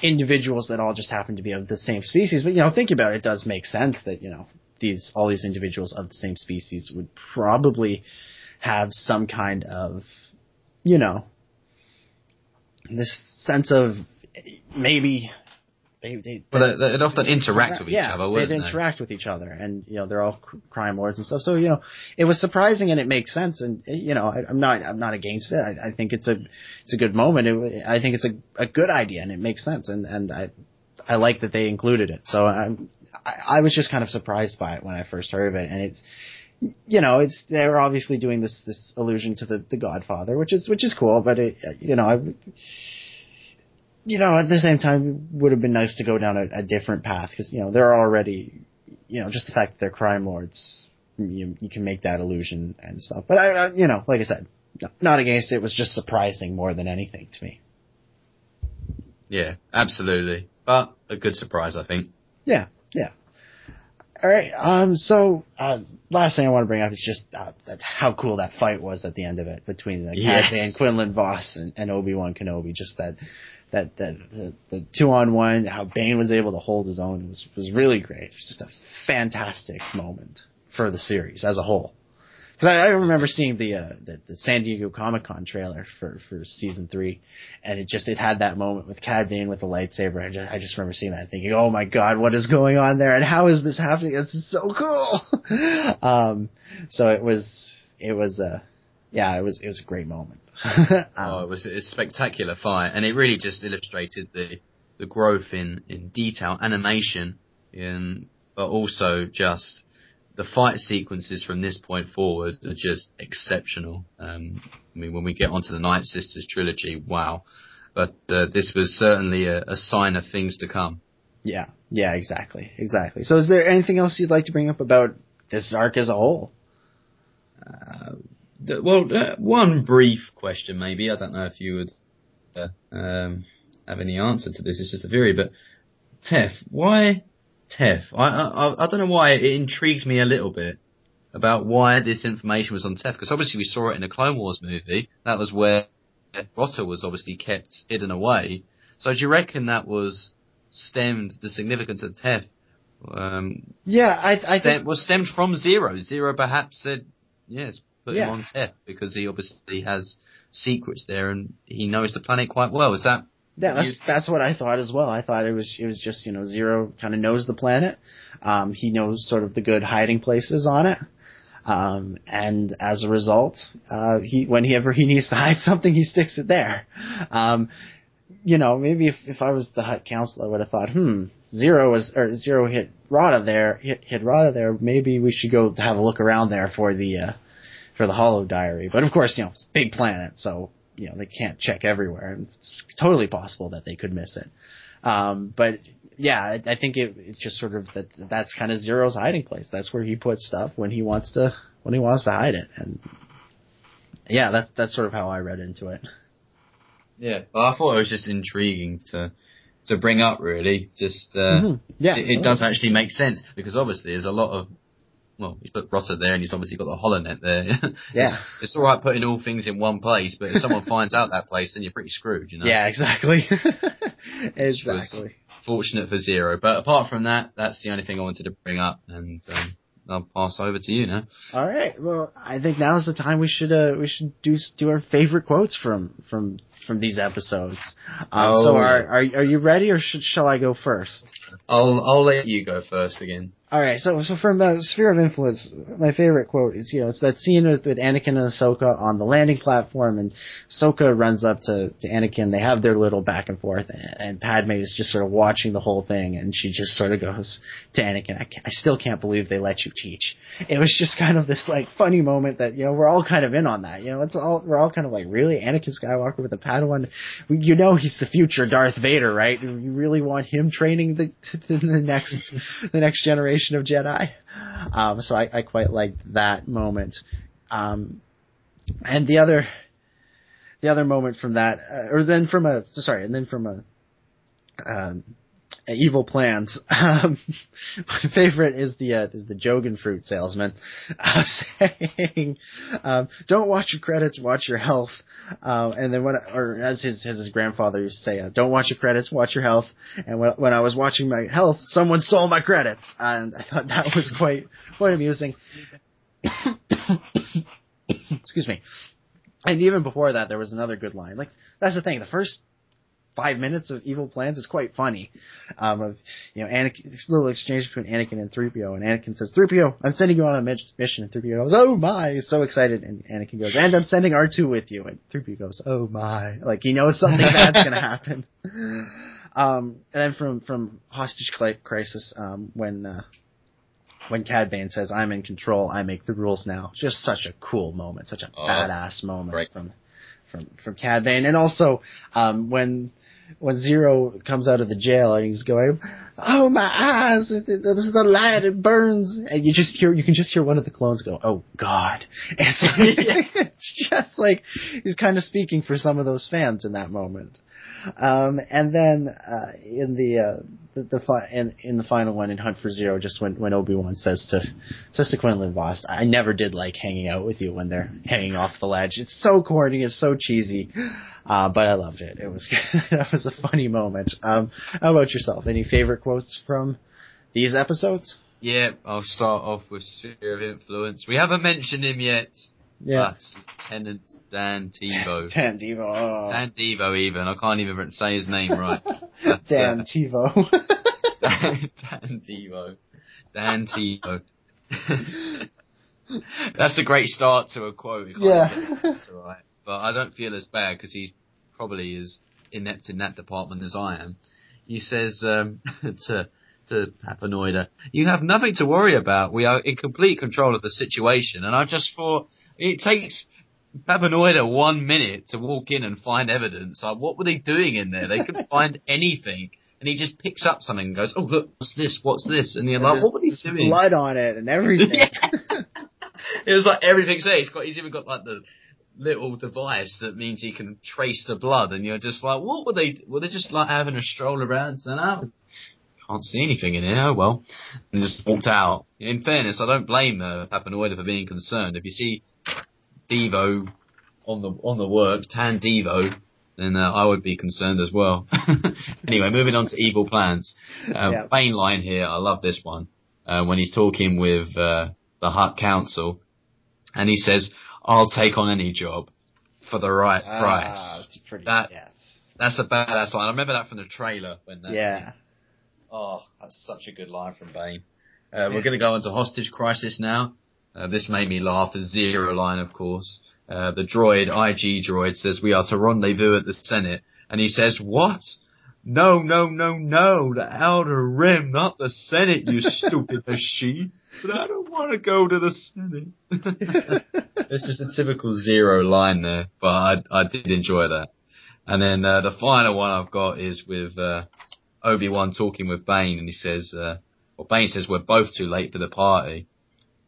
individuals that all just happen to be of the same species. But you know, think about it, it does make sense that you know these all these individuals of the same species would probably have some kind of you know this sense of maybe they they But they, they'd often interact with each yeah, other, they'd interact with each other, and you know they're all crime lords and stuff. So you know it was surprising and it makes sense, and you know I, I'm not I'm not against it. I, I think it's a it's a good moment. It, I think it's a a good idea and it makes sense, and and I I like that they included it. So I'm I, I was just kind of surprised by it when I first heard of it, and it's you know it's they're obviously doing this this allusion to the the Godfather, which is which is cool, but it you know I you know, at the same time, it would have been nice to go down a, a different path because you know they're already, you know, just the fact that they're crime lords, you you can make that illusion and stuff. But I, I you know, like I said, no, not against it. It was just surprising more than anything to me. Yeah, absolutely. But a good surprise, I think. Yeah, yeah. All right. Um. So, uh, last thing I want to bring up is just uh, that how cool that fight was at the end of it between the Yes. Bane, Quinlan Vos, and, and Obi Wan Kenobi. Just that that the, the two on one, how Bane was able to hold his own was was really great. It was just a fantastic moment for the series as a whole. Because I, I remember seeing the, uh, the the San Diego Comic Con trailer for for season three, and it just it had that moment with Cad Bane with the lightsaber. I just, I just remember seeing that thinking, oh my god, what is going on there, and how is this happening? This is so cool. um, so it was it was uh yeah it was it was a great moment. Oh, um, it was a spectacular fight, and it really just illustrated the the growth in in detail, animation, in but also just the fight sequences from this point forward are just exceptional. Um, I mean, when we get onto the Night Sisters trilogy, wow! But uh, this was certainly a, a sign of things to come. yeah, yeah, exactly, exactly. So is there anything else you'd like to bring up about this arc as a whole? D- Well, uh, one brief question, maybe. I don't know if you would uh, um, have any answer to this. It's just a theory, but Teth, why Teth? I, I I don't know why it intrigued me a little bit about why this information was on Teth because obviously we saw it in the Clone Wars movie. That was where Rotta was obviously kept hidden away. So do you reckon that was stemmed the significance of Teth? Um, Yeah, I I think was stemmed from Ziro. Ziro perhaps said, yes, put Yeah. him on Teth because he obviously has secrets there and he knows the planet quite well. Is that? Yeah, that's You- that's what I thought as well. I thought it was it was just you know Ziro kind of knows the planet. Um, he knows sort of the good hiding places on it. Um, and as a result, uh, he whenever he needs to hide something, he sticks it there. Um, you know, maybe if if I was the Hutt Council, I would have thought, hmm, Ziro was or Ziro hit Rotta there, hit hit Rotta there. Maybe we should go to have a look around there for the uh, for the Holo Diary. But of course, you know, it's a big planet, so you know they can't check everywhere, and it's totally possible that they could miss it. Um, but yeah, I, I think it, it's just sort of that that's kind of Ziro's hiding place. That's where he puts stuff when he wants to when he wants to hide it, and yeah, that's that's sort of how I read into it. Yeah, well, I thought it was just intriguing to to bring up. Really, just uh, Mm-hmm. Yeah, it, it does actually make sense because obviously there's a lot of well, he's put Rotta there and he's obviously got the HoloNet there. Yeah. it's, it's all right putting all things in one place, but if someone finds out that place, then you're pretty screwed, you know. Yeah, exactly. Exactly. Fortunate for Ziro, but apart from that, that's the only thing I wanted to bring up, and um, I'll pass over to you now. All right. Well, I think now is the time we should uh, we should do do our favorite quotes from from from these episodes. Um, so Oh, are, are are you ready, or should, shall I go first? I'll I'll let you go first again. All right, so so from the sphere of influence, my favorite quote is you know it's that scene with, with Anakin and Ahsoka on the landing platform, and Ahsoka runs up to, to Anakin. They have their little back and forth, and, and Padme is just sort of watching the whole thing, and she just sort of goes to Anakin, I, "I still can't believe they let you teach." It was just kind of this like funny moment that you know we're all kind of in on that. You know, it's all we're all kind of like, really, Anakin Skywalker with a Padawan. You know, he's the future Darth Vader, right? You really want him training the the, next the next generation of Jedi. Um, so I, I quite liked that moment. Um, and the other, the other moment from that, uh, or then from a, sorry, and then from a, um, evil plans. Um, my favorite is the uh, is the Jogan fruit salesman uh, saying, um, "Don't watch your credits, watch your health." Um, and then when, or as his as his grandfather used to say, uh, "Don't watch your credits, watch your health." And when, when I was watching my health, someone stole my credits, and I thought that was quite quite amusing. Excuse me. And even before that, there was another good line. Like that's the thing. The first five minutes of Evil Plans is quite funny. Um, of you know, Anakin, this little exchange between Anakin and 3PO, and Anakin says, "3PO, I'm sending you on a mission." And 3PO goes, "Oh my!" He's so excited, and Anakin goes, "And I'm sending R2 with you." And 3PO goes, "Oh my!" Like he knows something bad's gonna happen. Um, and then from from Hostage Crisis, um, when uh, when Cad Bane says, "I'm in control, I make the rules now," just such a cool moment, such a Oh, badass moment great. from from from Cad Bane, and also um, when when Ziro comes out of the jail and he's going, "Oh my eyes! This is the light. It burns." And you just hear, you can just hear one of the clones go, "Oh God!" It's, it's just like he's kind of speaking for some of those fans in that moment. Um, and then uh, in the uh, the, the fi- in, in the final one in Hunt for Ziro, just when when Obi Wan says to says to Quinlan Vos, "I never did like hanging out with you when they're hanging off the ledge. It's so corny, it's so cheesy, uh, but I loved it. It was that was a funny moment. Um, how about yourself? Any favorite quotes from these episodes? Yeah, I'll start off with Sphere of Influence. We haven't mentioned him yet, but Lieutenant Dan Tebow. Dan Devo. Oh. Dan Devo even. I can't even say his name right. That's, Dan uh, Tevo. Dan Tebow. Dan Tebow. That's a great start to a quote. Yeah. get better, right? But I don't feel as bad because he probably is inept in that department as I am. He says um, to to Papanoida, "You have nothing to worry about. We are in complete control of the situation." And I just thought it takes Papanoida one minute to walk in and find evidence. Like, what were they doing in there? They couldn't find anything. And he just picks up something and goes, "Oh look, what's this? What's this?" And you're like, "What were they doing?" Blood on it and everything. it was like everything's there. He's got, he's even got like the little device that means he can trace the blood, and you're just like, what were they? Were they just like having a stroll around, saying, "Oh, can't see anything in here." Oh well, and just walked out. In fairness, I don't blame uh, Papanoida for being concerned. If you see Devo on the on the work, Tan Devo. Then uh, I would be concerned as well. anyway, moving on to evil plans. Um, Yeah. Bane line here, I love this one. Uh, when he's talking with uh, the Hutt Council, and he says, "I'll take on any job for the right Ah, price." it's pretty. That- yes. That's a badass line. I remember that from the trailer when that. Yeah. Oh, that's such a good line from Bane. Uh, we're going to go into hostage crisis now. Uh, this made me laugh. The Ziro line, of course. Uh, the droid, IG droid, says we are to rendezvous at the Senate, and he says, "What? No, no, no, no! The Outer Rim, not the Senate, you stupid machine." but I don't want to go to the Senate. it's just a typical Ziro line there, but I, I did enjoy that. And then uh, the final one I've got is with uh, Obi Wan talking with Bane, and he says, uh, well, Bane says we're both too late for the party,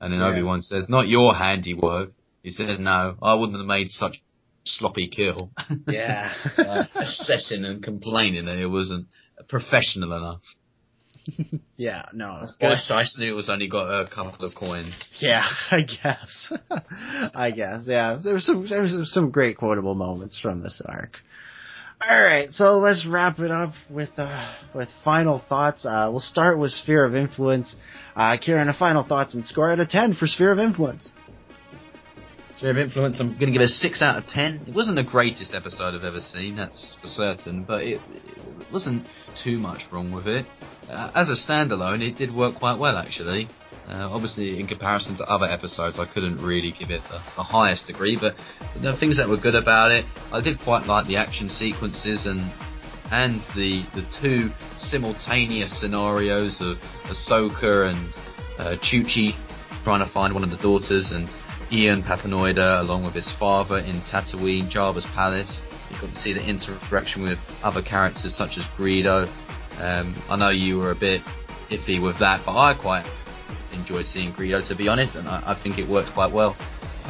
and then Yeah. Obi Wan says, "Not your handiwork." He says, "No, I wouldn't have made such sloppy kill." Yeah. uh, assessing and complaining that it wasn't professional enough. yeah, no. Why Good. Sice knew it was only got a couple of coins. Yeah, I guess. I guess. Yeah, there was some there was some great quotable moments from this arc. All right, so let's wrap it up with uh with final thoughts. Uh, we'll start with Sphere of Influence. Uh, Ciaran, a final thoughts and score out of ten for Sphere of Influence. Sphere of Influence, I'm going to give it a 6 out of 10. It wasn't the greatest episode I've ever seen, that's for certain, but it, it wasn't too much wrong with it. Uh, as a standalone, it did work quite well, actually. Uh, obviously, in comparison to other episodes, I couldn't really give it the, the highest degree, but the things that were good about it, I did quite like the action sequences and and the the two simultaneous scenarios of Ahsoka and uh, Chuchi trying to find one of the daughters and Ion Papanoida along with his father in Tatooine, Jabba's palace. You got to see the interaction with other characters such as Greedo. Um, I know you were a bit iffy with that, but I quite enjoyed seeing Greedo to be honest, and I, I think it worked quite well.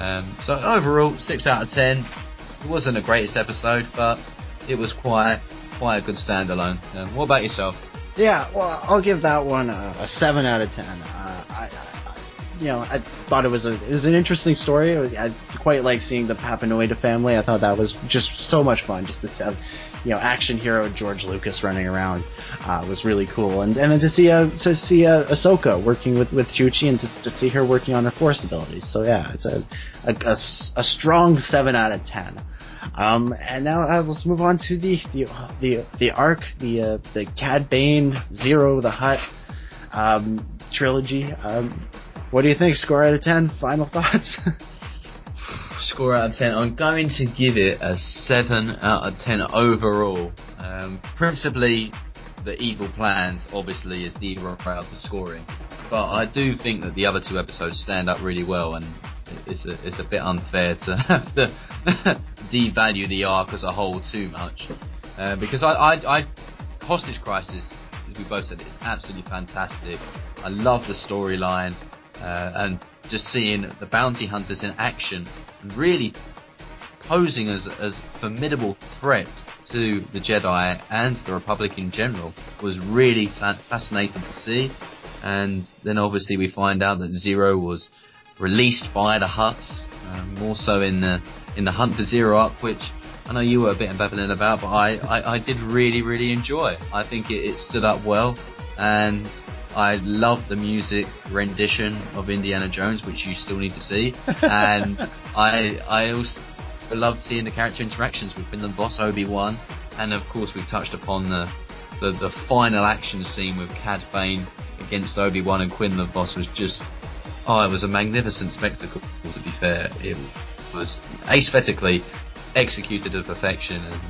Um, so overall, six out of ten. It wasn't the greatest episode, but it was quite quite a good standalone. Um, what about yourself? Yeah, well, I'll give that one a, a seven out of ten. Uh, you know, I thought it was a it was an interesting story. I quite like seeing the Papanoida family. I thought that was just so much fun. Just to have, you know, action hero George Lucas running around uh, was really cool. And and then to see uh, to see uh, Ahsoka working with with Chuchi and to, to see her working on her Force abilities. So yeah, it's a a strong seven out of ten. Um, and now uh, let's move on to the the the, the arc, the uh, the Cad Bane Ziro the Hutt um, trilogy. Um, what do you think? Score out of ten. Final thoughts. Score out of ten. I'm going to give it a seven out of ten overall. Um, principally, the evil plans obviously is derailed the scoring, but I do think that the other two episodes stand up really well, and it's a it's a bit unfair to have to devalue the arc as a whole too much, uh, because I, I I hostage crisis as we both said is absolutely fantastic. I love the storyline uh, and just seeing the bounty hunters in action and really posing as as formidable threat to the Jedi and the Republic in general was really fa- fascinating to see. And then obviously we find out that Ziro was released by the Hutts, um, more so in the in the Hunt for Ziro arc, which I know you were a bit ambivalent about, but I, I, I did really really enjoy. I think it, it stood up well, and I love the music rendition of Indiana Jones, which you still need to see, and I I also loved seeing the character interactions with Quinlan Vos, Obi Wan, and of course we touched upon the, the the final action scene with Cad Bane against Obi Wan and Quinlan Vos was just oh, it was a magnificent spectacle. To be fair, it was aesthetically executed to perfection, and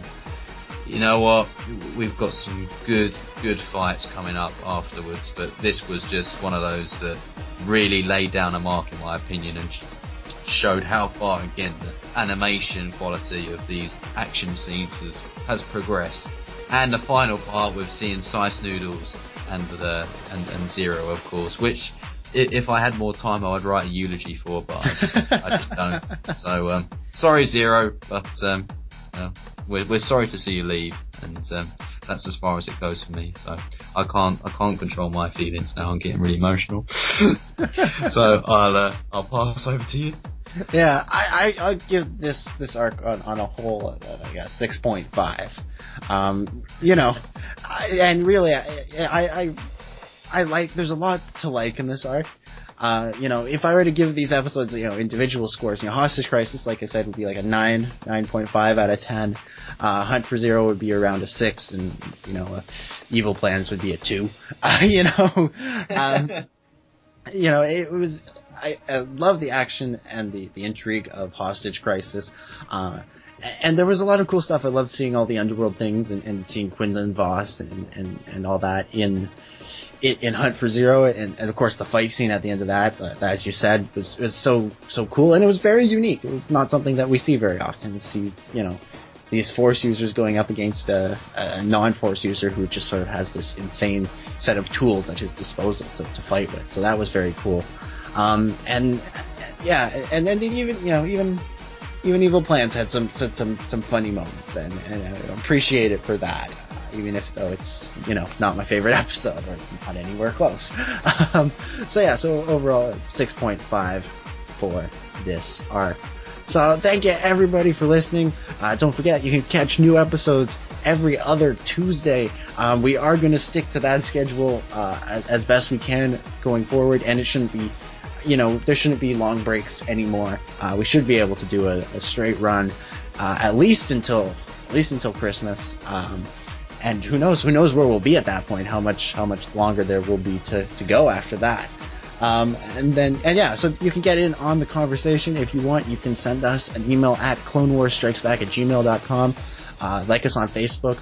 you know what, we've got some good good fights coming up afterwards, but this was just one of those that really laid down a mark in my opinion and showed how far again the animation quality of these action scenes has, has progressed. And the final part with seeing Sy Snootles and the and, and Ziro, of course, which if I had more time, I would write a eulogy for, but I just, I just don't. So um, sorry, Ziro, but um, we're, we're sorry to see you leave, and um, that's as far as it goes for me. So I can't I can't control my feelings now. I'm getting really emotional. so I'll uh, I'll pass over to you. yeah, I, I I'll give this this arc on, on a whole, uh, I guess six point five. Um, you know, I, and really, I, I I I like. There's a lot to like in this arc. Uh, you know, if I were to give these episodes, you know, individual scores, you know, Hostage Crisis, like I said, would be like a nine, nine point five out of ten. Uh, Hunt for Ziro would be around a six, and you know, uh, Evil Plans would be a two. Uh, you know, um, you know, it was. I, I love the action and the, the intrigue of Hostage Crisis. Uh, and there was a lot of cool stuff. I loved seeing all the underworld things and, and seeing Quinlan Vos and, and, and all that in in Hunt for Ziro, and, and of course the fight scene at the end of that, uh, as you said, was was so so cool, and it was very unique. It was not something that we see very often. We see, you know, these Force users going up against a, a non-Force user who just sort of has this insane set of tools at his disposal to, to fight with. So that was very cool. Um, and yeah, and then even you know even even Evil Plans had some some some, funny moments, and, and I appreciate it for that even if though it's you know not my favorite episode or not anywhere close. um, so yeah, so overall six point five for this arc. So thank you everybody for listening. Uh, don't forget you can catch new episodes every other Tuesday. Um, we are going to stick to that schedule uh, as, best we can going forward, and it shouldn't be. You know, there shouldn't be long breaks anymore. Uh, we should be able to do a, a straight run, uh, at least until at least until Christmas. Um, and who knows? Who knows where we'll be at that point? How much how much longer there will be to, to go after that? Um, and then and yeah, so you can get in on the conversation if you want. You can send us an email at clonewarstrikesback at gmail.com. Uh, like us on Facebook,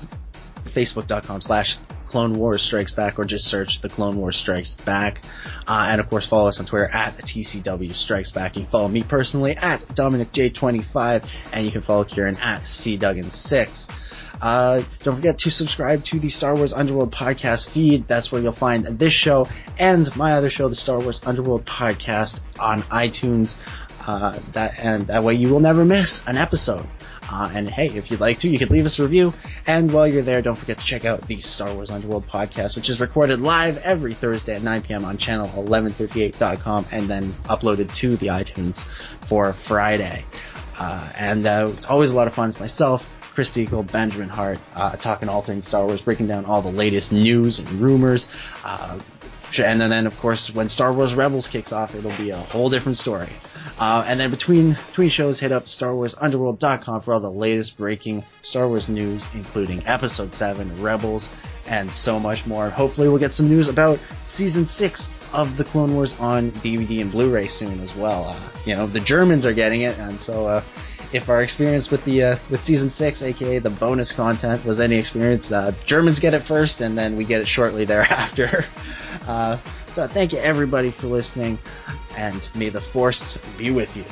facebook.com slash Clone Wars Strikes Back, or just search the Clone Wars Strikes Back. Uh, and of course, follow us on Twitter at TCW Strikes Back. You can follow me personally at DominicJ25, and you can follow Ciaran at CDuggan6. Uh, don't forget to subscribe to the Star Wars Underworld podcast feed. That's where you'll find this show and my other show, the Star Wars Underworld podcast on iTunes. Uh, that and that way you will never miss an episode. Uh, and hey, if you'd like to, you could leave us a review. And while you're there, don't forget to check out the Star Wars Underworld podcast, which is recorded live every Thursday at 9 p.m. on channel 1138.com and then uploaded to the iTunes for Friday. Uh, and uh, it's always a lot of fun. It's myself, Chris Siegel, Benjamin Hart, uh, talking all things Star Wars, breaking down all the latest news and rumors. Uh, and then, of course, when Star Wars Rebels kicks off, it'll be a whole different story. Uh, and then between between shows, hit up StarWarsUnderworld.com for all the latest breaking Star Wars news, including Episode 7, Rebels, and so much more. Hopefully, we'll get some news about Season 6 of the Clone Wars on DVD and Blu-ray soon as well. Uh, you know, the Germans are getting it, and so uh, if our experience with the uh, with season six, aka the bonus content, was any experience, uh, Germans get it first, and then we get it shortly thereafter. Uh, so thank you everybody for listening, and may the force be with you.